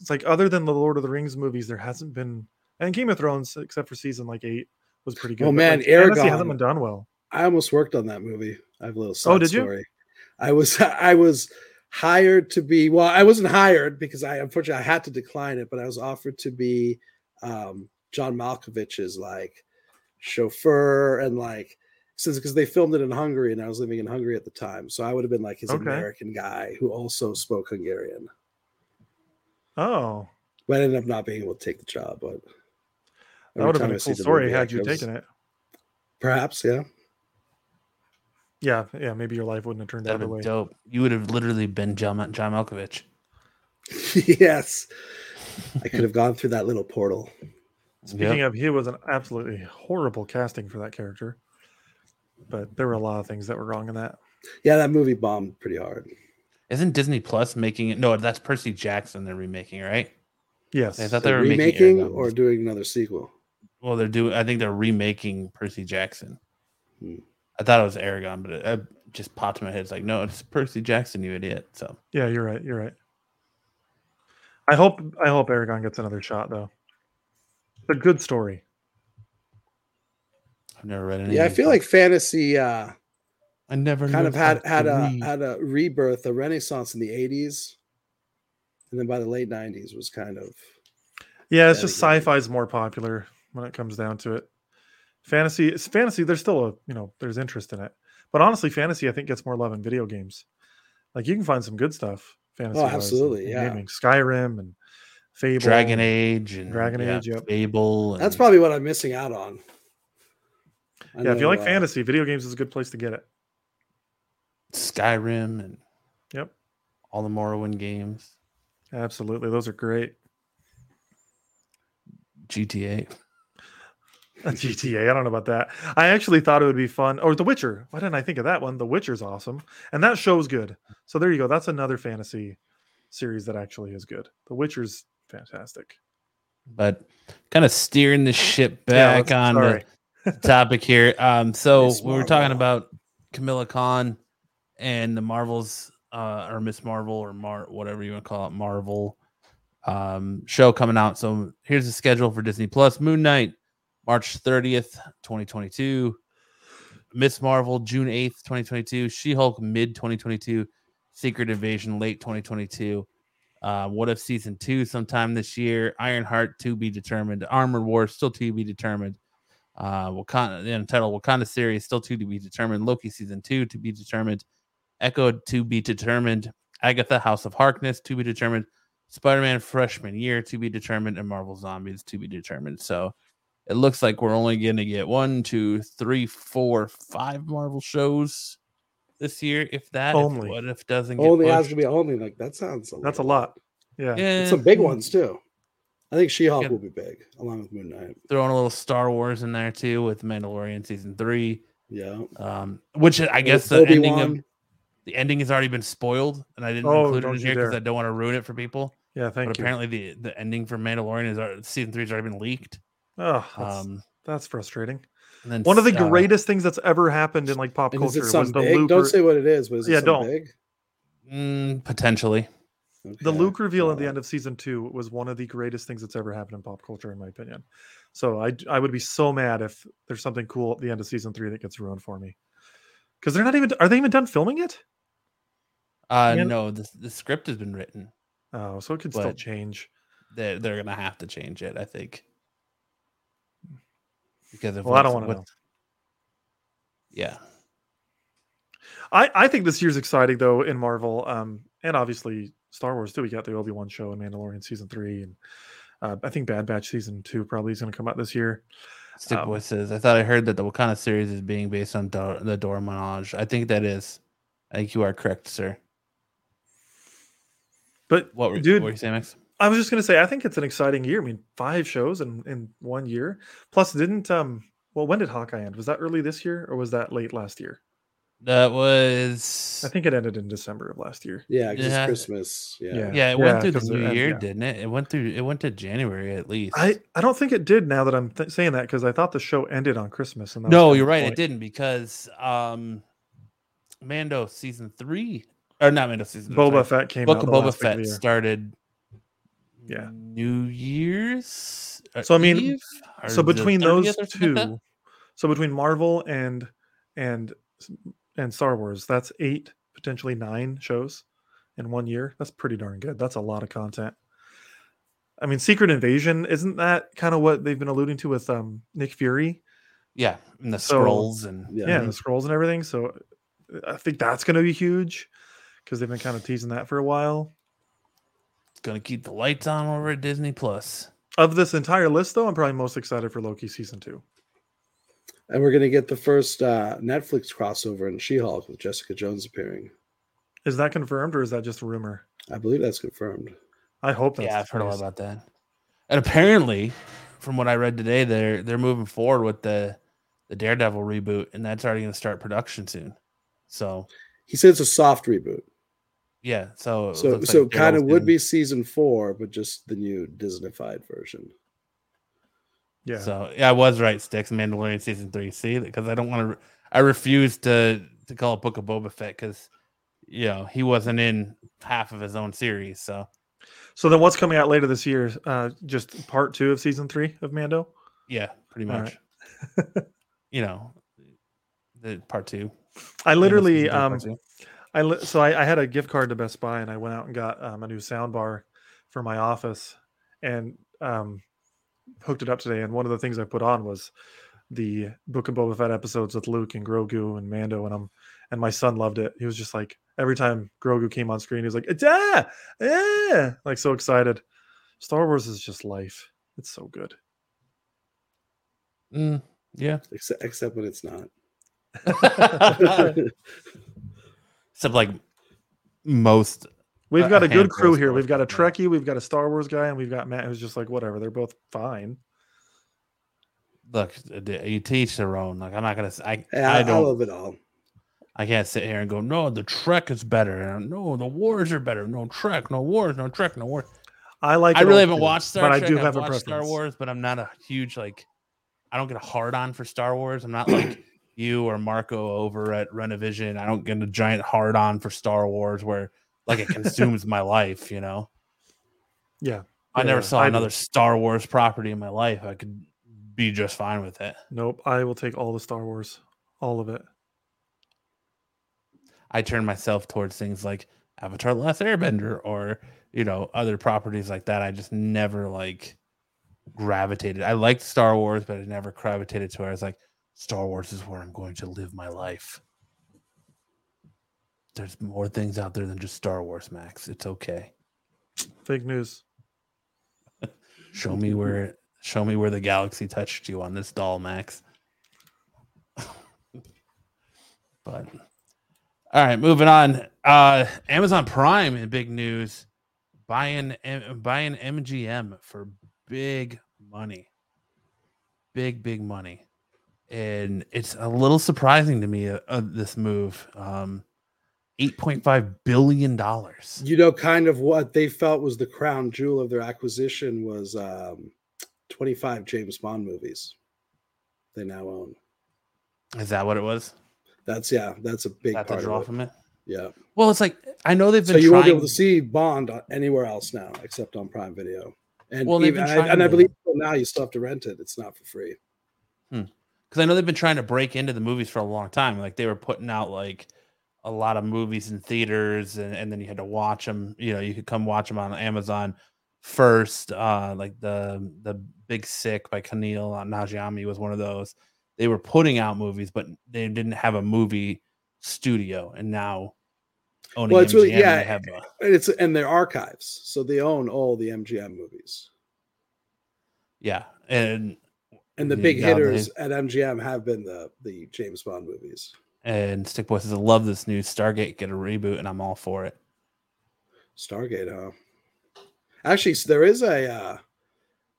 It's like other than the Lord of the Rings movies, there hasn't been and Game of Thrones, except for season like eight, was pretty good. Oh, man, like, fantasy hasn't been done well. I almost worked on that movie. I have a little Oh, side did you? story. I was I was hired to be well, I wasn't hired because I unfortunately I had to decline it, but I was offered to be um, John Malkovich's like chauffeur and like since because they filmed it in Hungary and I was living in Hungary at the time, so I would have been like his Okay. American guy who also spoke Hungarian. Oh, But I ended up not being able to take the job, but that would have been a cool story had you taken it. Perhaps, yeah. Yeah, yeah, maybe your life wouldn't have turned out That'd the way. been dope. You would have literally been John, John Malkovich. yes. I could have gone through that little portal. Speaking Yep. of, he was an absolutely horrible casting for that character. But there were a lot of things that were wrong in that. Yeah, that movie bombed pretty hard. Isn't Disney Plus making it? No, that's Percy Jackson they're remaking, right? Yes. I thought So they were remaking Eragon. or doing another sequel. Well, they're doing. I think they're remaking Percy Jackson. Hmm. I thought it was Eragon, but it, it just popped in my head. It's like, no, it's Percy Jackson, you idiot. So Yeah, you're right. You're right. I hope I hope Eragon gets another shot though. It's a good story. I've never read any. Yeah, I feel like fantasy uh I never kind of had had a read. had a rebirth, a renaissance in the 80s. And then by the late 90s was kind of Yeah, it's just good. sci-fi's more popular when it comes down to it. Fantasy, it's fantasy. There's still a you know there's interest in it, but honestly, fantasy I think gets more love in video games. Like you can find some good stuff. Fantasy, absolutely, yeah. Skyrim and Fable, Dragon Age and Dragon yeah, Age, yep. Fable. that's probably what I'm missing out on. I Yeah, if you like uh, fantasy, video games is a good place to get it. Skyrim and Yep, all the Morrowind games, absolutely. Those are great. GTA. GTA. I don't know about that. I actually thought it would be fun. Or The Witcher. Why didn't I think of that one? The Witcher's awesome, and that show's good. So there you go. That's another fantasy series that actually is good. The Witcher's fantastic. But kind of steering the ship back let's- on sorry. the topic here. Um, so Miss we were talking about Kamala Khan and the Marvels, uh, or Miss Marvel, or Mar, whatever you want to call it, Marvel um, show coming out. So here's the schedule for Disney Plus: Moon Knight, March 30th, 2022. Miss Marvel, June 8th, 2022. She Hulk, mid 2022. Secret Invasion, late 2022. Uh, what if season two sometime this year? Ironheart to be determined. Armored War still to be determined. Uh, Wakanda, the Wakanda series still to be determined. Loki season two to be determined. Echo to be determined. Agatha House of Harkness to be determined. Spider-Man freshman year to be determined, and Marvel Zombies to be determined. So it looks like we're only going to get one, two, three, four, five Marvel shows this year, if that. if Only. what if doesn't get only has to be only like that sounds That's a lot. Yeah. Yeah, And some big ones too. I think She-Hulk Yeah. will be big along with Moon Knight. Throwing a little Star Wars in there too with Mandalorian season three, Yeah. um, which I guess the Obi-Wan. ending of the ending has already been spoiled, and I didn't Oh, include it in here because. I don't want to ruin it for people. Yeah, thank but you. apparently the the ending for Mandalorian is already, season three has already been leaked. Oh, that's, Um, that's frustrating. and then One of the uh, greatest things that's ever happened in like pop culture it was the big? Luke. Don't say what it is, but is it Yeah, don't. big? mm, potentially. the Luke reveal at the end of season two was one of the greatest things that's ever happened in pop culture, in my opinion. So I I would be so mad if there's something cool at the end of season three that gets ruined for me. Because they're not even are they even done filming it? Uh, Yeah. no, the the script has been written. Oh, so it could still change. They're they're gonna have to change it, I think, because Well, I don't want to know. Yeah, I, I think this year's exciting though in Marvel, um, and obviously Star Wars too. We got the Obi Wan show and Mandalorian season three, and uh, I think Bad Batch season two probably is going to come out this year. Stick Um, says, I thought I heard that the Wakanda series is being based on the Dora Milaje. I think that is. I think you are correct, sir. But What were, dude, what were you saying, Max? I was just going to say I think it's an exciting year. I mean, five shows in in one year. Plus, didn't um, well, when did Hawkeye end? Was that early this year or was that late last year? That was. I think it ended in December of last year. Yeah, because Yeah. Christmas. Yeah. Yeah. Yeah, it went through the new end- year, yeah. didn't it? It went through. It went to January at least. I I don't think it did. Now that I'm th- saying that, because I thought the show ended on Christmas. And no, you're of the right. It didn't because um, Mando season three or not Mando season. Boba sorry, Fett came Book out. of Boba last week of Fett the year. started. Yeah. New Year's. uh, So, I mean, Eve, so between those or something like two so between marvel and and and star wars that's eight potentially nine shows in one year. That's pretty darn good. That's a lot of content. I mean secret invasion isn't that kind of what they've been alluding to with um nick fury? Yeah, and the So- scrolls and Yeah. yeah, the scrolls and everything. So i think that's going to be huge because they've been kind of teasing that for a while gonna keep the lights on over at Disney Plus. of this entire list though i'm probably most excited for loki season two And we're gonna get the first uh, Netflix crossover in She-Hulk with Jessica Jones appearing. is that confirmed or is that just a rumor I believe that's confirmed. i hope that's yeah, I've heard a lot about that. And apparently, from what I read today, they're they're moving forward with the the Daredevil reboot, and that's already going to start production soon. So He said it's a soft reboot, yeah, so so so like kind of would be season four, but just the new Disneyfied version. yeah So yeah, I was right. Sticks Mandalorian season three. See, because I don't want to. I refuse to to call it Book of Boba Fett because you know he wasn't in half of his own series. So So then, what's coming out later this year? Uh, just part two of season three of Mando. yeah, pretty All much. you know, the part two. I literally, season part um, two. I li- so I, I had a gift card to Best Buy, and I went out and got um, a new sound bar for my office, and um, hooked it up today. And one of the things I put on was the Book of Boba Fett episodes with Luke and Grogu and Mando, and um, and my son loved it. He was just like every time Grogu came on screen, he was like, "It's ah, yeah," like so excited. Star Wars is just life. It's so good. Mm, yeah. Except, except when it's not. Except like most. We've got a a good crew here. We've got a Wars. Trekkie, we've got a Star Wars guy, and we've got Matt who's just like whatever. They're both fine. Look, uh, you teach their own. Like I'm not gonna. s- I Yeah, I I, don't. love it all. I can't sit here and go, no, the Trek is better. No, the wars are better. No Trek, no wars, no Trek, no wars. I like. I really haven't too, watched Star but Trek. I do I've have a watched preference. Star Wars, but I'm not a huge like. I don't get a hard on for Star Wars. I'm not like you or Marco over at Renovision. I don't get a giant hard on for Star Wars where like it consumes my life. You know, Yeah. I Yeah, never saw I do. another Star Wars property in my life. I could be just fine with it. Nope. I will take all the Star Wars, all of it. I turn myself towards things like Avatar: The Last Airbender or you know other properties like that. I just never like gravitated. I liked Star Wars, but I never gravitated to where I was like, Star Wars is where I'm going to live my life. There's more things out there than just Star Wars, Max. It's okay. Fake news. Show me where show me where the galaxy touched you on this doll, Max. but all right, moving on. Uh Amazon Prime in big news buying buying MGM for big money. Big big money. And it's a little surprising to me uh, uh, this move. Um eight point five billion dollars. You know, kind of what they felt was the crown jewel of their acquisition was um, 25 James Bond movies. They now own. Is that what it was? That's yeah, that's a big That the part draw of it. from it. Yeah. Well, it's like I know they've been So you won't be able to see Bond anywhere else now except on Prime Video. And Well, even, I, and I believe now you still have to rent it. It's not for free. Because I know they've been trying to break into the movies for a long time. Like they were putting out like a lot of movies in theaters, and, and then you had to watch them. You know, you could come watch them on Amazon first. Uh, like the the Big Sick by Kumail Nanjiani was one of those. They were putting out movies, but they didn't have a movie studio, and now owning Well, it's really- MGM, yeah, they have a, And it's and their archives. So they own all the MGM movies. yeah, and And the Yeah, big hitters at MGM have been the the James Bond movies. and Stick Boy says, "I love this new Stargate get a reboot, and I'm all for it." Stargate, huh? Actually, there is a uh,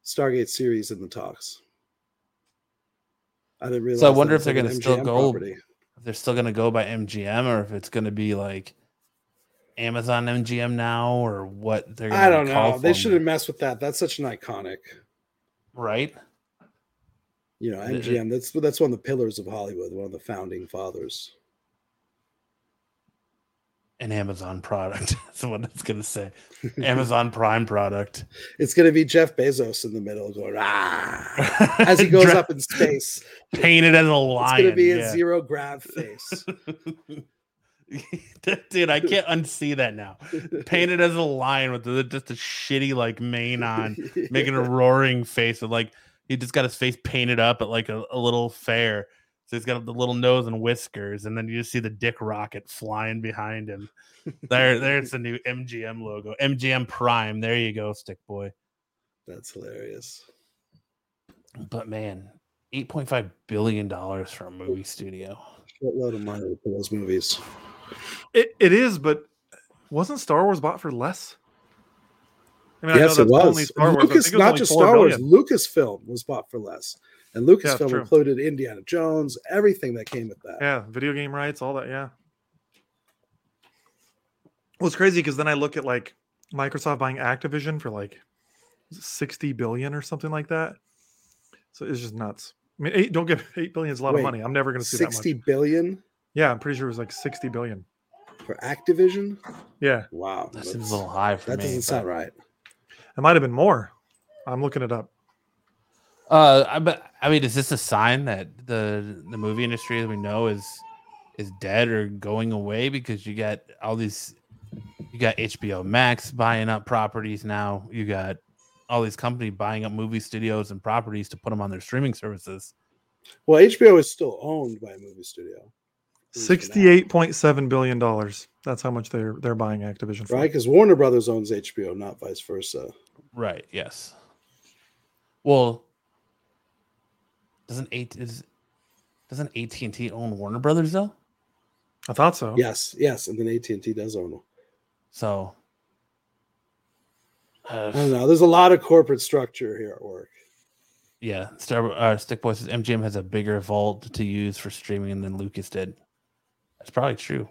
Stargate series in the talks. I didn't realize. So I wonder if they're gonna still go property. if they're still gonna go by MGM or if it's gonna be like Amazon MGM now or what they're I don't know. They shouldn't mess with that. That's such an iconic, right? You know, MGM. That's that's one of the pillars of Hollywood. One of the founding fathers. An Amazon product. That's what it's gonna say. Amazon Prime product. It's going to be Jeff Bezos in the middle going ah as he goes up in space. painted as a lion. It's going to be a zero grav face. Dude, I can't unsee that now. Painted as a lion with just a shitty like mane on, making a roaring face of like he just got his face painted up at like a, a little fair. So he's got the little nose and whiskers, and then you just see the dick rocket flying behind him. There, there's the new MGM logo. MGM Prime. There you go, stick boy. That's hilarious. But man, eight point five billion dollars for a movie studio. What Shitload of money for those movies. It, it is, but wasn't Star Wars bought for less? I mean, I know yes, it that's only was. Star Wars. Lucas, it was not just 4 Star Wars. billion. Lucasfilm was bought for less, and Lucasfilm true. included Indiana Jones, everything that came with that. Yeah, video game rights, all that. Yeah. Well, it's crazy because then I look at like Microsoft buying Activision for like sixty billion or something like that. So it's just nuts. I mean, eight. Don't get eight billion is a lot Wait, of money. I'm never going to see that Sixty much. billion Yeah, I'm pretty sure it was like sixty billion. for Activision. Yeah, Wow, That that's- seems a little high for that me. That doesn't but- sound right. It might have been more. I'm looking it up. Uh, I but I mean, is this a sign that the the movie industry as we know is is dead or going away because you got all these, you got HBO Max buying up properties now. You got all these companies buying up movie studios and properties to put them on their streaming services. Well, HBO is still owned by a movie studio, at least for now, Sixty-eight point seven billion dollars. That's how much they're they're buying Activision for. right? Because Warner Brothers owns HBO, not vice versa. Right. Yes. Well, doesn't eight is doesn't AT and T own Warner Brothers though? I thought so. Yes, yes, and then AT and T does own them. So. I Uh, don't know. There's a lot of corporate structure here at work. Yeah, Star uh, Stick Boy says MGM has a bigger vault to use for streaming than Lucas did. That's probably true.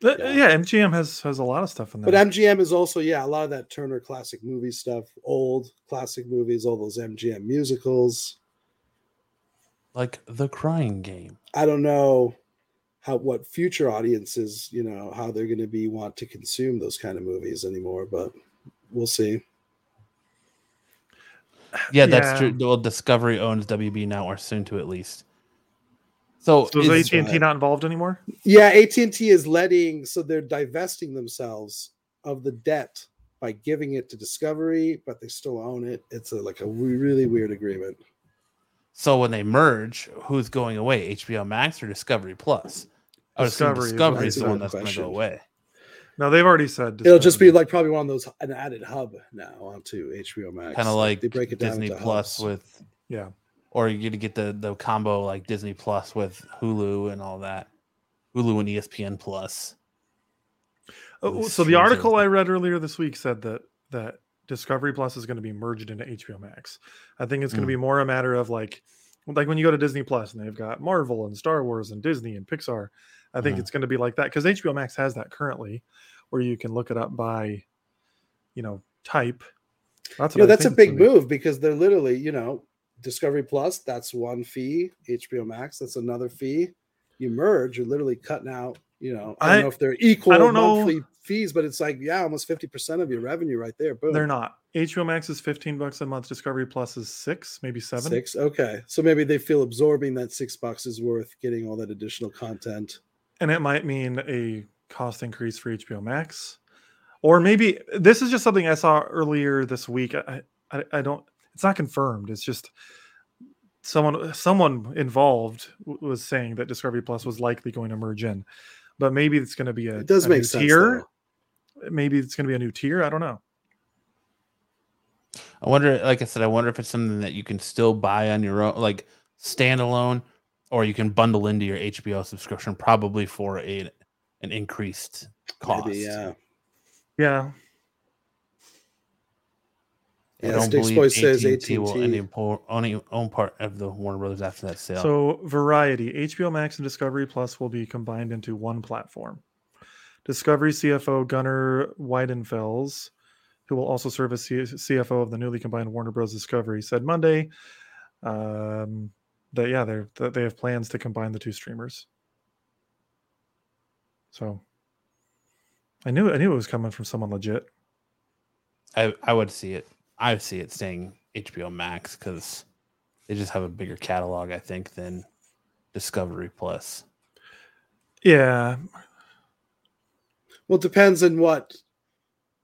Yeah. yeah, MGM has has a lot of stuff in there. But MGM is also, yeah, a lot of that Turner classic movie stuff, old classic movies, all those MGM musicals. Like the Crying Game. I don't know how what future audiences, you know, how they're going to be want to consume those kind of movies anymore, but we'll see. Yeah, that's Yeah. true. Well, Discovery owns WB now, or soon to at least. So, so is is- AT and T right. not involved anymore? Yeah, AT&T is letting so they're divesting themselves of the debt by giving it to Discovery, but they still own it. It's a, like a really weird agreement. so when they merge, who's going away? HBO Max or Discovery Plus? I would assume Discovery is Discovery what is I the one that's going to go away. No, they've already said It'll just be like probably one of those an added hub now onto HBO Max. Kind of like they break it down Disney into Plus hubs. with, yeah. Or you get to get the the combo like Disney Plus with Hulu and all that. Hulu and ESPN Plus. Oh, so the article I read earlier this week said that that Discovery Plus is going to be merged into HBO Max. I think it's going to Hmm. be more a matter of like like when you go to Disney Plus and they've got Marvel and Star Wars and Disney and Pixar. I think Mhm. it's going to be like that because HBO Max has that currently, where you can look it up by, you know, type. That's You know, I that's a think it's big move because they're literally, you know, Discovery Plus, that's one fee. HBO Max, that's another fee. You merge, you're literally cutting out, you know, I don't I- know if they're equal I don't know. monthly fees, but it's like, yeah, almost 50% of your revenue right there. Boom. They're not. HBO Max is 15 bucks a month. Discovery Plus is six, maybe seven. Six. Okay. So maybe they feel absorbing that six bucks is worth getting all that additional content. and it might mean a cost increase for HBO Max, or maybe this is just something I saw earlier this week. I, I, I don't. It's not confirmed. It's just someone someone involved was saying that Discovery Plus was likely going to merge in, but maybe it's going to be a, It does a make new sense. tier. though. Maybe it's going to be a new tier. I don't know. I wonder, like I said, I wonder if it's something that you can still buy on your own, like standalone, or you can bundle into your HBO subscription, probably for a an increased cost. Maybe, yeah. Yeah, I Yeah, don't Sticks believe Boy says AT&T will AT&T. any po- only own part of the Warner Brothers after that sale. So, Variety, HBO Max and Discovery Plus will be combined into one platform. Discovery CFO Gunnar Weidenfels, who will also serve as CFO of the newly combined Warner Bros. Discovery, said Monday um, that yeah, they're that they have plans to combine the two streamers. So, I knew I knew it was coming from someone legit. I, I would see it. I would see it staying HBO Max because they just have a bigger catalog, I think, than Discovery Plus. Yeah, Well, it depends on what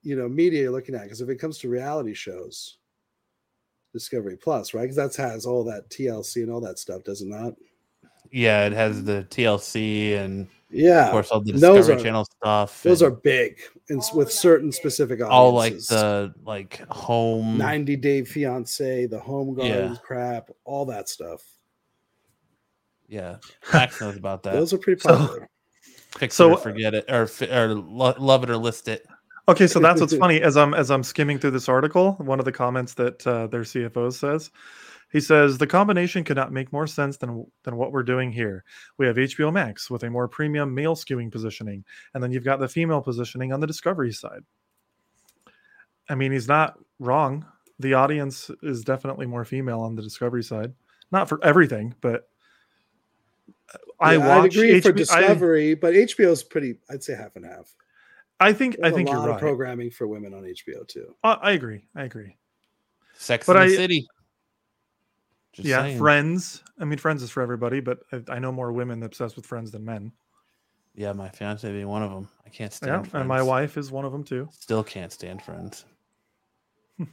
you know media you're looking at. Because if it comes to reality shows, Discovery Plus, right? Because that has all that TLC and all that stuff, does it not? Yeah, it has the TLC and Yeah, of course all the those Discovery are- Channel stuff. those are big, and with certain specific audiences. all like the like home. 90 Day Fiance, the Home Yeah. Crap, all that stuff. Yeah, Max knows about that. Those are pretty So- popular. Fix so- it or forget it, or or lo- love it or list it. Okay, so that's what's funny. As I'm as I'm skimming through this article, one of the comments that uh, their CFO says, he says the combination could not make more sense than than what we're doing here. We have HBO Max with a more premium male skewing positioning, and then you've got the female positioning on the Discovery side. I mean, he's not wrong. The audience is definitely more female on the Discovery side. Not for everything, but uh, I Yeah, I'd watch agree for HB I, Discovery, but HBO is pretty, I'd say half and half. I think I think a you're lot of right. programming for women on HBO too. I, I agree. I agree. Sex But in the I- City. Just yeah, saying. Friends. I mean, Friends is for everybody, but I, I know more women obsessed with Friends than men. Yeah, my fiance being one of them. I can't stand. Yeah, Friends. and my wife is one of them too. still can't stand Friends.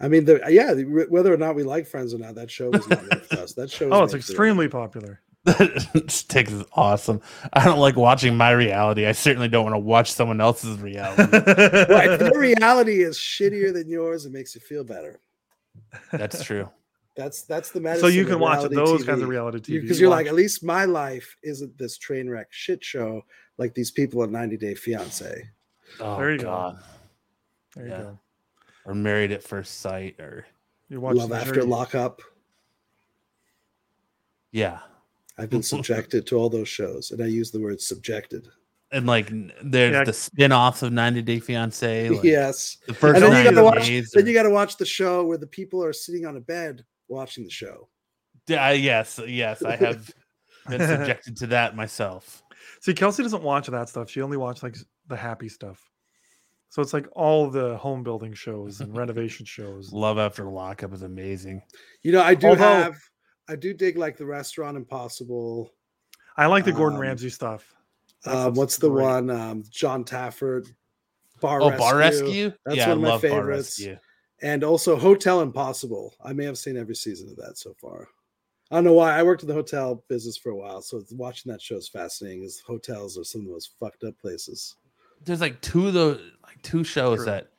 I mean, the, yeah, the, whether or not we like Friends or not, that show was not made for us. That show. oh, it's made for- extremely popular. Sticks is awesome. I don't like watching my reality. I certainly don't want to watch someone else's reality. Right, if their reality is shittier than yours, it makes you feel better. That's true. That's that's the medicine. so you can watch reality those kinds of reality TV because you're like, at least my life isn't this train wreck shit show like these people on 90 Day Fiance. Oh There you go. God. there you go. Or married at first sight, or You watch Love After jury. Lockup. yeah, I've been subjected to all those shows, and I use the word subjected. and like there's Yeah. the spin-offs of 90 Day Fiance. Like yes, the first and then you got to watch. days Then you got to watch the show where the people are sitting on a bed watching the show. Yeah, yes, yes, I have been subjected to that myself. See, Kelsey doesn't watch that stuff. She only watches like the happy stuff. So it's like all the home building shows and renovation shows. Love After Lockup is amazing. You know, I do Although- have, I do dig like the Restaurant Impossible. I like the Gordon Um, Ramsay stuff. That Um, stuff's what's the great. one? Um, John Taffer. Bar Oh, Bar Rescue. That's yeah, one of I my love Bar favorites. Rescue. and also Hotel Impossible. I may have seen every season of that so far. I don't know why. I worked in the hotel business for a while, so watching that show is fascinating. Is hotels are some of the most fucked up places. There's like two of the like two shows True. that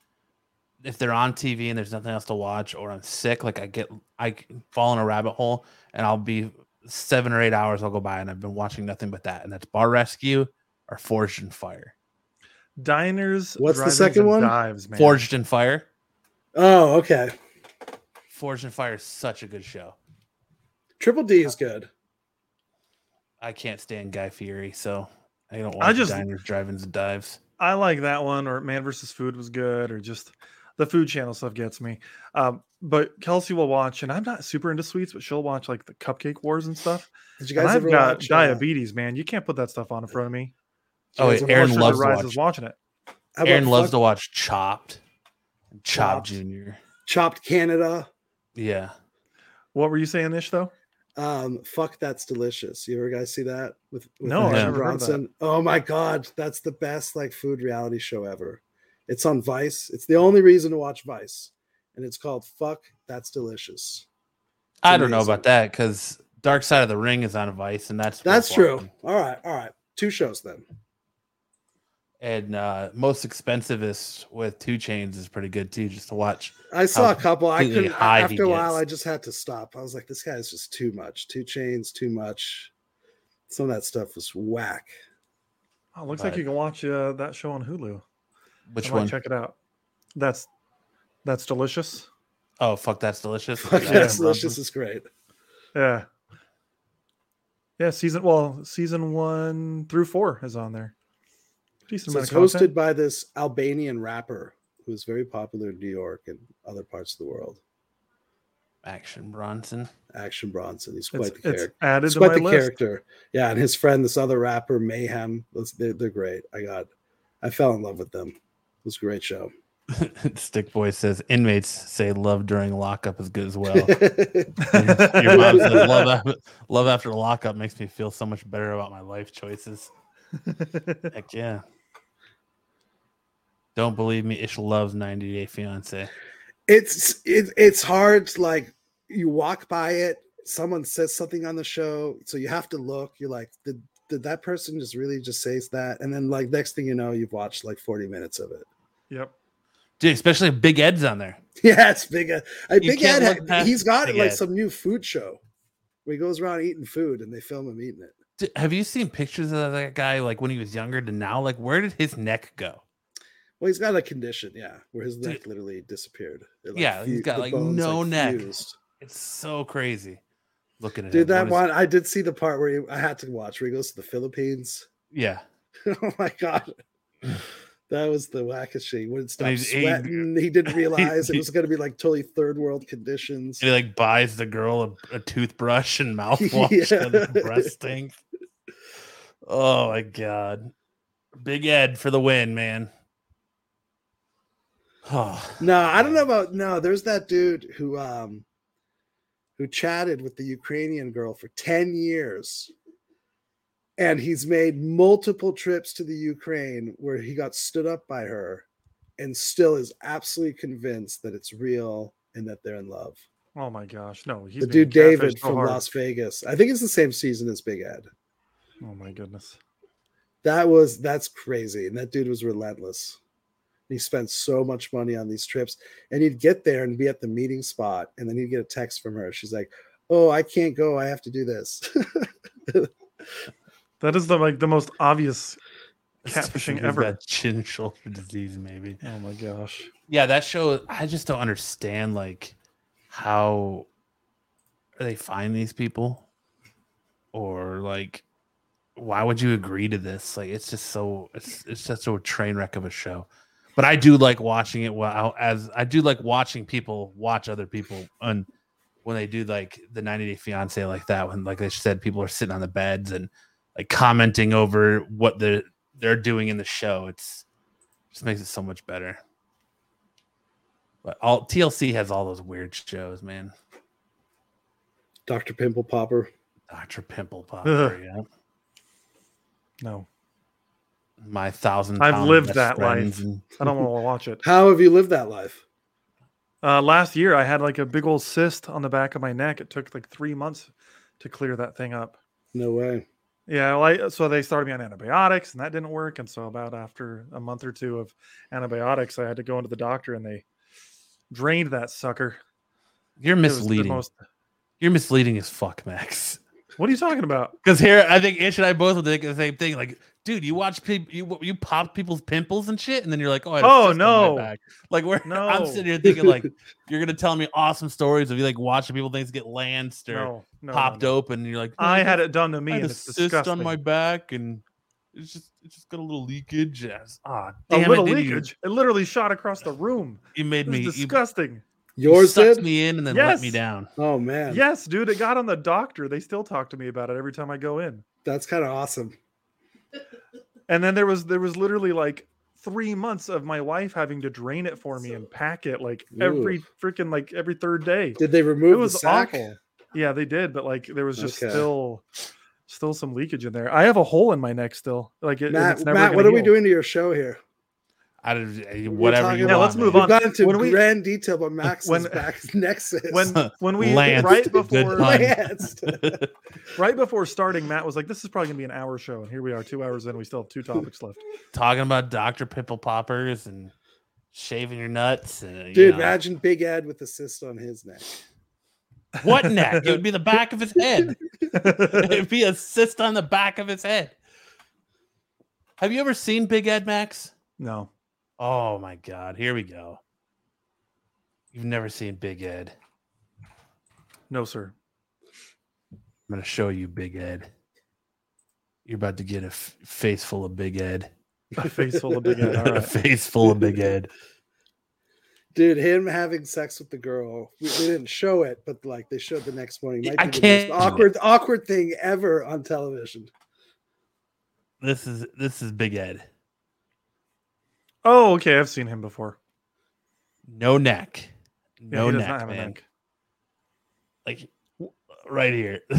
if they're on TV and there's nothing else to watch or I'm sick, like I get I fall in a rabbit hole and I'll be seven or eight hours I'll go by and I've been watching nothing but that. And that's Bar Rescue or Forged in Fire. Diners. What's the second one? Dives, man. Forged in Fire. Oh, okay. Forged in Fire is such a good show. Triple D is good. I can't stand Guy Fieri, so I don't I just- diners, drive-ins, and dives. I like that one, or Man versus Food was good, or just the Food Channel stuff gets me. Um, but Kelsey will watch, and I'm not super into sweets, but she'll watch like the Cupcake Wars and stuff. Did you And I've ever got watch? uh, diabetes, man. You can't put that stuff on in front of me. Oh, wait, Aaron watch- Watch loves the to Rises watch- watching it. how about Aaron loves Fuck- to watch Chopped, Chopped Chopped. Junior. Chopped Canada. Yeah, What were you saying, Ish, though? Um, fuck, that's delicious. You ever guys see that with, with No, I've Action never heard of that. Bronson? Oh my god, that's the best like food reality show ever. It's on Vice. It's the only reason to watch Vice, and it's called "Fuck That's Delicious." I don't know about that because Dark Side of the Ring is on Vice, and that's That's true. watching. All right, all right, two shows then. And uh, most expensivest with 2 Chainz is pretty good too, just to watch. I saw a couple. I couldn't. After a while, gets. I just had to stop. I was like, "This guy's just too much. Two chains, too much." Some of that stuff was whack. Oh, looks But- like you can watch uh, that show on Hulu. Which one? Check it out. That's that's delicious. Oh, fuck, that's delicious. Fuck, Yeah, that's delicious. Is great. Yeah. Yeah, season well, season one through four is on there. Decent So it's hosted by this Albanian rapper who is very popular in New York and other parts of the world. Action Bronson. Action Bronson. He's It's, quite the it's character. added He's to quite my the list. character. Yeah, and his friend, this other rapper, Mayhem. They're, they're great. I got, I fell in love with them. It was a great show. Stick Boy says inmates say love during lockup is good as well. Your mom says love after, love after lockup makes me feel so much better about my life choices. Heck yeah. Don't believe me. Ish loves 90 Day Fiance. it's it, it's hard like you walk by it someone says something on the show so you have to look you're like did did that person just really just say that and then like next thing you know you've watched like 40 minutes of it Yep. Dude, especially Big Ed's on there. yeah it's big Ed. You big ed look had- past he's got Big like Ed. some new food show where he goes around eating food and they film him eating it have you seen pictures of that guy like when he was younger to now? Like, where did his neck go? Well he's got a condition yeah where his Dude. neck literally disappeared It, Yeah, he's got, like, bones, no neck. fused. It's so crazy. Looking at dude that is- one i did see the part where he, i had to watch where he goes to the philippines Yeah. oh my god. That was the wackest shit. He wouldn't stop he's- he- sweating. He, didn't realize it was going to be like totally third world conditions. And he like buys the girl a, a toothbrush and mouthwash Yeah. and the breast stink. Oh my god. Big Ed for the win, man. No, I don't know about no. There's that dude who um who chatted with the Ukrainian girl for 10 years. And he's made multiple trips to the Ukraine where he got stood up by her and still is absolutely convinced that it's real and that they're in love. Oh my gosh. No, he's the dude David so from hard. Las Vegas. I think it's the same season as Big Ed. Oh my goodness. That was that's crazy. And that dude was relentless. He spent so much money on these trips. And he'd get there and be at the meeting spot. And then he'd get a text from her. She's like, Oh, I can't go. I have to do this. That is the like the most obvious Catfishing catfishing He's ever. got chin shoulder disease, maybe. Oh my gosh. Yeah, that show. I just don't understand like how they find these people, or like why would you agree to this? Like it's just so it's it's just a train wreck of a show. But I do like watching it. Well, as I do like watching people watch other people and when they do like the 90 Day Fiance like that. When like they said, people are sitting on the beds and like commenting over what the they're doing in the show. It's just makes it so much better. But all TLC has all those weird shows, man. Dr. Pimple Popper. Doctor Pimple Popper, yeah. No. My thousand. I've lived that life. and- I don't want to watch it. How have you lived that life? Uh, last year, I had like a big old cyst on the back of my neck. It took like three months to clear that thing up. No way. Yeah, well, I, so they started me on antibiotics, and that didn't work. And so about after a month or two of antibiotics, I had to go into the doctor, and they drained that sucker. You're It was the misleading. most- You're misleading as fuck, Max. What are you talking about? Because here, I think Ish and I both will think the same thing. Like, dude, you watch people, you you pop people's pimples and shit, and then you're like, oh, I Oh, cyst on my no. Like, where no. I'm sitting here thinking, like, you're gonna tell me awesome stories of you like watching people things get lanced or No, no, popped no, no. open, and you're like, I had it done to me, I had and a it's cyst disgusting. on my back, and it's just it's just got a little leakage. Yes. Ah, a little it, didn't you- leakage. It literally shot across the room. You, made me disgusting. you Yours sucked did? me in and then let me down. Oh man. Yes, dude, it got on the doctor. They still talk to me about it every time I go in. That's kind of awesome. And then there was there was literally like three months of my wife having to drain it for me and pack it like every freaking like every third day. Did they It remove was the sack? awful. Yeah, they did, but like there was just Okay. still still some leakage in there. I have a hole in my neck still. Like it, Matt, it's never Matt, gonna what are we doing to your show here? I don't, uh, whatever talking you Yeah, want. let's move man. We've on. gone into When we- grand detail about Max's when- back nexus. When when we Lance, right before pun. Lanced. right before starting, Matt was like, "This is probably gonna be an hour show," and here we are, two hours in. We still have two topics left. talking about Dr. Pimple Poppers and shaving your nuts. And, you Dude, know. imagine Big Ed with a cyst on his neck. what neck? It would be the back of his head. It'd be a cyst on the back of his head. Have you ever seen Big Ed Max? no, Oh my God. Here we go. You've never seen Big Ed. no, sir. I'm going to show you Big Ed. You're about to get a f- face full of Big Ed. A face full of big head. All a face full of Big Ed. Dude, him having sex with the girl. We, they didn't show it, but like they showed the next morning. Might I be the can't most awkward, awkward thing ever on television. This is this is Big Ed. Oh, okay. I've seen him before. No neck. No he does neck, not have a man. neck. Like right here.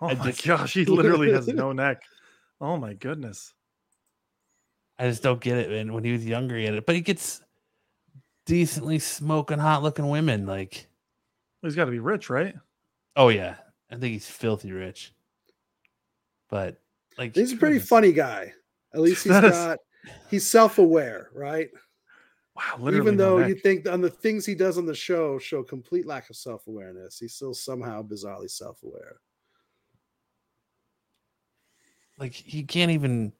Oh I my just- gosh, he literally has no neck. Oh my goodness. I just don't get it, man. When he was younger, he had it, but he gets decently smoking hot looking women. Like, He's got to be rich, right? oh yeah, I think he's filthy rich. But like, He's a pretty Goodness. funny guy. At least he's That is- got he's self-aware, right? Wow, literally. Even though you think on the things he does on the show show complete lack of self-awareness, he's still somehow bizarrely self-aware. like he can't even.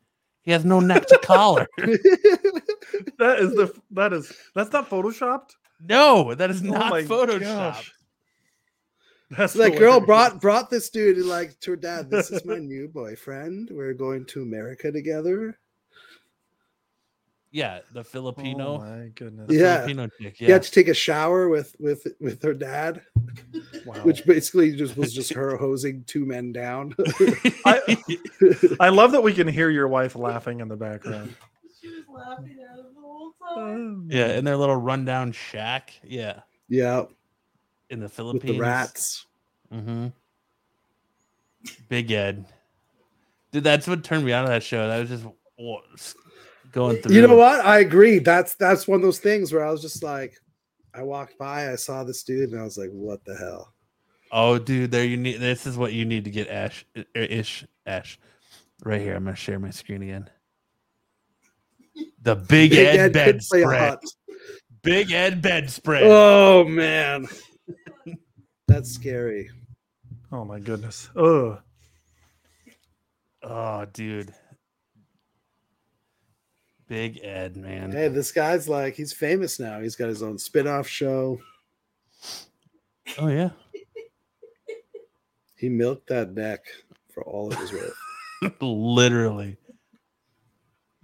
He has no neck to collar. that is the that is that's not photoshopped. No, that is Oh not my Photoshop. gosh. That's that girl hilarious. brought brought this dude and like to her dad. This is my new boyfriend. We're going to America together. Yeah, the Filipino. Oh my goodness. Yeah. Filipino chick. He Yeah, had to take a shower with with with her dad, Wow. which basically just was just her hosing two men down. I- I love that we can hear your wife laughing in the background. She was laughing at him the whole time. yeah, in their little rundown shack. Yeah, yeah, in the with Philippines. the rats. Mm-hmm. Big Ed. Dude, that's what turned me out of that show. That was just wa- s- going through. You know what? I agree. That's that's one of those things where I was just like, I walked by, I saw this dude, and I was like, what the hell? Oh, dude, there you need. This is what you need to get, Ash. er, Ish, Ash. Right here. I'm gonna share my screen again. The Big, Big Ed, Ed bed could play a spread. Big Ed bed spread. Oh man, that's scary. Oh my goodness. Ugh. Oh, dude. Big Ed, man. Hey, this guy's like he's famous now. He's got his own spin-off show. Oh yeah. He milked that neck for all it was worth. Literally.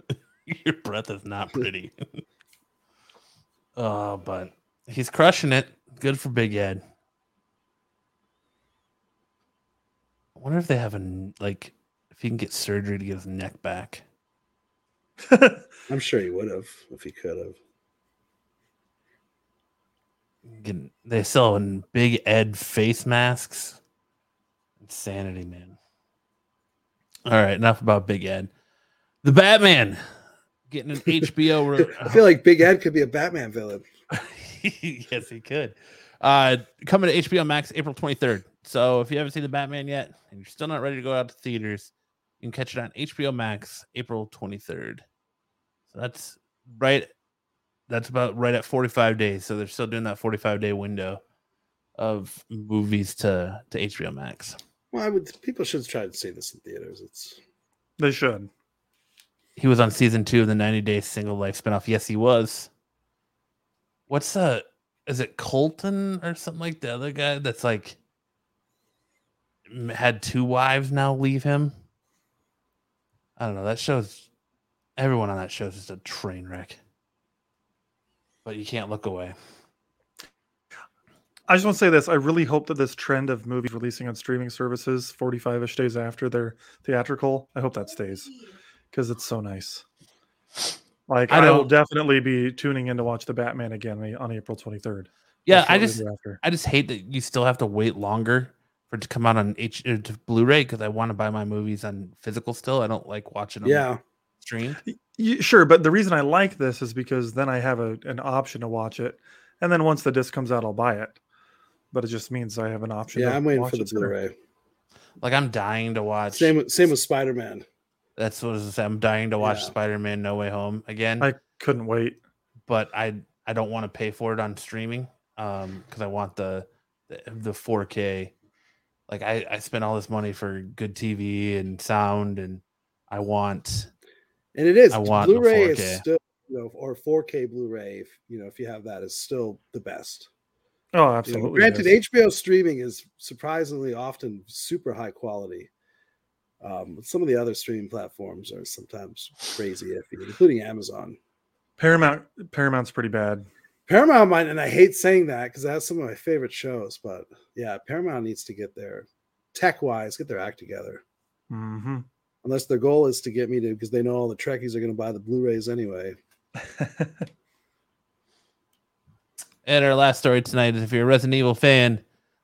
Your breath is not pretty. oh, but he's crushing it. Good for Big Ed. I wonder if they have a like if he can get surgery to get his neck back. I'm sure he would have if he could have. They sell in Big Ed face masks. Insanity, man. All right, enough about Big Ed. The Batman getting an HBO. re- I feel like Big Ed could be a Batman villain. yes, he could. Uh, coming to HBO Max April 23rd. So if you haven't seen the Batman yet and you're still not ready to go out to theaters, you can catch it on HBO Max April 23rd. So that's right. That's about right at 45 days. So they're still doing that 45 day window of movies to to HBO Max. Well, I would. People should try to see this in theaters. It's they should. he was on season two of the 90 Day Single Life spinoff. Yes, he was. What's uh is it Colton or something like the other guy that's like had two wives now leave him? I don't know. That shows everyone on that show is just a train wreck. But you can't look away. I just want to say this. I really hope that this trend of movies releasing on streaming services 45 ish days after their theatrical, I hope that stays because it's so nice. Like, I I, will definitely be tuning in to watch the Batman again on April 23rd. Yeah, I just after. I just hate that you still have to wait longer for it to come out on H uh, to Blu-ray because I want to buy my movies on physical still. I don't like watching them Yeah. Streamed. Y- Sure, but the reason I like this is because then I have a, an option to watch it, and then once the disc comes out, I'll buy it. But it just means I have an option. Yeah, to I'm waiting watch for the it. Blu-ray. Like I'm dying to watch. Same with same with Spider-Man. That's what I was gonna say. I'm dying to watch Yeah. Spider-Man No Way Home again, I couldn't wait. but I I don't want to pay for it on streaming um because I want the, the the 4K. Like I I spent all this money for good TV and sound, and I want And it is. I want Blu-ray is still, you know, or 4K Blu-ray. If, you know, if you have that, is still the best. Oh, You know, absolutely. granted, yes. HBO streaming is surprisingly often super high quality. Um, some of the other streaming platforms are sometimes crazy iffy, including Amazon. Paramount Paramount's pretty bad. Paramount might, and I hate saying that because that's some of my favorite shows, but yeah, Paramount needs to get their tech wise, get their act together. hmm Unless their goal is to get me to, because they know all the Trekkies are going to buy the Blu-rays anyway. And our last story tonight is if you're a Resident Evil fan,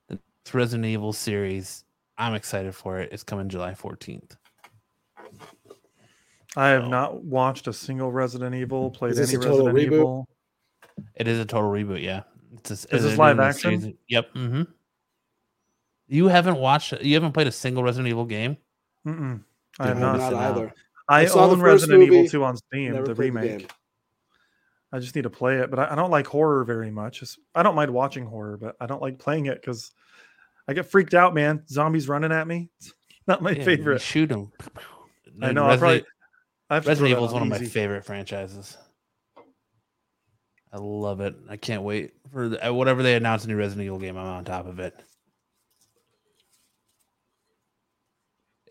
the Resident Evil series, I'm excited for it. It's coming July 14th. I have So- not watched a single Resident Evil, played any a total Resident reboot? Evil. It is a total reboot, yeah. It's a, Is they're this live action? series- Yep. hmm You haven't watched, you haven't played a single Resident Evil game? Mm-mm. I Yeah, have I'm not. not not either. I, I own first Resident Evil 2 on Steam, the played the remake. I just need to play it, but I, I don't like horror very much. It's- I don't mind watching horror, but I don't like playing it because I get freaked out, man. Zombies running at me. It's not my Yeah, you favorite. Shoot them. I know. I probably I have to Resident Evil that is one on of my favorite franchises. I love it. I can't wait for the, uh, whatever they announce a new Resident Evil game. I'm on top of it.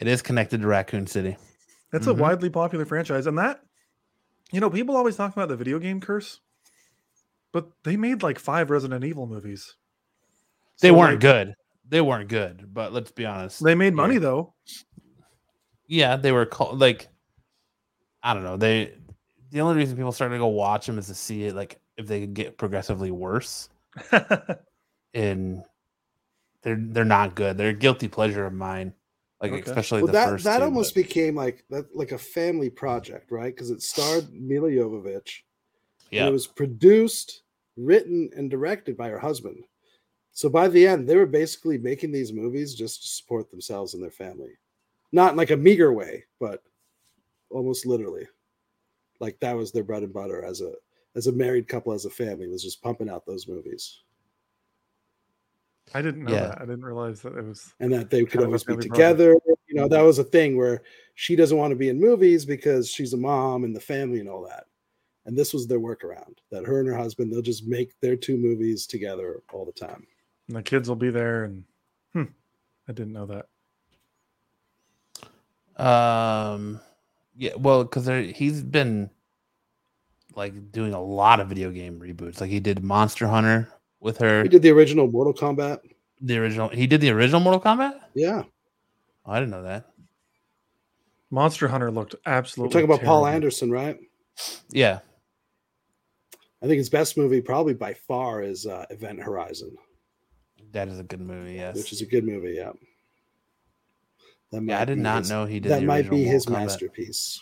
It is connected to Raccoon City. It's Mhm. a widely popular franchise, and that you know people always talk about the video game curse, but they made like five Resident Evil movies. They So, weren't like, good. They weren't good, but let's be honest. They made money here. though. Yeah, they were called like I don't know. They the only reason people started to go watch them is to see it like if they could get progressively worse. And they're they're not good. They're a guilty pleasure of mine. Like Okay. especially Well, the that first that two, almost but- became like that, like a family project, right? Because it starred Milla Jovovich. yeah. It was produced, written, and directed by her husband. So by the end, they were basically making these movies just to support themselves and their family. Not in like a meager way, but almost literally. Like that was their bread and butter as a as a married couple, as a family, was just pumping out those movies. I didn't know Yeah. that. I didn't realize that it was. and that they could Kind of a always be family together. You know, that was a thing where she doesn't want to be in movies because she's a mom and the family and all that. And this was their workaround that her and her husband, they'll just make their two movies together all the time. And the kids will be there, and hmm, I didn't know that. Um, yeah, well, because he's been like doing a lot of video game reboots. Like he did Monster Hunter with her. He did the original Mortal Kombat. the original. He did the original Mortal Kombat. Yeah. Oh, I didn't know that. Monster Hunter looked absolutely. We're absolutely. talking about Paul. Anderson, right? Yeah, I think his best movie, probably by far, is uh, Event Horizon, that is a good movie. Yes. which is a good movie. Yeah. That yeah, I might did be not his- know he did. that the might be original his Kombat. masterpiece.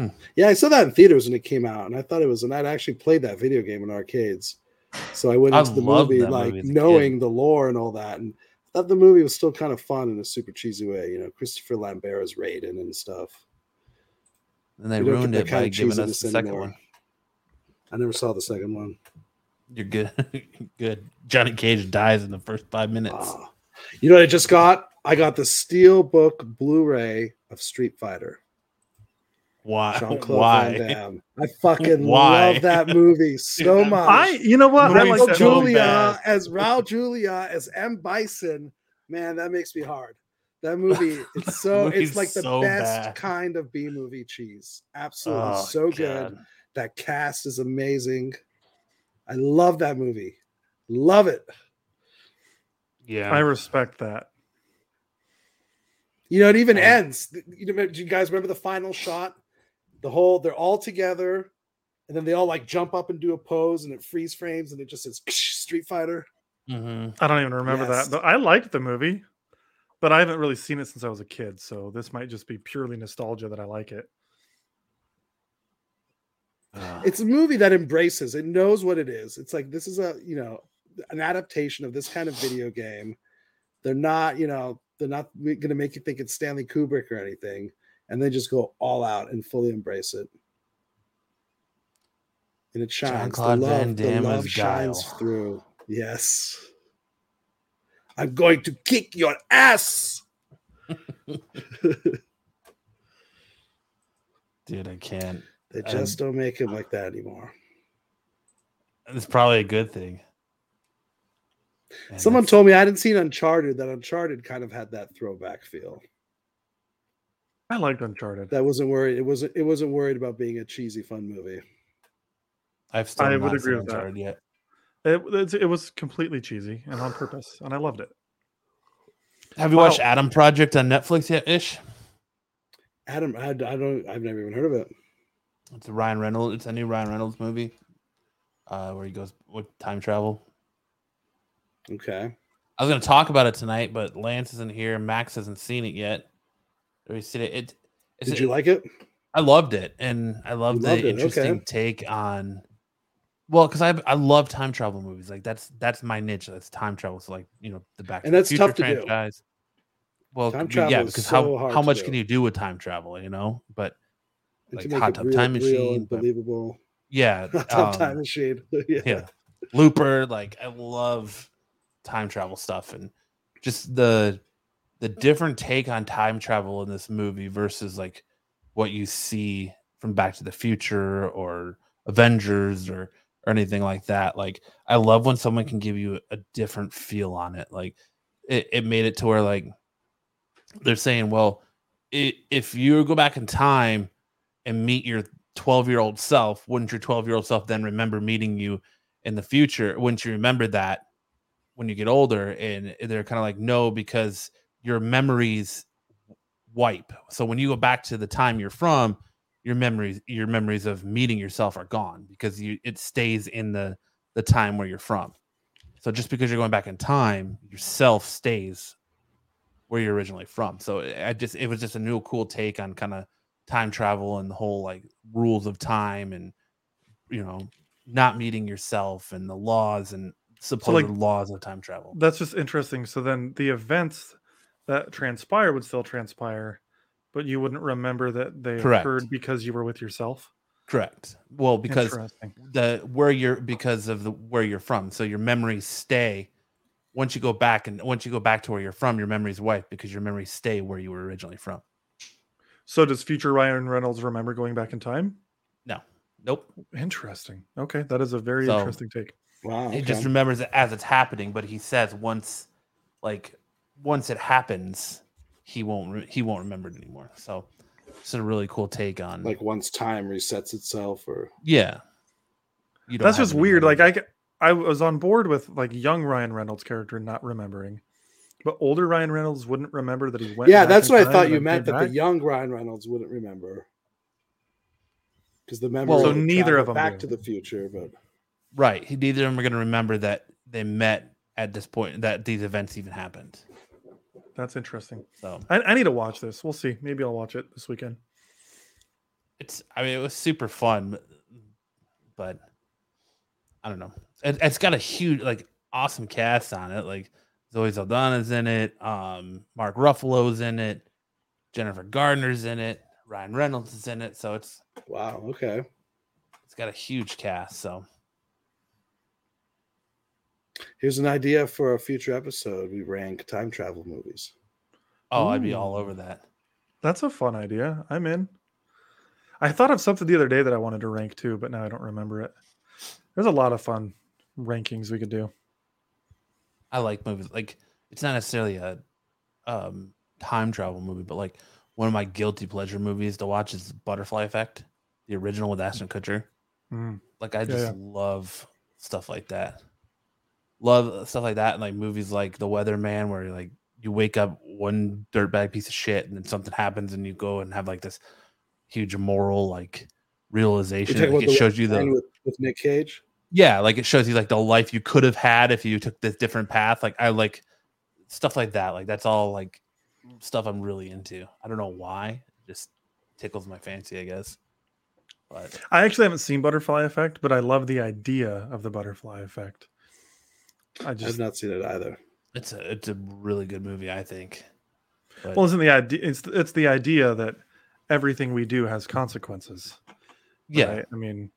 Hmm. Yeah, I saw that in theaters when it came out, and I thought it was, and I'd actually played that video game in arcades. So I went I into the movie like movie kid. knowing the lore and all that, and thought the movie was still kind of fun in a super cheesy way. You know, Christopher Lambert as Raiden and stuff. And they We don't get ruined it by giving us the second anymore. one. I never saw the second one. You're good. good. Johnny Cage dies in the first five minutes. Ah. You know what I just got? I got the Steel Book Blu-ray of Street Fighter. Why? Jean Claude Van Why? Damme. I fucking Why? love that movie so much. I, you know what? I Movie's like Raul that so. Oh, Julia as Raul Julia as M Bison, man, that makes me hard. That movie, it's so it's like the so best bad. kind of B movie cheese. Absolutely Oh, so good. That cast is amazing. I love that movie. Love it. Yeah. I respect that. You know, it even And- ends. You know, do you guys remember the final shot? The whole they're all together, and then they all like jump up and do a pose, and it freeze frames, and it just says Street Fighter. Mhm. I don't even remember Yes. that. But I liked the movie, but I haven't really seen it since I was a kid. So this might just be purely nostalgia that I like it. Ugh. It's a movie that embraces. It knows what it is. It's like this is a you know an adaptation of this kind of video game. They're not you know they're not going to make you think it's Stanley Kubrick or anything, and they just go all out and fully embrace it. And it shines. The love, the love shines Guile. through. Yes. I'm going to kick your ass. Dude, I can't. They Um, just don't make him like that anymore. It's probably a good thing. Man, Someone told me I hadn't seen Uncharted. That Uncharted kind of had that throwback feel. I liked Uncharted. That wasn't worried. It wasn't. It wasn't worried about being a cheesy fun movie. I've still I not would seen agree with that. Uncharted yet. It, it's- it was completely cheesy and on purpose, and I loved it. Have you Wow. watched Adam Project on Netflix yet, Ish? Adam, I, I don't. I've never even heard of it. It's a Ryan Reynolds. It's a new Ryan Reynolds movie, uh, where he goes with time travel. Okay. I was gonna talk about it tonight, but Lance isn't here. Max hasn't seen it yet. Seen it. it Did you like it? I loved it, and I loved the it, interesting okay. take on. Well, because I I love time travel movies. Like that's that's my niche. That's time travel. So like you know the Back And to that's the Future tough to do. Well, Time travel yeah, because so how how much can you do with time travel? You know, but Like Hot Tub real, Time Machine, but- believable. yeah, Hot Tub Time um, Machine. yeah. yeah looper like i love time travel stuff and just the the different take on time travel in this movie versus like what you see from back to the future or avengers or or anything like that like i love when someone can give you a different feel on it like it, it made it to where like they're saying well i if you go back in time and meet your 12 year old self wouldn't your 12 year old self then remember meeting you in the future? Wouldn't you remember that when you get older? And they're kind of like no because your memories wipe so when you go back to the time you're from your memories your memories of meeting yourself are gone because you it stays in the the time where you're from so just because you're going back in time yourself stays where you're originally from so i just it was just a new cool take on kind of time travel and the whole like rules of time and you know not meeting yourself and the laws and supposed laws of time travel. That's just interesting. So then the events that transpire would still transpire, but you wouldn't remember that they Correct. occurred because you were with yourself. Correct. Well, because the where you're because of the where you're from, so your memories stay. Once you go back and once you go back to where you're from, your memories wipe because your memories stay where you were originally from. So does future Ryan Reynolds remember going back in time? No, nope. Interesting. Okay, that is a very So- interesting take. Wow. He okay. just remembers it as it's happening, but he says once, like once it happens, he won't re- he won't remember it anymore. So it's a really cool take on like once time resets itself, or yeah. You don't That's just weird. Like I I, g- I was on board with like young Ryan Reynolds character not remembering, but older Ryan Reynolds wouldn't remember that he went. yeah, that's what I time thought and you meant. came That the young Ryan Reynolds wouldn't remember because the memory. Well, so neither of them. back do. to the future, but right. Neither of them are going to remember that they met at this point that these events even happened. That's interesting. So I, I need to watch this. We'll see. Maybe I'll watch it this weekend. it's I mean it was super fun, but, but I don't know. It, it's got a huge like awesome cast on it. Like Zoe Saldana's in it, um, Mark Ruffalo's in it, Jennifer Gardner's in it, Ryan Reynolds is in it. So it's wow. Okay. it's got a huge cast. So Here's an idea for a future episode. We rank time travel movies. oh, I'd be all over that. That's a fun idea. I'm in. I thought of something the other day that I wanted to rank too, but now I don't remember it. There's a lot of fun rankings we could do. I like movies. Like it's not necessarily a um, time travel movie, but like one of my guilty pleasure movies to watch is Butterfly Effect, the original with Ashton Kutcher. Mm. Like I Yeah, just yeah. love stuff like that. Love uh, stuff like that, and like movies like The Weatherman, where like you wake up one dirtbag piece of shit, and then something happens, and you go and have like this huge moral like realization. Like, it shows you the with, with Nick Cage. yeah, like it shows you like the life you could have had if you took this different path. Like I like stuff like that. Like that's all like stuff I'm really into. I don't know why. It just tickles my fancy, I guess. But I actually haven't seen Butterfly Effect, but I love the idea of the Butterfly Effect. I I've not seen it either. it's a it's a really good movie, I think. But well, isn't the idea? It's it's the idea that everything we do has consequences. yeah, right? I mean,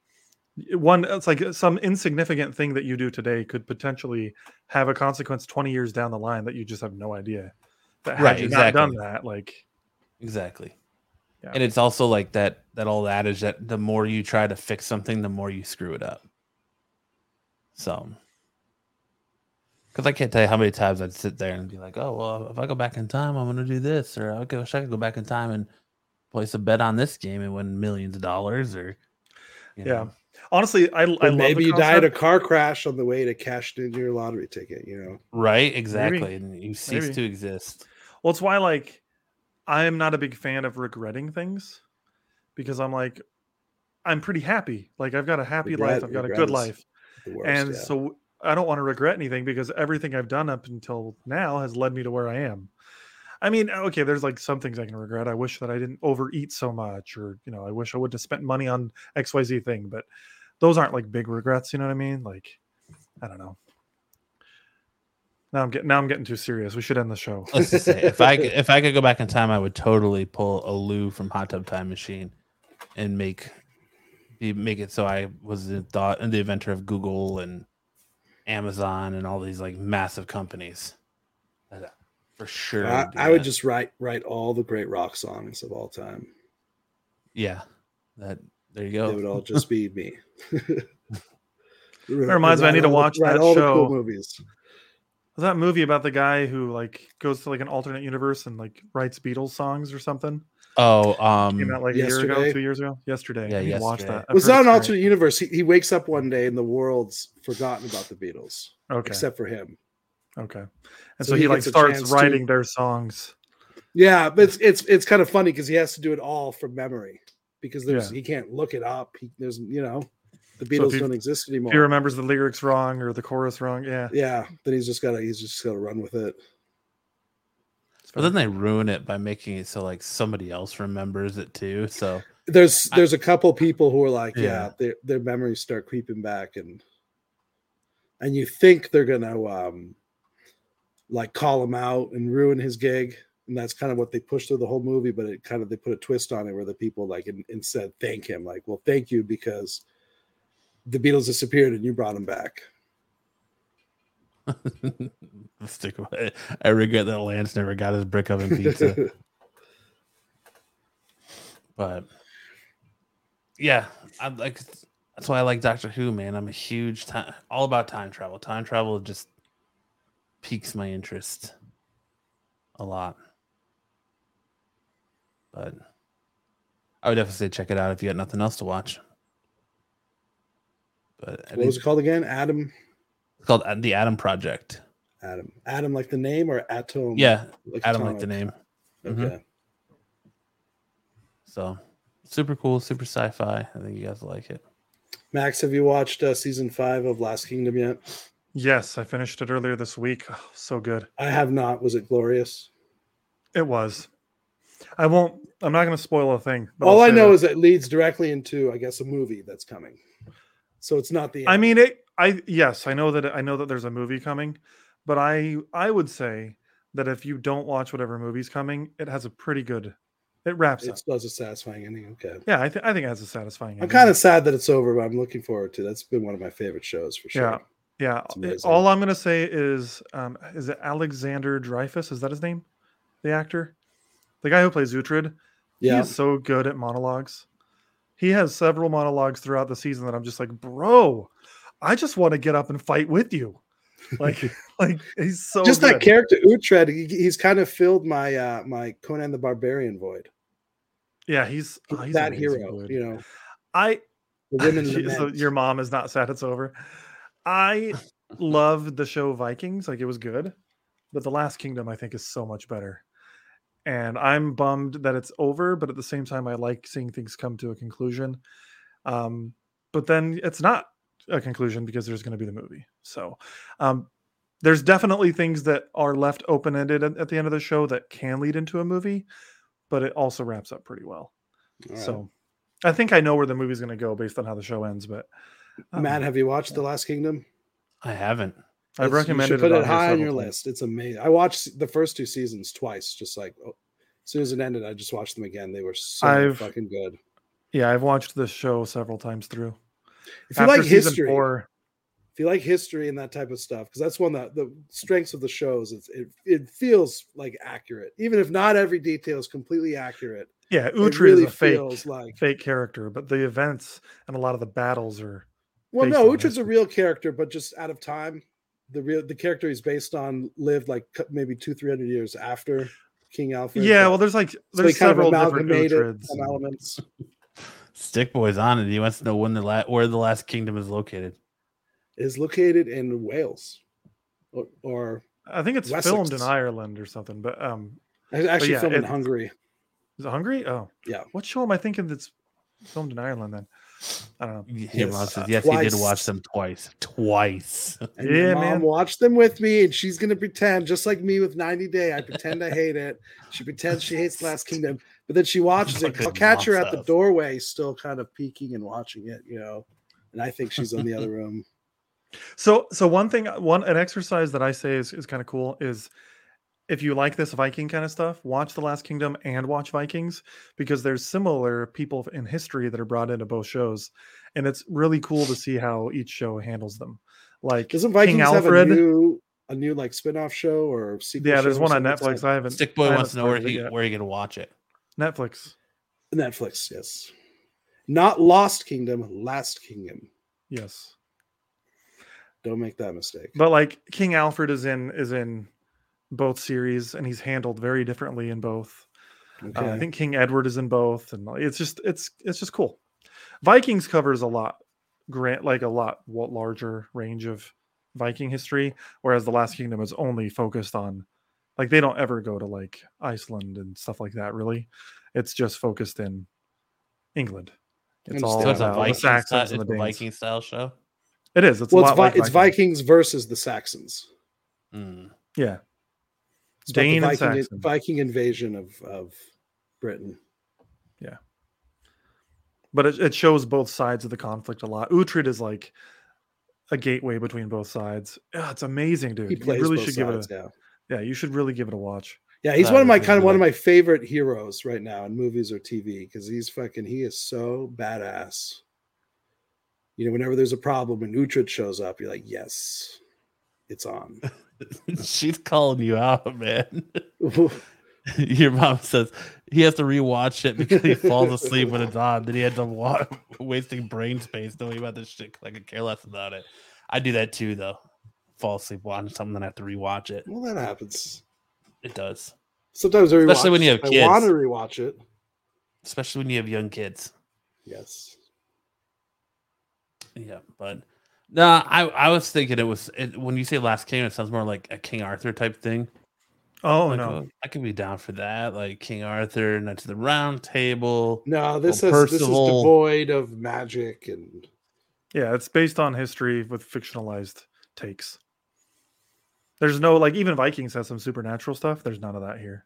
one it's like some insignificant thing that you do today could potentially have a consequence 20 years down the line that you just have no idea. That had Right, you not done exactly. that, like exactly. Yeah. And it's also like that that old adage that the more you try to fix something, the more you screw it up. So because I can't tell you how many times I'd sit there and be like, "Oh, well, if I go back in time, I'm going to do this," or "I wish I could go back in time and place a bet on this game and win millions of dollars," or you Yeah. know. honestly, I, I love maybe the you died a car crash on the way to cash in your lottery ticket. You know, right, exactly, and you cease Maybe. to exist. Well, it's why like I am not a big fan of regretting things because I'm like I'm pretty happy. Like I've got a happy Regret- life. I've got a good life. worst. and yeah. so I don't want to regret anything because everything I've done up until now has led me to where I am. I mean, uh, okay, there's like some things I can regret. I wish that I didn't overeat so much, or you know, I wish I wouldn't have spent money on XYZ thing, but those aren't like big regrets, you know what I mean? Like, I don't know. Now I'm getting now I'm getting too serious. We should end the show. Let's just say, if I if I could go back in time, I would totally pull a Lou from Hot Tub Time Machine and make make it so I was the thought and the inventor of Google and Amazon and all these like massive companies. For sure, I, I would just write write all the great rock songs of all time. yeah. That there you go. It would all just be me. That reminds me, I need to watch that all the show. cool movies. Was that movie about the guy who like goes to like an alternate universe and like writes Beatles songs or something? Oh, um, Came out like a year ago, yesterday? two years ago, yesterday. Yeah, I need to watch yesterday. that. I've was that an great. alternate universe? He, he wakes up one day and the world's forgotten about the Beatles, Okay. except for him. Okay. And So so, he he, like starts chance to- writing their songs. Yeah, but it's it's it's kind of funny because he has to do it all from memory because there's Yeah. he can't look it up. He, there's you know the if Beatles he- don't exist If he remembers the lyrics wrong or the chorus wrong, yeah. yeah, then he's just gotta he's just gotta run with it. But then they ruin it by making it so like somebody else remembers it too. So There's there's a couple people who are like, yeah, Yeah. their their memories start creeping back and and you think they're gonna um like call him out and ruin his gig. And that's kind of what they push through the whole movie, but it kind of they put a twist on it where the people like in, instead thank him, like, well, thank you because the Beatles disappeared and you brought them back. stick it. I regret that Lance never got his brick oven pizza. but yeah, I like that's why I like Doctor Who, man. I'm a huge time all about time travel. Time travel just piques my interest a lot. But I would definitely say check it out if you got nothing else to watch. But what was it called again? Adam. It's called The Adam Project. Adam. Adam like the name or Atom? Yeah, like Adam like the name. Okay. Mhm. So super cool, super sci-fi. I think you guys will like it. Max, have you watched uh, season five of Last Kingdom yet? Yes, I finished it earlier this week. Oh, so good. I have not. Was it glorious? It was. I won't. I'm not going to spoil a thing. but All I'll I say know that- is it leads directly into, I guess, a movie that's coming. So it's not the. I mean, it. I yes, I know that. I know that there's a movie coming, but I I would say that if you don't watch whatever movie's coming, it has a pretty good. It wraps up. it does a satisfying ending. Okay. Yeah, I, th- I think it has a satisfying. Ending. I'm kind of sad that it's over, but I'm looking forward to. That's been one of my favorite shows for sure. Yeah. Yeah. It's it- amazing. all I'm gonna say is, um, is it Alexander Dreyfus? Is that his name? The actor, the guy who plays Uhtred. Yeah. is so good at monologues. he has several monologues throughout the season that I'm just like, bro, I just want to get up and fight with you. Like, like he's so Just good. that character Uhtred, he, he's kind of filled my uh my Conan the Barbarian void. Yeah, he's, oh, he's that hero, dude. you know, I the women She- so your mom is not sad it's over. I loved the show Vikings, like it was good, but The Last Kingdom I think is so much better. And I'm bummed that it's over, but at the same time I like seeing things come to a conclusion. Um, but then it's not a conclusion because there's going to be the movie. So, um, there's definitely things that are left open ended at, at the end of the show that can lead into a movie, but it also wraps up pretty well. All right. So, I think I know where the movie's going to go based on how the show ends. But um, Matt, have you watched The Last Kingdom? I haven't. I've It's- you should put it, it, high on your times. list. It's amazing. I watched the first two seasons twice, just like oh, as soon as it ended, I just watched them again. They were so I've- fucking good. Yeah, I've watched this show several times through. If you After like history, four, if you like history and that type of stuff, because that's one that the strengths of the shows. It's, it it feels like accurate, even if not every detail is completely accurate. yeah, it Uhtred really is a fake, feels like fake character, but the events and a lot of the battles are. Well, no, Uhtred's a real character, but just out of time. The real the character he's based on lived like maybe two three hundred years after King Alfred. Yeah, well, there's like so he there's kind of several different some elements. Stick Boy's on it. He wants to know when the la- where the last kingdom is located. Is located in Wales, or, or I think it's Wessex. filmed in Ireland or something, but um, actually yeah, filmed in Hungary. is it Hungary? Oh, Yeah. What show am I thinking that's filmed in Ireland then? I don't know. Your Yes, mom says uh, yes. He did watch them twice. Twice. And Yeah, your mom man. watched them with me, and she's gonna pretend just like me with 90 Day. I pretend I hate it. She pretends she hates Last Kingdom, but then she watches it. I'll catch her at the doorway, still kind of peeking and watching it, you know. And I think she's in the other room. So, so one thing, one an exercise that I say is is kind of cool is if you like this Viking kind of stuff, watch The Last Kingdom and watch Vikings because there's similar people in history that are brought into both shows, and it's really cool to see how each show handles them. Like Doesn't Vikings King have a new a new like spin-off show or sequel? yeah, there's show one on Netflix. like I haven't. Stick Boy I wants to know where haven't he yet. where you gonna watch it. Netflix. Netflix, yes. Not Lost Kingdom, Last Kingdom. Yes, Don't make that mistake. but like King Alfred is in is in both series, and he's handled very differently in both. Uh, I think King Edward is in both, and it's just it's it's just cool. Vikings covers a lot, grant like a lot what larger range of Viking history, whereas the Last Kingdom is only focused on like they don't ever go to like Iceland and stuff like that. Really, it's just focused in England. It's all Understand. So it's a about the Viking, Saxons style, and it's the a Viking style show. It is. It's well, a it's, Vi- like it's Vikings versus the Saxons. Mm. Yeah, It's about the Dane and Viking, Saxon. Viking invasion of, of Britain. Yeah, but it, it shows both sides of the conflict a lot. Uhtred is like a gateway between both sides. Yeah, it's amazing, dude. He You really both should sides, give it. A, yeah, you should really give it a watch. Yeah, he's That one of my kind of one of my favorite heroes right now in movies or TV because he's fucking he is so badass. You know, whenever there's a problem and Uhtred shows up, you're like, yes, it's on. She's calling you out, man. Your mom says he has to rewatch it because he falls asleep when it's on. Then he ends up wa- wasting brain space knowing about this shit I could care less about it. I do that too, though. Fall asleep watching something, then I have to rewatch it. well, that happens. It does, Sometimes I rewatch, Especially when you have I kids. want to rewatch it. especially when you have young kids. Yes. Yeah, but no, I I was thinking it was it, when you say Last King, it sounds more like a King Arthur type thing. Oh Like, no, uh, I could be down for that, like King Arthur, Knights of the Round Table. No, this Well, is this is devoid of magic and yeah, it's based on history with fictionalized takes. There's no like even Vikings has some supernatural stuff. There's none of that here.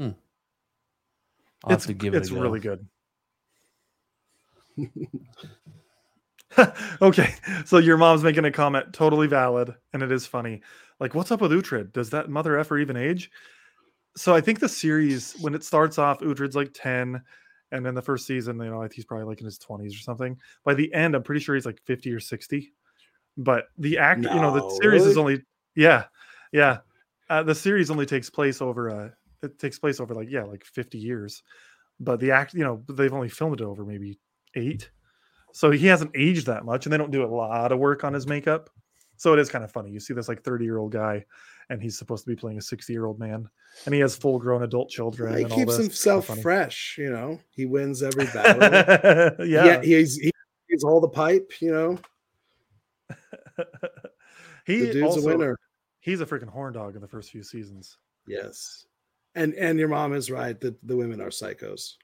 Hmm. I'll it's have to give it it's a really good. okay, so your mom's making a comment, totally valid, and it is funny. Like, what's up with Uhtred? Does that mother effer even age? So I think the series, when it starts off, Uhtred's like 10, and then the first season, you know, he's probably like in his 20s or something. By the end, I'm pretty sure he's like 50 or 60. But the actor, you know, the No, series is only, yeah, yeah. Uh, the series only takes place over, uh, it takes place over like, yeah, like 50 years. but the act, you know, they've only filmed it over maybe eight, so he hasn't aged that much, and they don't do a lot of work on his makeup. So it is kind of funny. You see this like 30 year old guy, and he's supposed to be playing a 60 year old man, and he has full grown adult children. he and all keeps this. It's kinda himself fresh. You know, he wins every battle. yeah. yeah, he's he, he's all the pipe. You know, he the dude's also, a winner. He's a freaking horn dog in the first few seasons. Yes, and and your mom is right that the women are psychos.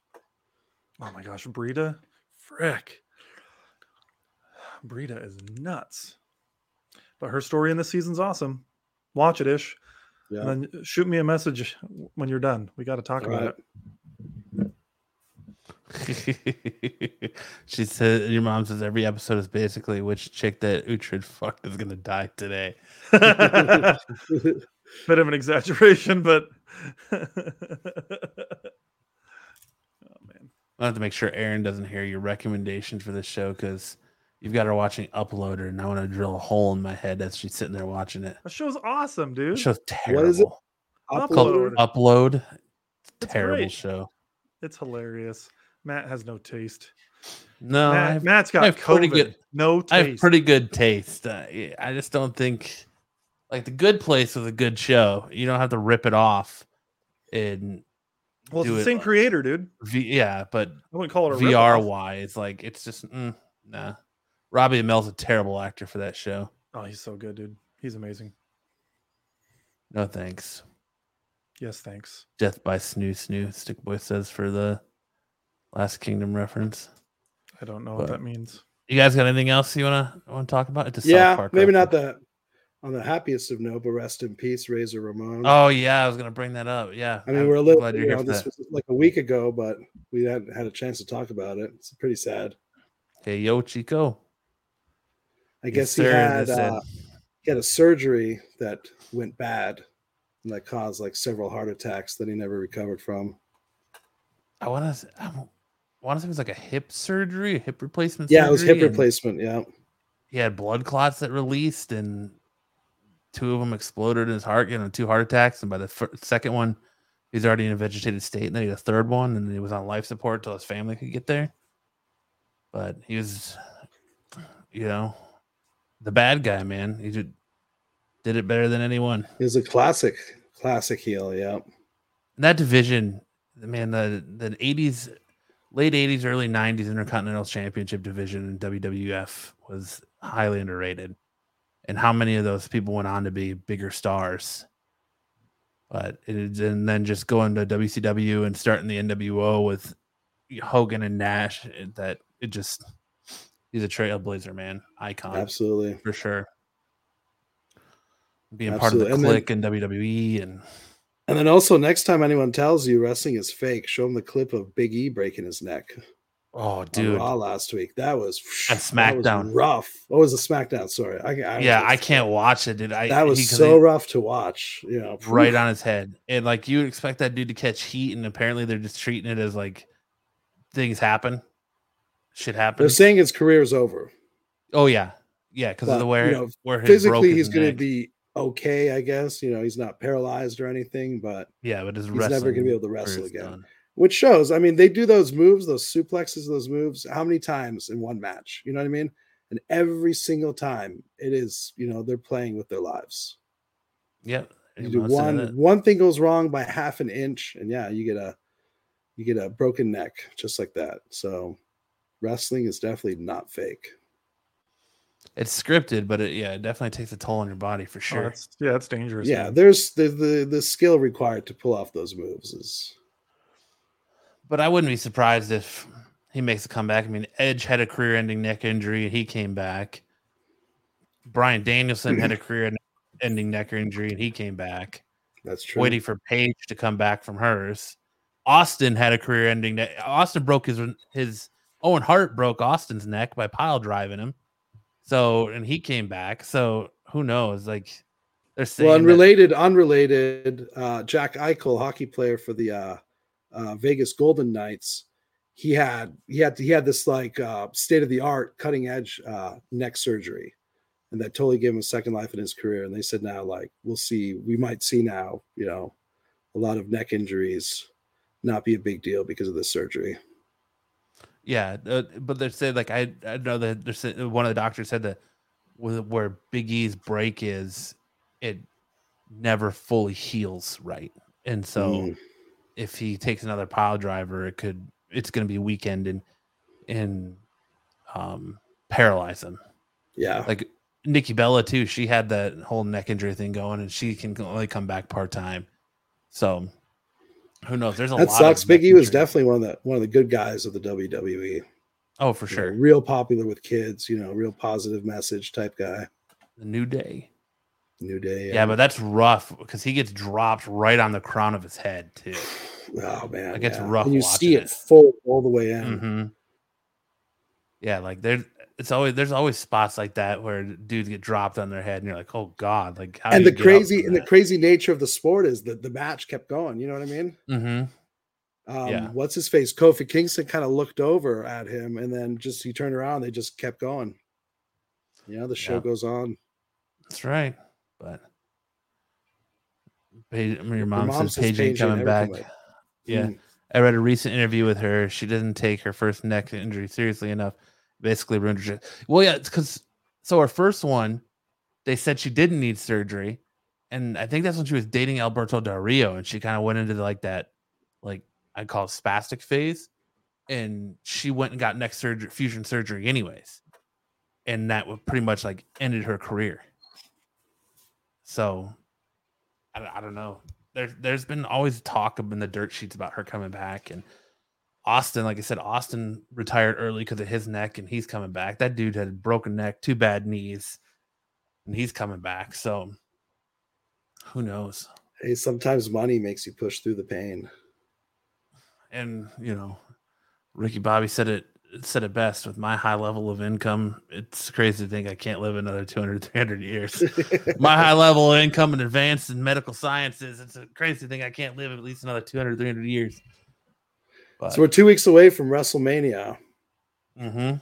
Oh my gosh, Brida, frick, Brida is nuts. But her story in this season's awesome. Watch it, ish, Yeah, and then shoot me a message when you're done. We got to talk All about right. it. she said your mom says every episode is basically which chick that Uhtred fucked is gonna die today. Bit of an exaggeration, but oh man, I have to make sure Aaron doesn't hear your recommendation for this show because you've got her watching Uploader, and I want to drill a hole in my head as she's sitting there watching it. that show's awesome, The dude. show's terrible. What is it? Upload. Upload. Upload. It's Terrible great. show. It's hilarious. Matt has no taste. No, Matt, Matt's got I have pretty COVID. good- No taste. I have pretty good taste. Uh, I just don't think like the Good Place was a good show. You don't have to rip it off and well, it's the it same like- creator, dude. v- yeah, but I wouldn't call it a VR wise, like it's just mm, nah. Robbie Amell's a terrible actor for that show. Oh, he's so good, dude. He's amazing. No thanks. Yes, thanks. Death by Snu Snu, Stick Boy says for the Last Kingdom reference. I don't know But- what that means. You guys got anything else you wanna want to talk about? It's a Yeah, Park maybe not reference. the on the happiest of note, but rest in peace, Razor Ramon. Oh yeah, I was gonna bring that up. Yeah, I mean, I'm we're a little, glad you you're know, here this that. was like a week ago, but we hadn't had a chance to talk about it. It's pretty sad. Hey, yo, Chico. I Yes, guess he sir, had uh, he had a surgery that went bad and that caused like several heart attacks that he never recovered from. I want to. I want to say it was like a hip surgery, a hip replacement. Yeah, it was hip replacement. Yeah, He had blood clots that released, and two of them exploded in his heart. You know, two heart attacks, and by the second one, he's already in a vegetated state. And then he had a third one, and he was on life support until his family could get there. But he was, you know, the bad guy, man. He did, did it better than anyone. he was a classic, classic heel. Yeah, that division, man, the the eighties, late eighties, early nineties Intercontinental Championship division in WWF was highly underrated. And how many of those people went on to be bigger stars? But it, and then just going to WCW and starting the NWO with Hogan and Nash, it- that it just he's a trailblazer, man, icon absolutely. for sure. Being Absolutely. part of the then- Kliq in WWE and And then also, next time anyone tells you wrestling is fake, show them the clip of Big E breaking his neck oh, dude, Raw last week. That was And that was SmackDown. rough. Oh, what was the SmackDown? Sorry, I, I yeah, I can't watch it, dude. I That was he- so they- rough to watch. You know, right on his head, and like you would expect that dude to catch heat, and apparently they're just treating it as like things happen, shit happen. They're saying his career is over. oh yeah, yeah, because of the you know, where Physically, he's going to be okay, I guess. You know, he's not paralyzed or anything, but yeah, but he's never gonna be able to wrestle again. done. which shows. I mean, they do those moves, those suplexes, those moves, how many times in one match? You know what I mean? And every single time, it is. You know, they're playing with their lives. Yep. You do one one thing goes wrong by half an inch, and yeah, you get a you get a broken neck just like that. So wrestling is definitely not fake. It's scripted, but it, yeah, it definitely takes a toll on your body for Oh, sure. that's, yeah, that's dangerous. Yeah, man. there's the, the the skill required to pull off those moves is but I wouldn't be surprised if he makes a comeback. I mean, Edge had a career-ending neck injury and he came back. Bryan Danielson had a career-ending neck injury and he came back. that's true. Waiting for Paige to come back from hers. Austin had a career-ending neck. Austin broke his his Owen Hart broke Austin's neck by pile driving him. So and he came back. So who knows? Like they're saying well, that- unrelated, unrelated. Uh, Jack Eichel, hockey player for the uh, uh, Vegas Golden Knights, he had he had he had this like uh, state of the art, cutting edge uh, neck surgery, and that totally gave him a second life in his career. And they said now, like we'll see, we might see now, you know, a lot of neck injuries not be a big deal because of the surgery. Yeah, uh, but they said like I I know that there's one of the doctors said that where Big E's break is, it never fully heals right, and so Mm. if he takes another pile driver, it could it's going to be weakened and and um paralyze him. Yeah. Like Nikki Bella too, she had that whole neck injury thing going, and she can only come back part time. So who knows? There's a That lot. sucks. Of Big E was definitely one of the one of the good guys of the WWE. oh for You know, sure real popular with kids. You know, real positive message type guy. the new day. New Day. Yeah, but that's rough because he gets dropped right on the crown of his head too. oh man, it gets yeah. rough And you see it it. full all the way in. hmm Yeah, like there's it's always there's always spots like that where dudes get dropped on their head, and you're like, oh god, like how and the crazy and the crazy nature of the sport is that the match kept going. You know what I mean? Mhm. Um, Yeah. What's his face? Kofi Kingston kind of looked over at him, and then just he turned around. They just kept going. You know, the show Yeah. goes on. That's right, but. Paige, I mean, your Your mom, mom says says Paige ain't coming back. back. Yeah, Mm. I read a recent interview with her. She didn't take her first neck injury seriously enough. Basically, ruined her. Well, yeah, because so her first one, they said she didn't need surgery, and I think that's when she was dating Alberto Del Rio, and she kind of went into like that, like I call it spastic phase, and she went and got neck surgery, fusion surgery, anyways, and that would pretty much like ended her career. So, I don't, I don't know there, there's been always talk in the dirt sheets about her coming back and Austin, like I said, Austin retired early because of his neck and he's coming back. That dude had a broken neck, two bad knees, and he's coming back. So who knows? Hey, sometimes money makes you push through the pain. And you know, Ricky Bobby said it said it best with my high level of income. It's crazy to think I can't live another 200, 300 years. my high level of income and advanced in medical sciences. It's a crazy thing I can't live at least another 200, 300 years. But, so we're two weeks away from WrestleMania. Mhm.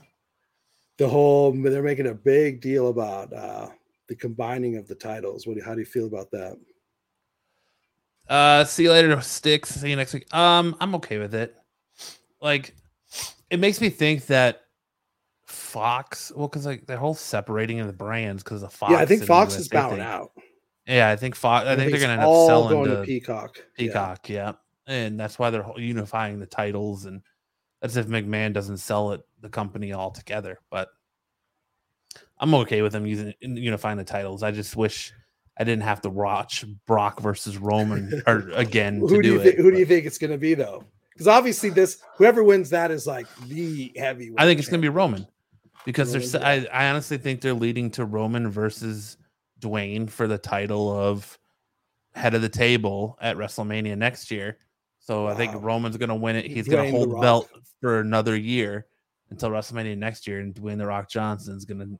The whole they're making a big deal about uh, the combining of the titles. What do, how do you feel about that? Uh, see you later, sticks. See you next week. Um, I'm okay with it. Like, it makes me think that Fox, well, because like the whole separating of the brands because the Fox. yeah, I think Fox is bowing out. Yeah, I think Fox. I think they're gonna end up selling going to to Peacock. Yeah. Peacock. Yeah. And that's why they're unifying the titles, and that's if McMahon doesn't sell it the company altogether. But I'm okay with them using unifying the titles. I just wish I didn't have to watch Brock versus Roman or again to Who do do you it. think? Who do you think it's going to be though? Because obviously, this whoever wins that is like the heavyweight. I think it's going to be. Roman because Roman's there's. I, I honestly think they're leading to Roman versus Dwayne for the title of head of the table at WrestleMania next year. So I think Roman's going to win it. He's going to hold the belt for another year until WrestleMania next year, and Dwayne the Rock Johnson's going to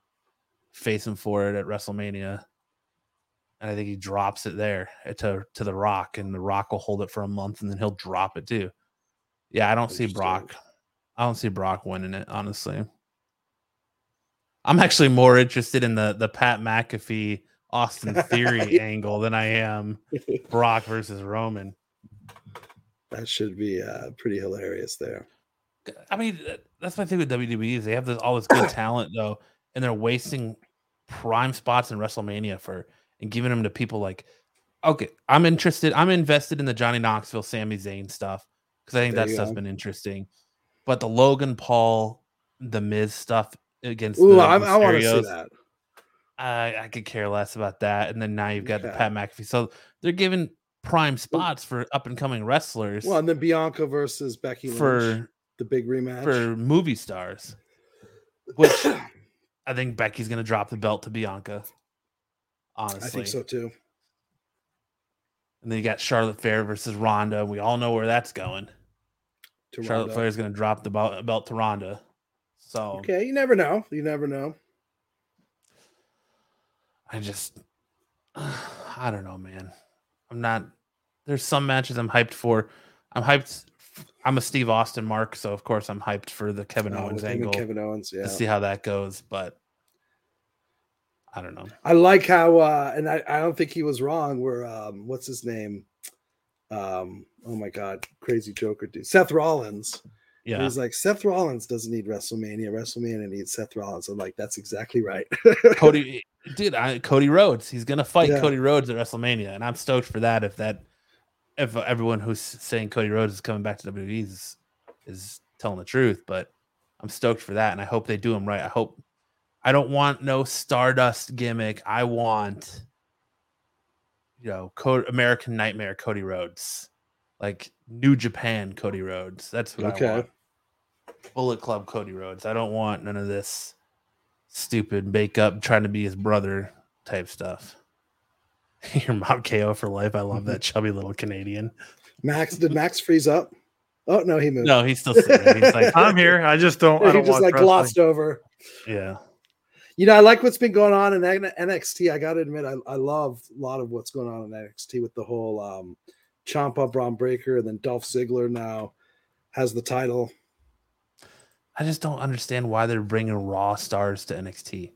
face him for it at WrestleMania. And I think he drops it there uh, to to the Rock, and the Rock will hold it for a month, and then he'll drop it too. Yeah, I don't see Brock. I don't see Brock winning it, honestly. I'm actually more interested in the the Pat McAfee Austin Theory angle than I am Brock versus Roman. That should be uh, pretty hilarious there. I mean, that's my thing with WWE is they have this, all this good talent though, and they're wasting prime spots in WrestleMania for and giving them to people like, okay, I'm interested, I'm invested in the Johnny Knoxville, Sami Zayn stuff because I think There that stuff's go. been interesting, but the Logan Paul, the Miz stuff against Ooh, the I, I want to see that. I, I could care less about that. And then now you've got the Pat McAfee, so they're giving prime spots for up and coming wrestlers Well, and then Bianca versus Becky Lynch, for the big rematch. for movie stars, which I think Becky's going to drop the belt to Bianca. Honestly, I think so too. And then you got Charlotte Flair versus Ronda. We all know where that's going. Charlotte Toronto. is going to drop the bel- belt to Ronda. So Okay, you never know. You never know. I just, I don't know, man. I'm not. There's some matches I'm hyped for. I'm hyped. I'm a Steve Austin mark, so of course I'm hyped for the Kevin Uh, Owens with him and angle Kevin Owens, yeah. to see how that goes. But I don't know. I like how, uh, and I, I don't think he was wrong. Where um, what's his name? um, oh my god, crazy Joker dude, Seth Rollins. Yeah. He's like, Seth Rollins doesn't need WrestleMania. WrestleMania needs Seth Rollins. I'm like, that's exactly right. Cody, dude, I, Cody Rhodes. He's gonna fight Yeah. Cody Rhodes at WrestleMania, and I'm stoked for that. If that, if everyone who's saying Cody Rhodes is coming back to WWE is, is telling the truth, but I'm stoked for that, and I hope they do him right. I hope. I don't want no Stardust gimmick. I want, you know, American Nightmare Cody Rhodes, like New Japan Cody Rhodes. That's what I Okay. want. Bullet Club Cody Rhodes. I don't want none of this stupid makeup trying to be his brother type stuff. Your mom KO for life. I love that chubby little Canadian. Max, did Max freeze up? Oh no, he moved. No, he's still sitting. He's like, I'm here. I just don't. I he don't just like wrestling. glossed over. yeah. You know, I like what's been going on in NXT. I got to admit, I, I love a lot of what's going on in NXT with the whole um, Ciampa Bron Breakker, and then Dolph Ziggler now has the title. I just don't understand why they're bringing Raw stars to NXT.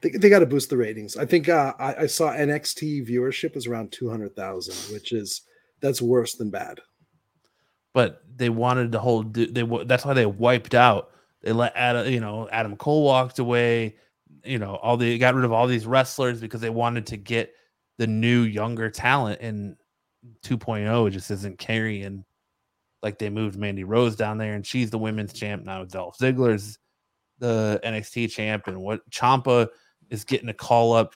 They, they got to boost the ratings. I think uh, I, I saw NXT viewership is around two hundred thousand, which is that's worse than bad. But they wanted to hold. They that's why they wiped out. They let Adam, you know, Adam Cole walked away. You know, all they got rid of all these wrestlers because they wanted to get the new younger talent. And 2.0 just isn't carrying. Like they moved Mandy Rose down there, and she's the women's champ now. Dolph Ziggler's the NXT champ, and what Ciampa is getting a call up,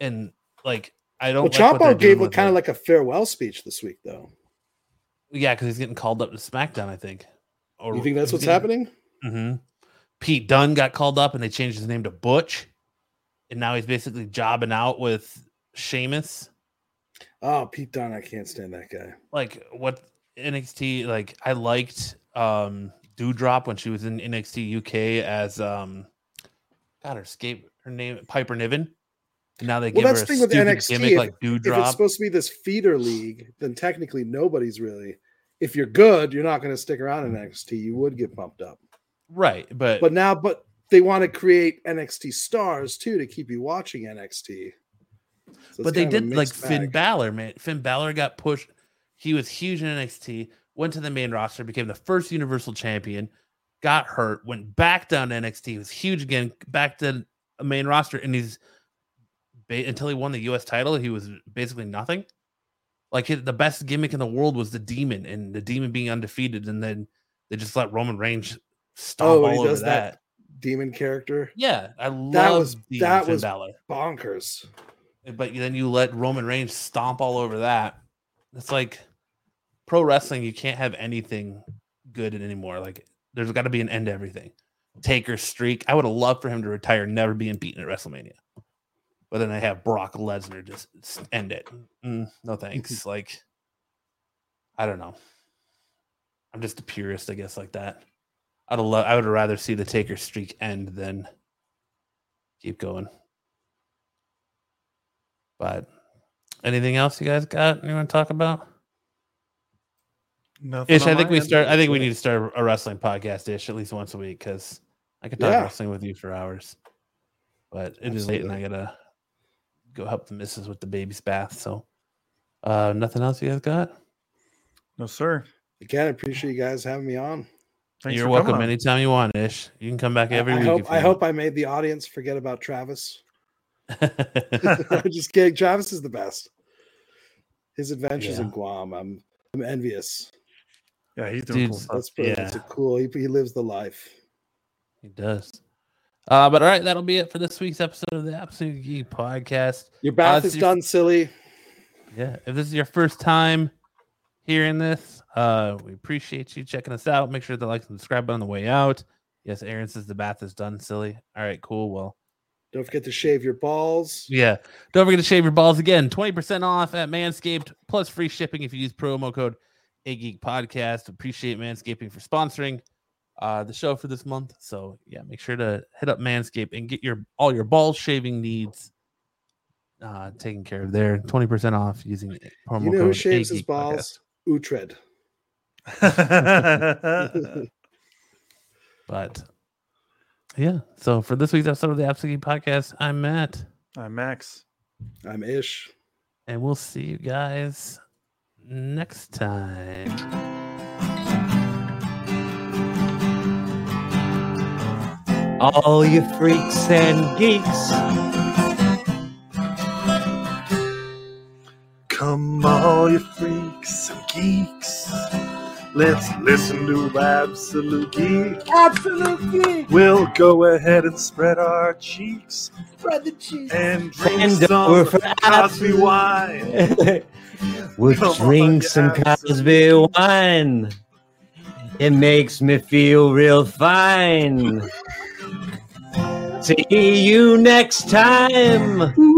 and like I don't. Well, like Ciampa gave kind of like a farewell speech this week, though. Yeah, because he's getting called up to SmackDown, I think. Or You think that's what's happening? hmm Pete Dunne got called up, and they changed his name to Butch, and now he's basically jobbing out with Sheamus. Oh, Pete Dunne, I can't stand that guy. Like what NXT? Like I liked um Doudrop when she was in NXT UK as um, God, her escape her name Piper Niven. And now they Well, give her that's a the thing with NXT, gimmick if- like If it's supposed to be this feeder league, then technically nobody's really. If you're good, you're not going to stick around in NXT. You would get bumped up. right, but, But now, but they want to create NXT stars too to keep you watching NXT. So but they a did like mixed Finn bag. Balor, man. Finn Balor got pushed. He was huge in NXT, went to the main roster, became the first Universal Champion, got hurt, went back down to NXT, was huge again, back to a main roster, and he's ba- until he won the US title, he was basically nothing. Like the best gimmick in the world was the demon, and the demon being undefeated, and then they just let Roman Reigns stomp Oh, all he over does that. that demon character. Yeah, I love That was- Demon that Finn was- Balor. Bonkers. but then you let Roman Reigns stomp all over that. It's like pro wrestling, you can't have anything good anymore. Like there's got to be an end to everything. Taker streak. I would have loved for him to retire, never being beaten at WrestleMania. But then I have Brock Lesnar just end it. Mm, no thanks. like I don't know. I'm just a purist, I guess, like that. I'd love. I would rather see the Taker streak end than keep going. But anything else you guys got you want to talk about? Nothing Ish, I think we end. start. I think we need to start a wrestling podcast, Ish, at least once a week because I could talk Yeah. wrestling with you for hours. But it is late, and I gotta go help the missus with the baby's bath. So, uh, nothing else you guys got? No, sir. Again, I appreciate you guys having me on. Thanks You're welcome anytime you want, Ish. You can come back every I, week. hope I you hope I made the audience forget about Travis. I'm just kidding. Travis is the best. His adventures in Guam. I'm I'm envious. Yeah, he's doing cool Dude's- stuff. That's pretty, that's a cool. He, he lives the life. he does. Uh, but all right, that'll be it for this week's episode of the Absolute Geek Podcast. Your bath it's is your- done, silly. yeah if this is your first time hearing this uh we appreciate you checking us out make sure to like and subscribe on the way out yes aaron says the bath is done silly all right cool well Don't forget to shave your balls. yeah don't forget to shave your balls again 20% off at manscaped plus free shipping if you use promo code a geek podcast appreciate manscaping for sponsoring uh the show for this month so yeah make sure to hit up manscaped and get your all your ball shaving needs uh taken care of there 20% off using promo You know code who shaves his AGeekPodcast. balls? Utred. But yeah, so for this week's episode of the Absolute Geek Podcast, I'm Matt, I'm Max. I'm Ish. and we'll see you guys next time. All you freaks and geeks. Come, all you freaks and geeks. Let's listen to Absolute Geek. Absolute geek. We'll go ahead and spread our cheeks Spread the cheese. and drink And some over for Cosby Absolute- wine. we'll Come on, drink you some Cosby wine. It makes me feel real fine. See you next time.